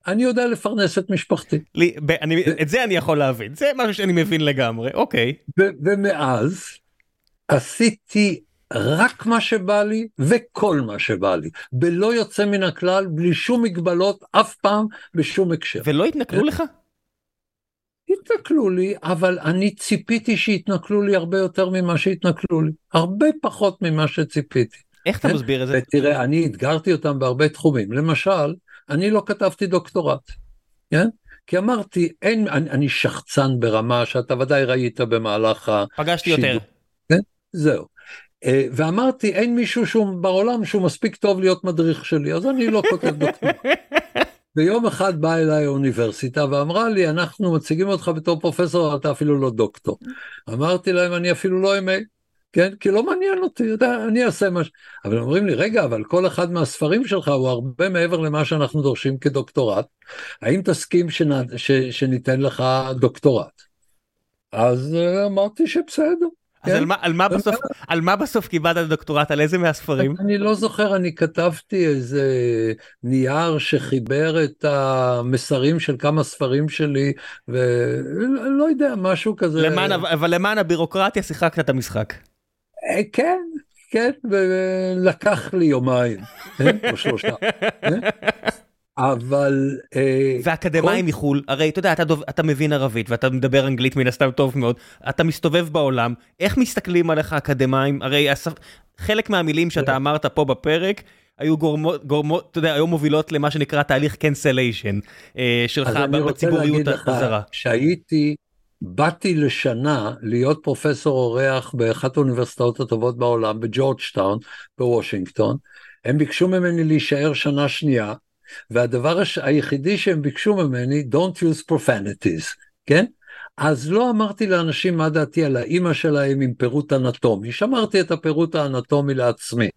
אני יודע לפרנס את משפחתי. לי, ב, אני, ו... את זה אני יכול להבין, זה משהו שאני מבין לגמרי, אוקיי. ו, ומאז עשיתי רק מה שבא לי וכל מה שבא לי, בלא יוצא מן הכלל, בלי שום מגבלות, אף פעם, בשום הקשר. ולא התנכלו לך? התנכלו לי, אבל אני ציפיתי שיתנכלו לי הרבה יותר ממה שהתנכלו לי, הרבה פחות ממה שציפיתי. איך אתה כן? מסביר את זה? ותראה, אני אתגרתי אותם בהרבה תחומים. למשל, אני לא כתבתי דוקטורט, כן? כי אמרתי, אין, אני, אני שחצן ברמה שאתה ודאי ראית במהלך השידור. פגשתי יותר. כן? זהו. אה, ואמרתי, אין מישהו שהוא בעולם שהוא מספיק טוב להיות מדריך שלי, אז אני לא כותב דוקטור. ויום אחד באה אליי האוניברסיטה ואמרה לי, אנחנו מציגים אותך בתור פרופסור, אתה אפילו לא דוקטור. אמרתי להם, אני אפילו לא אמת, כן? כי לא מעניין אותי, אתה, אני אעשה מה ש... אבל אומרים לי, רגע, אבל כל אחד מהספרים שלך הוא הרבה מעבר למה שאנחנו דורשים כדוקטורט. האם תסכים שנ... ש... שניתן לך דוקטורט? אז אה, אמרתי שבסדר. אז כן? על מה, על, מה בסוף, על מה בסוף קיבלת דוקטורט? על איזה מהספרים? אני לא זוכר, אני כתבתי איזה נייר שחיבר את המסרים של כמה ספרים שלי, ולא יודע, משהו כזה. למען, אבל למען הבירוקרטיה שיחקת את המשחק. אה, כן, כן, ולקח לי יומיים, כן? או שלושה. אבל... אה, ואקדמאים כל... מחו"ל, הרי אתה יודע, אתה, דוב, אתה מבין ערבית ואתה מדבר אנגלית מן הסתם טוב מאוד, אתה מסתובב בעולם, איך מסתכלים עליך אקדמאים? הרי הספ... חלק מהמילים שאתה אמרת פה בפרק, היו גורמות, גורמות, אתה יודע, היו מובילות למה שנקרא תהליך קנסליישן שלך בציבוריות הזרה. שהייתי, באתי לשנה להיות פרופסור אורח באחת האוניברסיטאות הטובות בעולם, בג'ורג'טאון, בוושינגטון. הם ביקשו ממני להישאר שנה שנייה, והדבר היחידי שהם ביקשו ממני, Don't use profanities, כן? אז לא אמרתי לאנשים מה דעתי על האימא שלהם עם פירוט אנטומי, שמרתי את הפירוט האנטומי לעצמי,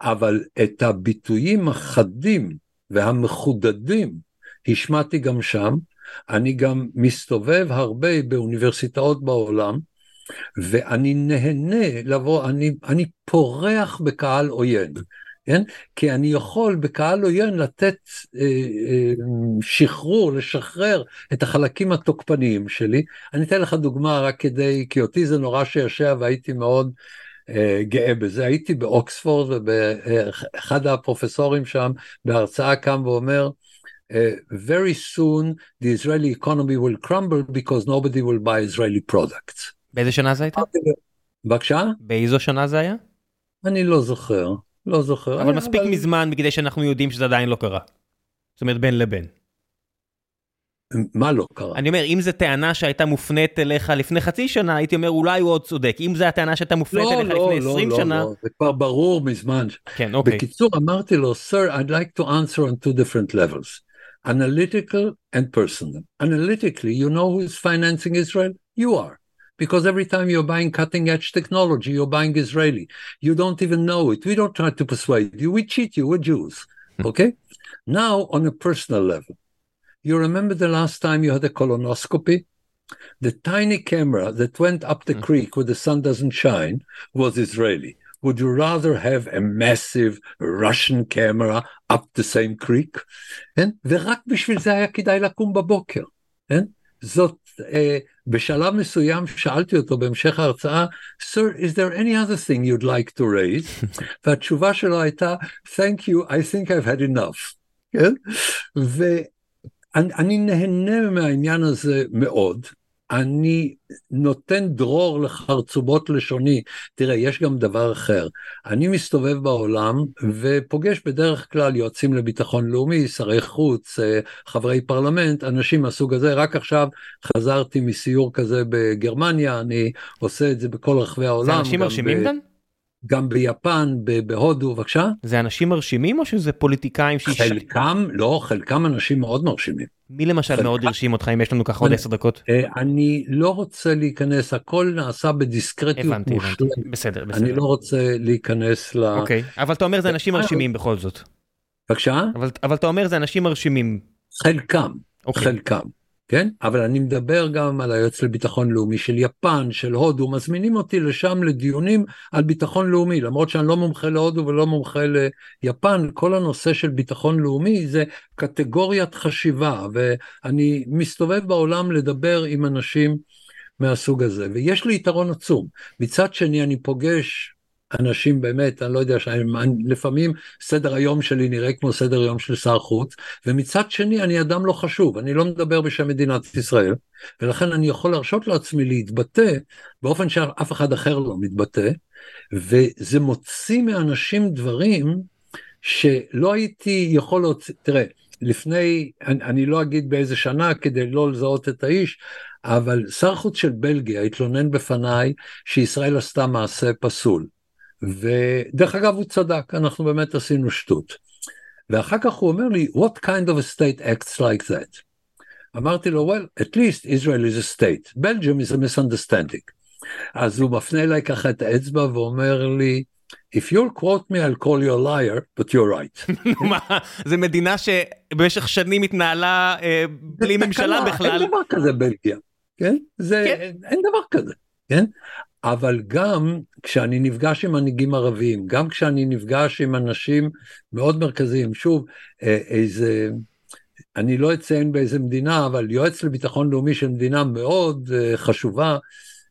אבל את הביטויים החדים והמחודדים השמעתי גם שם, אני גם מסתובב הרבה באוניברסיטאות בעולם, ואני נהנה לבוא, אני, אני פורח בקהל עוין. כן? כי אני יכול בקהל עוין לתת אה, אה, שחרור, לשחרר את החלקים התוקפניים שלי. אני אתן לך דוגמה רק כדי, כי אותי זה נורא שישע והייתי מאוד אה, גאה בזה. הייתי באוקספורד ואחד הפרופסורים שם בהרצאה קם ואומר, Uh, very soon the Israeli economy will crumble because nobody will buy Israeli products. באיזה שנה זה הייתה? בבקשה? באיזו שנה זה היה? אני לא זוכר. לא זוכר. אבל מספיק אבל... מזמן כדי שאנחנו יודעים שזה עדיין לא קרה. זאת אומרת בין לבין. מה לא קרה? אני אומר, אם זו טענה שהייתה מופנית אליך לפני חצי שנה, הייתי אומר, אולי הוא עוד צודק. אם זו הטענה שהייתה מופנית לא, אליך לא, לפני לא, 20 לא, שנה... לא, לא, זה כבר ברור מזמן. כן, אוקיי. בקיצור, אמרתי לו, sir, I'd like to answer on two different levels. Analytical and personal. Analytically, you know who is financing Israel? You are. because every time you're buying cutting edge technology, you're buying Israeli. You don't even know it. We don't try to persuade you. We cheat you. We're Jews. Hmm. Okay? now, on a personal level, you remember the last time you had a colonoscopy? The tiny camera that went up the mm. creek where the sun doesn't shine was Israeli. Would you rather have a massive Russian camera up the same creek? כן? ורק בשביל זה היה כדאי לקום בבוקר. כן? זאת, אה, בשלב מסוים שאלתי אותו בהמשך ההרצאה, Sir, is there any other thing you'd like to raise? והתשובה שלו הייתה, Thank you, I think I've had enough. כן? ואני נהנה מהעניין הזה מאוד. אני נותן דרור לחרצובות לשוני. תראה, יש גם דבר אחר. אני מסתובב בעולם ופוגש בדרך כלל יועצים לביטחון לאומי, שרי חוץ, אה, חברי פרלמנט, אנשים מהסוג הזה. רק עכשיו חזרתי מסיור כזה בגרמניה, אני עושה את זה בכל רחבי העולם. זה אנשים מרשימים כאן? גם ביפן, בהודו, בבקשה. זה אנשים מרשימים או שזה פוליטיקאים שיש... חלקם, לא, חלקם אנשים מאוד מרשימים. מי למשל חלקם... מאוד הרשים אותך אם יש לנו ככה עוד עשר דקות? אה, אני לא רוצה להיכנס, הכל נעשה בדיסקרטיות הבנתי, הבנתי, בסדר, בסדר. אני לא רוצה להיכנס ל... אוקיי, אבל אתה אומר זה אנשים מרשימים בכל זאת. בבקשה? אבל, אבל אתה אומר זה אנשים מרשימים. חלקם, אוקיי. חלקם. כן? אבל אני מדבר גם על היועץ לביטחון לאומי של יפן, של הודו, מזמינים אותי לשם לדיונים על ביטחון לאומי, למרות שאני לא מומחה להודו ולא מומחה ליפן, כל הנושא של ביטחון לאומי זה קטגוריית חשיבה, ואני מסתובב בעולם לדבר עם אנשים מהסוג הזה, ויש לי יתרון עצום. מצד שני, אני פוגש אנשים באמת, אני לא יודע, שאני, לפעמים סדר היום שלי נראה כמו סדר יום של שר חוץ, ומצד שני אני אדם לא חשוב, אני לא מדבר בשם מדינת ישראל, ולכן אני יכול להרשות לעצמי להתבטא באופן שאף אחד אחר לא מתבטא, וזה מוציא מאנשים דברים שלא הייתי יכול להוציא, תראה, לפני, אני, אני לא אגיד באיזה שנה כדי לא לזהות את האיש, אבל שר חוץ של בלגיה התלונן בפניי שישראל עשתה מעשה פסול. ודרך אגב הוא צדק, אנחנו באמת עשינו שטות. ואחר כך הוא אומר לי, what kind of a state acts like that? אמרתי לו, well, at least Israel is a state, Belgium is a misunderstanding. אז הוא מפנה אליי ככה את האצבע ואומר לי, If you'll quote me, I'll call you a liar, but you're right. מה, זה מדינה שבמשך שנים התנהלה אה, בלי ממשלה בכלל. אין דבר כזה בלגיה, כן? זה, כן? אין דבר כזה, כן? אבל גם כשאני נפגש עם מנהיגים ערבים, גם כשאני נפגש עם אנשים מאוד מרכזיים, שוב, אה, איזה, אני לא אציין באיזה מדינה, אבל יועץ לביטחון לאומי של מדינה מאוד אה, חשובה,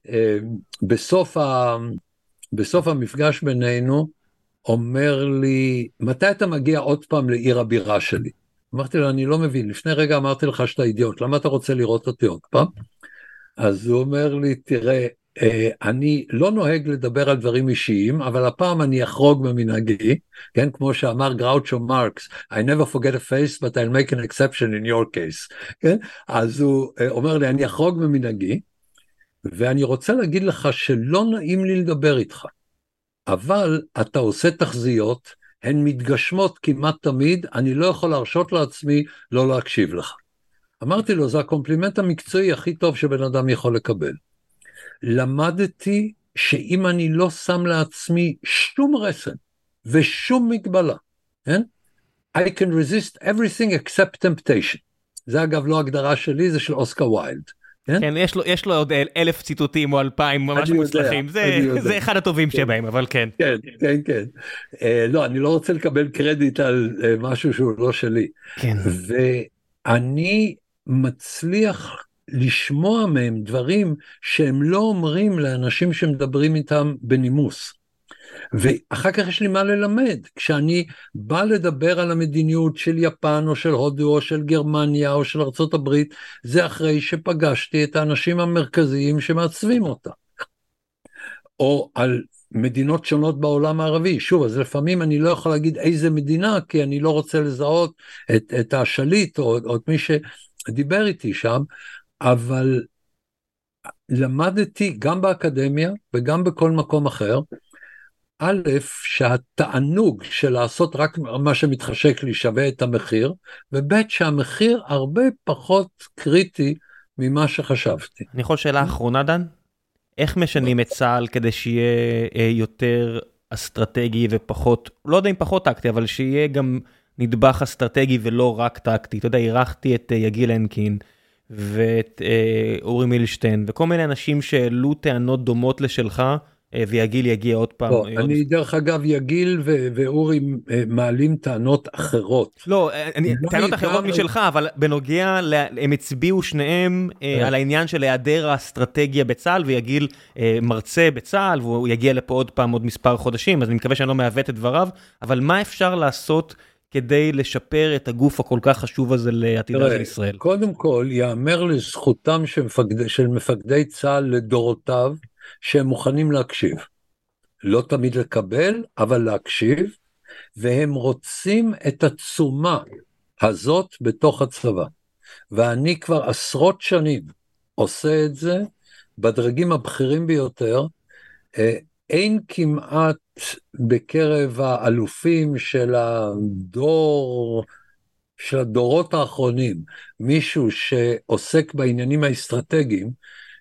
אה, בסוף, ה, בסוף המפגש בינינו, אומר לי, מתי אתה מגיע עוד פעם לעיר הבירה שלי? אמרתי לו, אני לא מבין, לפני רגע אמרתי לך שאתה אידיוט, למה אתה רוצה לראות אותי עוד פעם? אז הוא אומר לי, תראה, אני לא נוהג לדבר על דברים אישיים, אבל הפעם אני אחרוג ממנהגי, כן, כמו שאמר גראוצ'ו מרקס, I never forget a face but I'll make an exception in your case, כן, אז הוא אומר לי, אני אחרוג ממנהגי, ואני רוצה להגיד לך שלא נעים לי לדבר איתך, אבל אתה עושה תחזיות, הן מתגשמות כמעט תמיד, אני לא יכול להרשות לעצמי לא להקשיב לך. אמרתי לו, זה הקומפלימנט המקצועי הכי טוב שבן אדם יכול לקבל. למדתי שאם אני לא שם לעצמי שום רסן ושום מגבלה, כן? I can resist everything except temptation. זה אגב לא הגדרה שלי, זה של אוסקר ויילד. כן? כן, יש לו, יש לו עוד אלף ציטוטים או אלפיים ממש מוצלחים, זה, זה אחד הטובים כן. שבהם, אבל כן. כן, כן, כן. Uh, לא, אני לא רוצה לקבל קרדיט על uh, משהו שהוא לא שלי. כן. ואני מצליח לשמוע מהם דברים שהם לא אומרים לאנשים שמדברים איתם בנימוס. ואחר כך יש לי מה ללמד. כשאני בא לדבר על המדיניות של יפן או של הודו או של גרמניה או של ארה"ב, זה אחרי שפגשתי את האנשים המרכזיים שמעצבים אותה. או על מדינות שונות בעולם הערבי. שוב, אז לפעמים אני לא יכול להגיד איזה מדינה, כי אני לא רוצה לזהות את, את השליט או, או את מי שדיבר איתי שם, אבל למדתי גם באקדמיה וגם בכל מקום אחר, א', שהתענוג של לעשות רק מה שמתחשק לי שווה את המחיר, וב', שהמחיר הרבה פחות קריטי ממה שחשבתי. אני יכול שאלה אחרונה, דן? איך משנים את צה"ל כדי שיהיה אה, יותר אסטרטגי ופחות, לא יודע אם פחות טקטי, אבל שיהיה גם נדבך אסטרטגי ולא רק טקטי. אתה יודע, אירחתי את אה, יגיל הנקין ואת אה, אורי מילשטיין וכל מיני אנשים שהעלו טענות דומות לשלך. אה, ויגיל יגיע עוד פעם. לא, אני עוד... דרך אגב יגיל ו- ואורי אה, מעלים טענות אחרות. לא, אה, אני, לא טענות אחרות משלך, אבל בנוגע, לה, הם הצביעו שניהם אה, על העניין של היעדר האסטרטגיה בצה"ל, ויגיל אה, מרצה בצה"ל, והוא יגיע לפה עוד פעם עוד מספר חודשים, אז אני מקווה שאני לא מעוות את דבריו, אבל מה אפשר לעשות כדי לשפר את הגוף הכל כך חשוב הזה לעתידה של ישראל? קודם כל, יאמר לזכותם של מפקדי, של מפקדי צה"ל לדורותיו, שהם מוכנים להקשיב. לא תמיד לקבל, אבל להקשיב, והם רוצים את התשומה הזאת בתוך הצבא. ואני כבר עשרות שנים עושה את זה בדרגים הבכירים ביותר. אה, אין כמעט בקרב האלופים של הדור, של הדורות האחרונים, מישהו שעוסק בעניינים האסטרטגיים,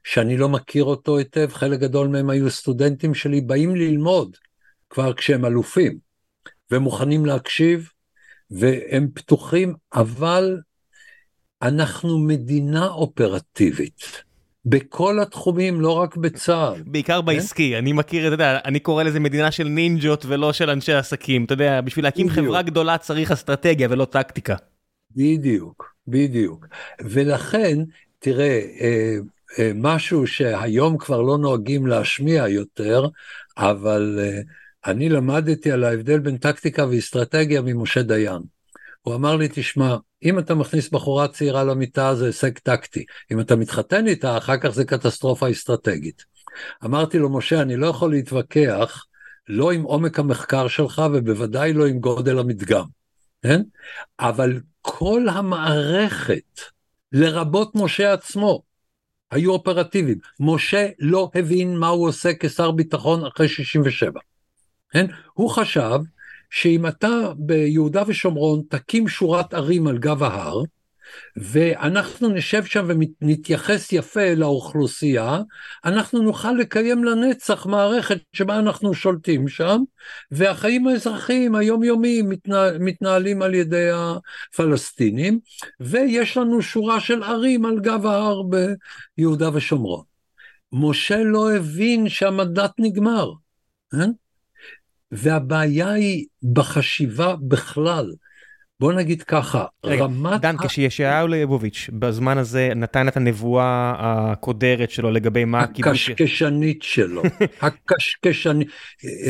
שאני לא מכיר אותו היטב, חלק גדול מהם היו סטודנטים שלי, באים ללמוד כבר כשהם אלופים, ומוכנים להקשיב, והם פתוחים, אבל אנחנו מדינה אופרטיבית. בכל התחומים, לא רק בצה"ל. בעיקר כן? בעסקי, אני מכיר, אתה יודע, אני קורא לזה מדינה של נינג'ות ולא של אנשי עסקים. אתה יודע, בשביל להקים. חברה גדולה צריך אסטרטגיה ולא טקטיקה. בדיוק, בדיוק. ולכן, תראה, אה, אה, משהו שהיום כבר לא נוהגים להשמיע יותר, אבל אה, אני למדתי על ההבדל בין טקטיקה ואסטרטגיה ממשה דיין. הוא אמר לי, תשמע, אם אתה מכניס בחורה צעירה למיטה זה הישג טקטי, אם אתה מתחתן איתה, אחר כך זה קטסטרופה אסטרטגית. אמרתי לו, משה, אני לא יכול להתווכח לא עם עומק המחקר שלך ובוודאי לא עם גודל המדגם, כן? אבל כל המערכת, לרבות משה עצמו, היו אופרטיביים. משה לא הבין מה הוא עושה כשר ביטחון אחרי 67. כן? הוא חשב שאם אתה ביהודה ושומרון תקים שורת ערים על גב ההר, ואנחנו נשב שם ונתייחס יפה לאוכלוסייה, אנחנו נוכל לקיים לנצח מערכת שבה אנחנו שולטים שם, והחיים האזרחיים היומיומיים מתנהל, מתנהלים על ידי הפלסטינים, ויש לנו שורה של ערים על גב ההר ביהודה ושומרון. משה לא הבין שהמנדט נגמר, כן? והבעיה היא בחשיבה בכלל. בוא נגיד ככה, רגע, רמת... דן, ה... כשישעיהו ליבוביץ' בזמן הזה נתן את הנבואה הקודרת שלו לגבי מה. הקשקשנית שלו, הקשקשנית.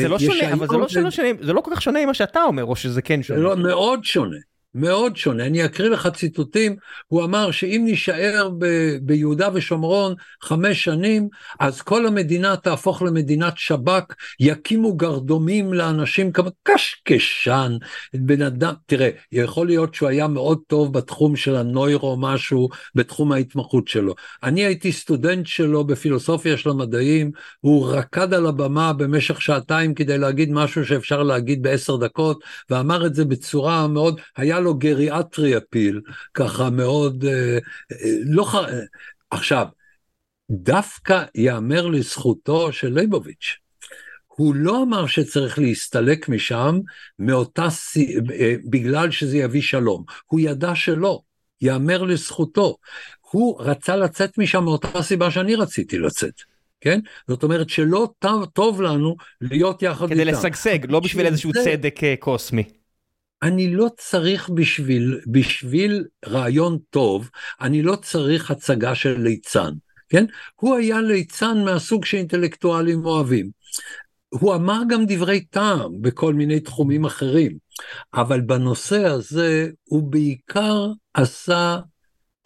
זה לא שונה, אבל זה לא, שונה, זה לא כל כך שונה ממה שאתה אומר, או שזה כן שונה. זה לא, מאוד שונה, מאוד שונה. אני אקריא לך ציטוטים, הוא אמר שאם נישאר ב- ביהודה ושומרון חמש שנים, אז כל המדינה תהפוך למדינת שב"כ, יקימו גרדומים לאנשים כמו קשקשן, בן אדם, תראה, יכול להיות שהוא היה מאוד טוב בתחום של הנוירו משהו, בתחום ההתמחות שלו. אני הייתי סטודנט שלו בפילוסופיה של המדעים, הוא רקד על הבמה במשך שעתיים כדי להגיד משהו שאפשר להגיד בעשר דקות, ואמר את זה בצורה מאוד, היה לו גריאטרי אפיל, ככה מאוד, אה, אה, לא ח... עכשיו, דווקא ייאמר לזכותו של ליבוביץ', הוא לא אמר שצריך להסתלק משם מאותה, אה, בגלל שזה יביא שלום, הוא ידע שלא, ייאמר לזכותו. הוא רצה לצאת משם מאותה סיבה שאני רציתי לצאת. כן? זאת אומרת שלא טוב, טוב לנו להיות יחד איתם. כדי לשגשג, לא בשביל איזשהו. צדק קוסמי. אני לא צריך בשביל, בשביל רעיון טוב, אני לא צריך הצגה של ליצן, כן? הוא היה ליצן מהסוג שאינטלקטואלים אוהבים. הוא אמר גם דברי טעם בכל מיני תחומים אחרים, אבל בנושא הזה הוא בעיקר עשה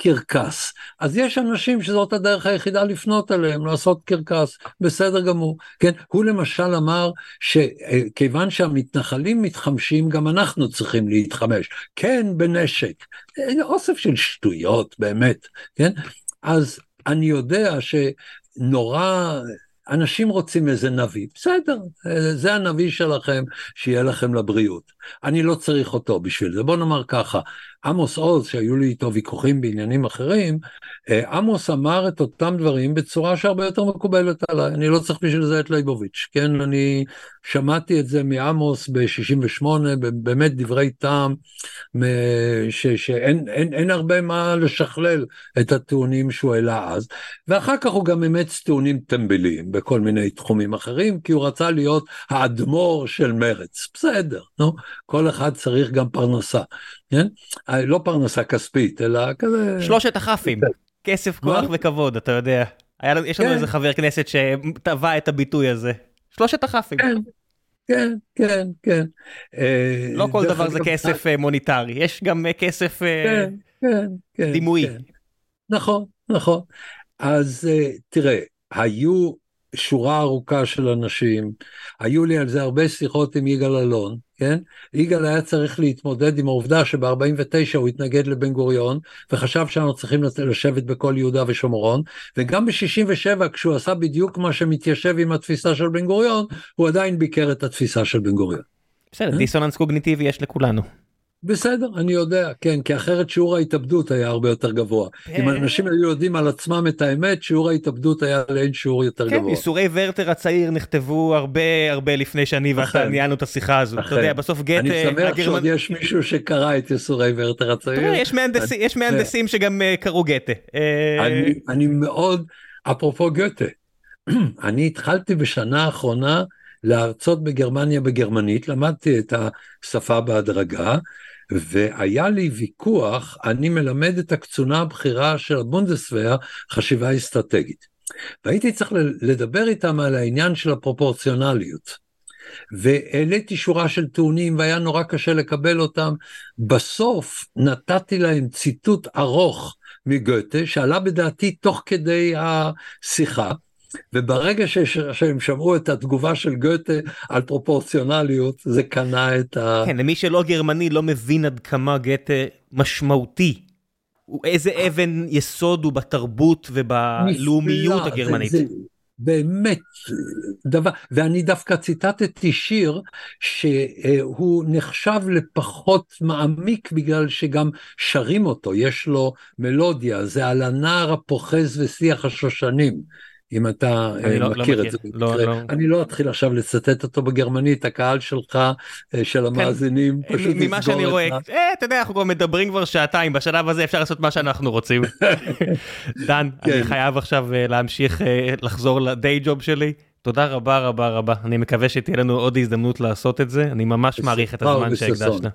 קרקס. אז יש אנשים שזאת הדרך היחידה לפנות אליהם, לעשות קרקס, בסדר גמור. כן, הוא למשל אמר שכיוון שהמתנחלים מתחמשים, גם אנחנו צריכים להתחמש. כן, בנשק. אוסף של שטויות, באמת, כן? אז אני יודע שנורא אנשים רוצים איזה נביא, בסדר, זה הנביא שלכם, שיהיה לכם לבריאות. אני לא צריך אותו בשביל זה. בוא נאמר ככה, עמוס עוז, שהיו לי איתו ויכוחים בעניינים אחרים, אה, עמוס אמר את אותם דברים בצורה שהרבה יותר מקובלת עליי, אני לא צריך בשביל זה את ליבוביץ', כן, אני שמעתי את זה מעמוס ב-68, באמת דברי טעם, שאין אין, אין הרבה מה לשכלל את הטיעונים שהוא העלה אז, ואחר כך הוא גם אימץ טיעונים טמבליים בכל מיני תחומים אחרים, כי הוא רצה להיות האדמו"ר של מרץ, בסדר, נו, כל אחד צריך גם פרנסה, כן? אה, לא פרנסה כספית, אלא כזה... שלושת הכ"פים, כסף, כוח וכבוד, אתה יודע. היה, יש לנו כן. איזה חבר כנסת שטבע את הביטוי הזה. שלושת הכ"פים. כן, כן, כן, כן. אה, לא כל דבר זה כסף אה, מוניטרי, יש גם כסף כן, כן, כן, דימויי. נכון, נכון. אז תראה, היו שורה ארוכה של אנשים, היו לי על זה הרבה שיחות עם יגאל אלון, כן? יגאל היה צריך להתמודד עם העובדה שב-49 הוא התנגד לבן גוריון, וחשב שאנחנו צריכים לשבת בכל יהודה ושומרון, וגם ב-67 כשהוא עשה בדיוק מה שמתיישב עם התפיסה של בן גוריון, הוא עדיין ביקר את התפיסה של בן גוריון. בסדר? דיסוננס קוגניטיבי יש לכולנו. בסדר, אני יודע, כן, כי אחרת שיעור ההתאבדות היה הרבה יותר גבוה. אם אה. אנשים היו יודעים על עצמם את האמת, שיעור ההתאבדות היה לאין שיעור יותר גבוה. כן, ייסורי ורטר הצעיר נכתבו הרבה הרבה לפני שאני ואתה ניהלנו את השיחה הזו. אתה יודע, בסוף גט... אני שמח שעוד יש מישהו שקרא את ייסורי ורטר הצעיר. יש מהנדסים שגם אה, קראו גתה. אה, אני מאוד, אפרופו גתה, אני התחלתי בשנה האחרונה להרצות בגרמניה בגרמנית, למדתי את השפה בהדרגה. והיה לי ויכוח, אני מלמד את הקצונה הבכירה של הבונדסוור חשיבה אסטרטגית. והייתי צריך לדבר איתם על העניין של הפרופורציונליות. והעליתי שורה של טיעונים והיה נורא קשה לקבל אותם. בסוף נתתי להם ציטוט ארוך מגוטה שעלה בדעתי תוך כדי השיחה. וברגע שהם שמעו את התגובה של גוטה על פרופורציונליות, זה קנה את ה... כן, למי שלא גרמני לא מבין עד כמה גוטה משמעותי. איזה אבן יסוד הוא בתרבות ובלאומיות הגרמנית. זה, זה באמת דבר, ואני דווקא ציטטתי שיר שהוא נחשב לפחות מעמיק בגלל שגם שרים אותו, יש לו מלודיה, זה על הנער הפוחז ושיח השושנים. אם אתה אה, לא, לא מכיר את זה. לא, לא. אני לא אתחיל עכשיו לצטט אותו בגרמנית, הקהל שלך, אה, של כן. המאזינים, כן. פשוט ממה שאני רואה, אה, אתה יודע, אנחנו מדברים כבר שעתיים, בשלב הזה אפשר לעשות מה שאנחנו רוצים. דן, כן. אני חייב עכשיו להמשיך לחזור לדיי ג'וב שלי. תודה רבה רבה רבה, אני מקווה שתהיה לנו עוד הזדמנות לעשות את זה, אני ממש מעריך את הזמן שהקדשת.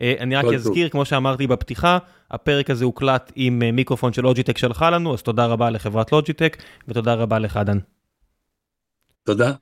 אה, אני רק אזכיר, כמו שאמרתי בפתיחה, הפרק הזה הוקלט עם אה, מיקרופון של לוג'יטק שלחה לנו, אז תודה רבה לחברת לוג'יטק, ותודה רבה לך, דן. תודה.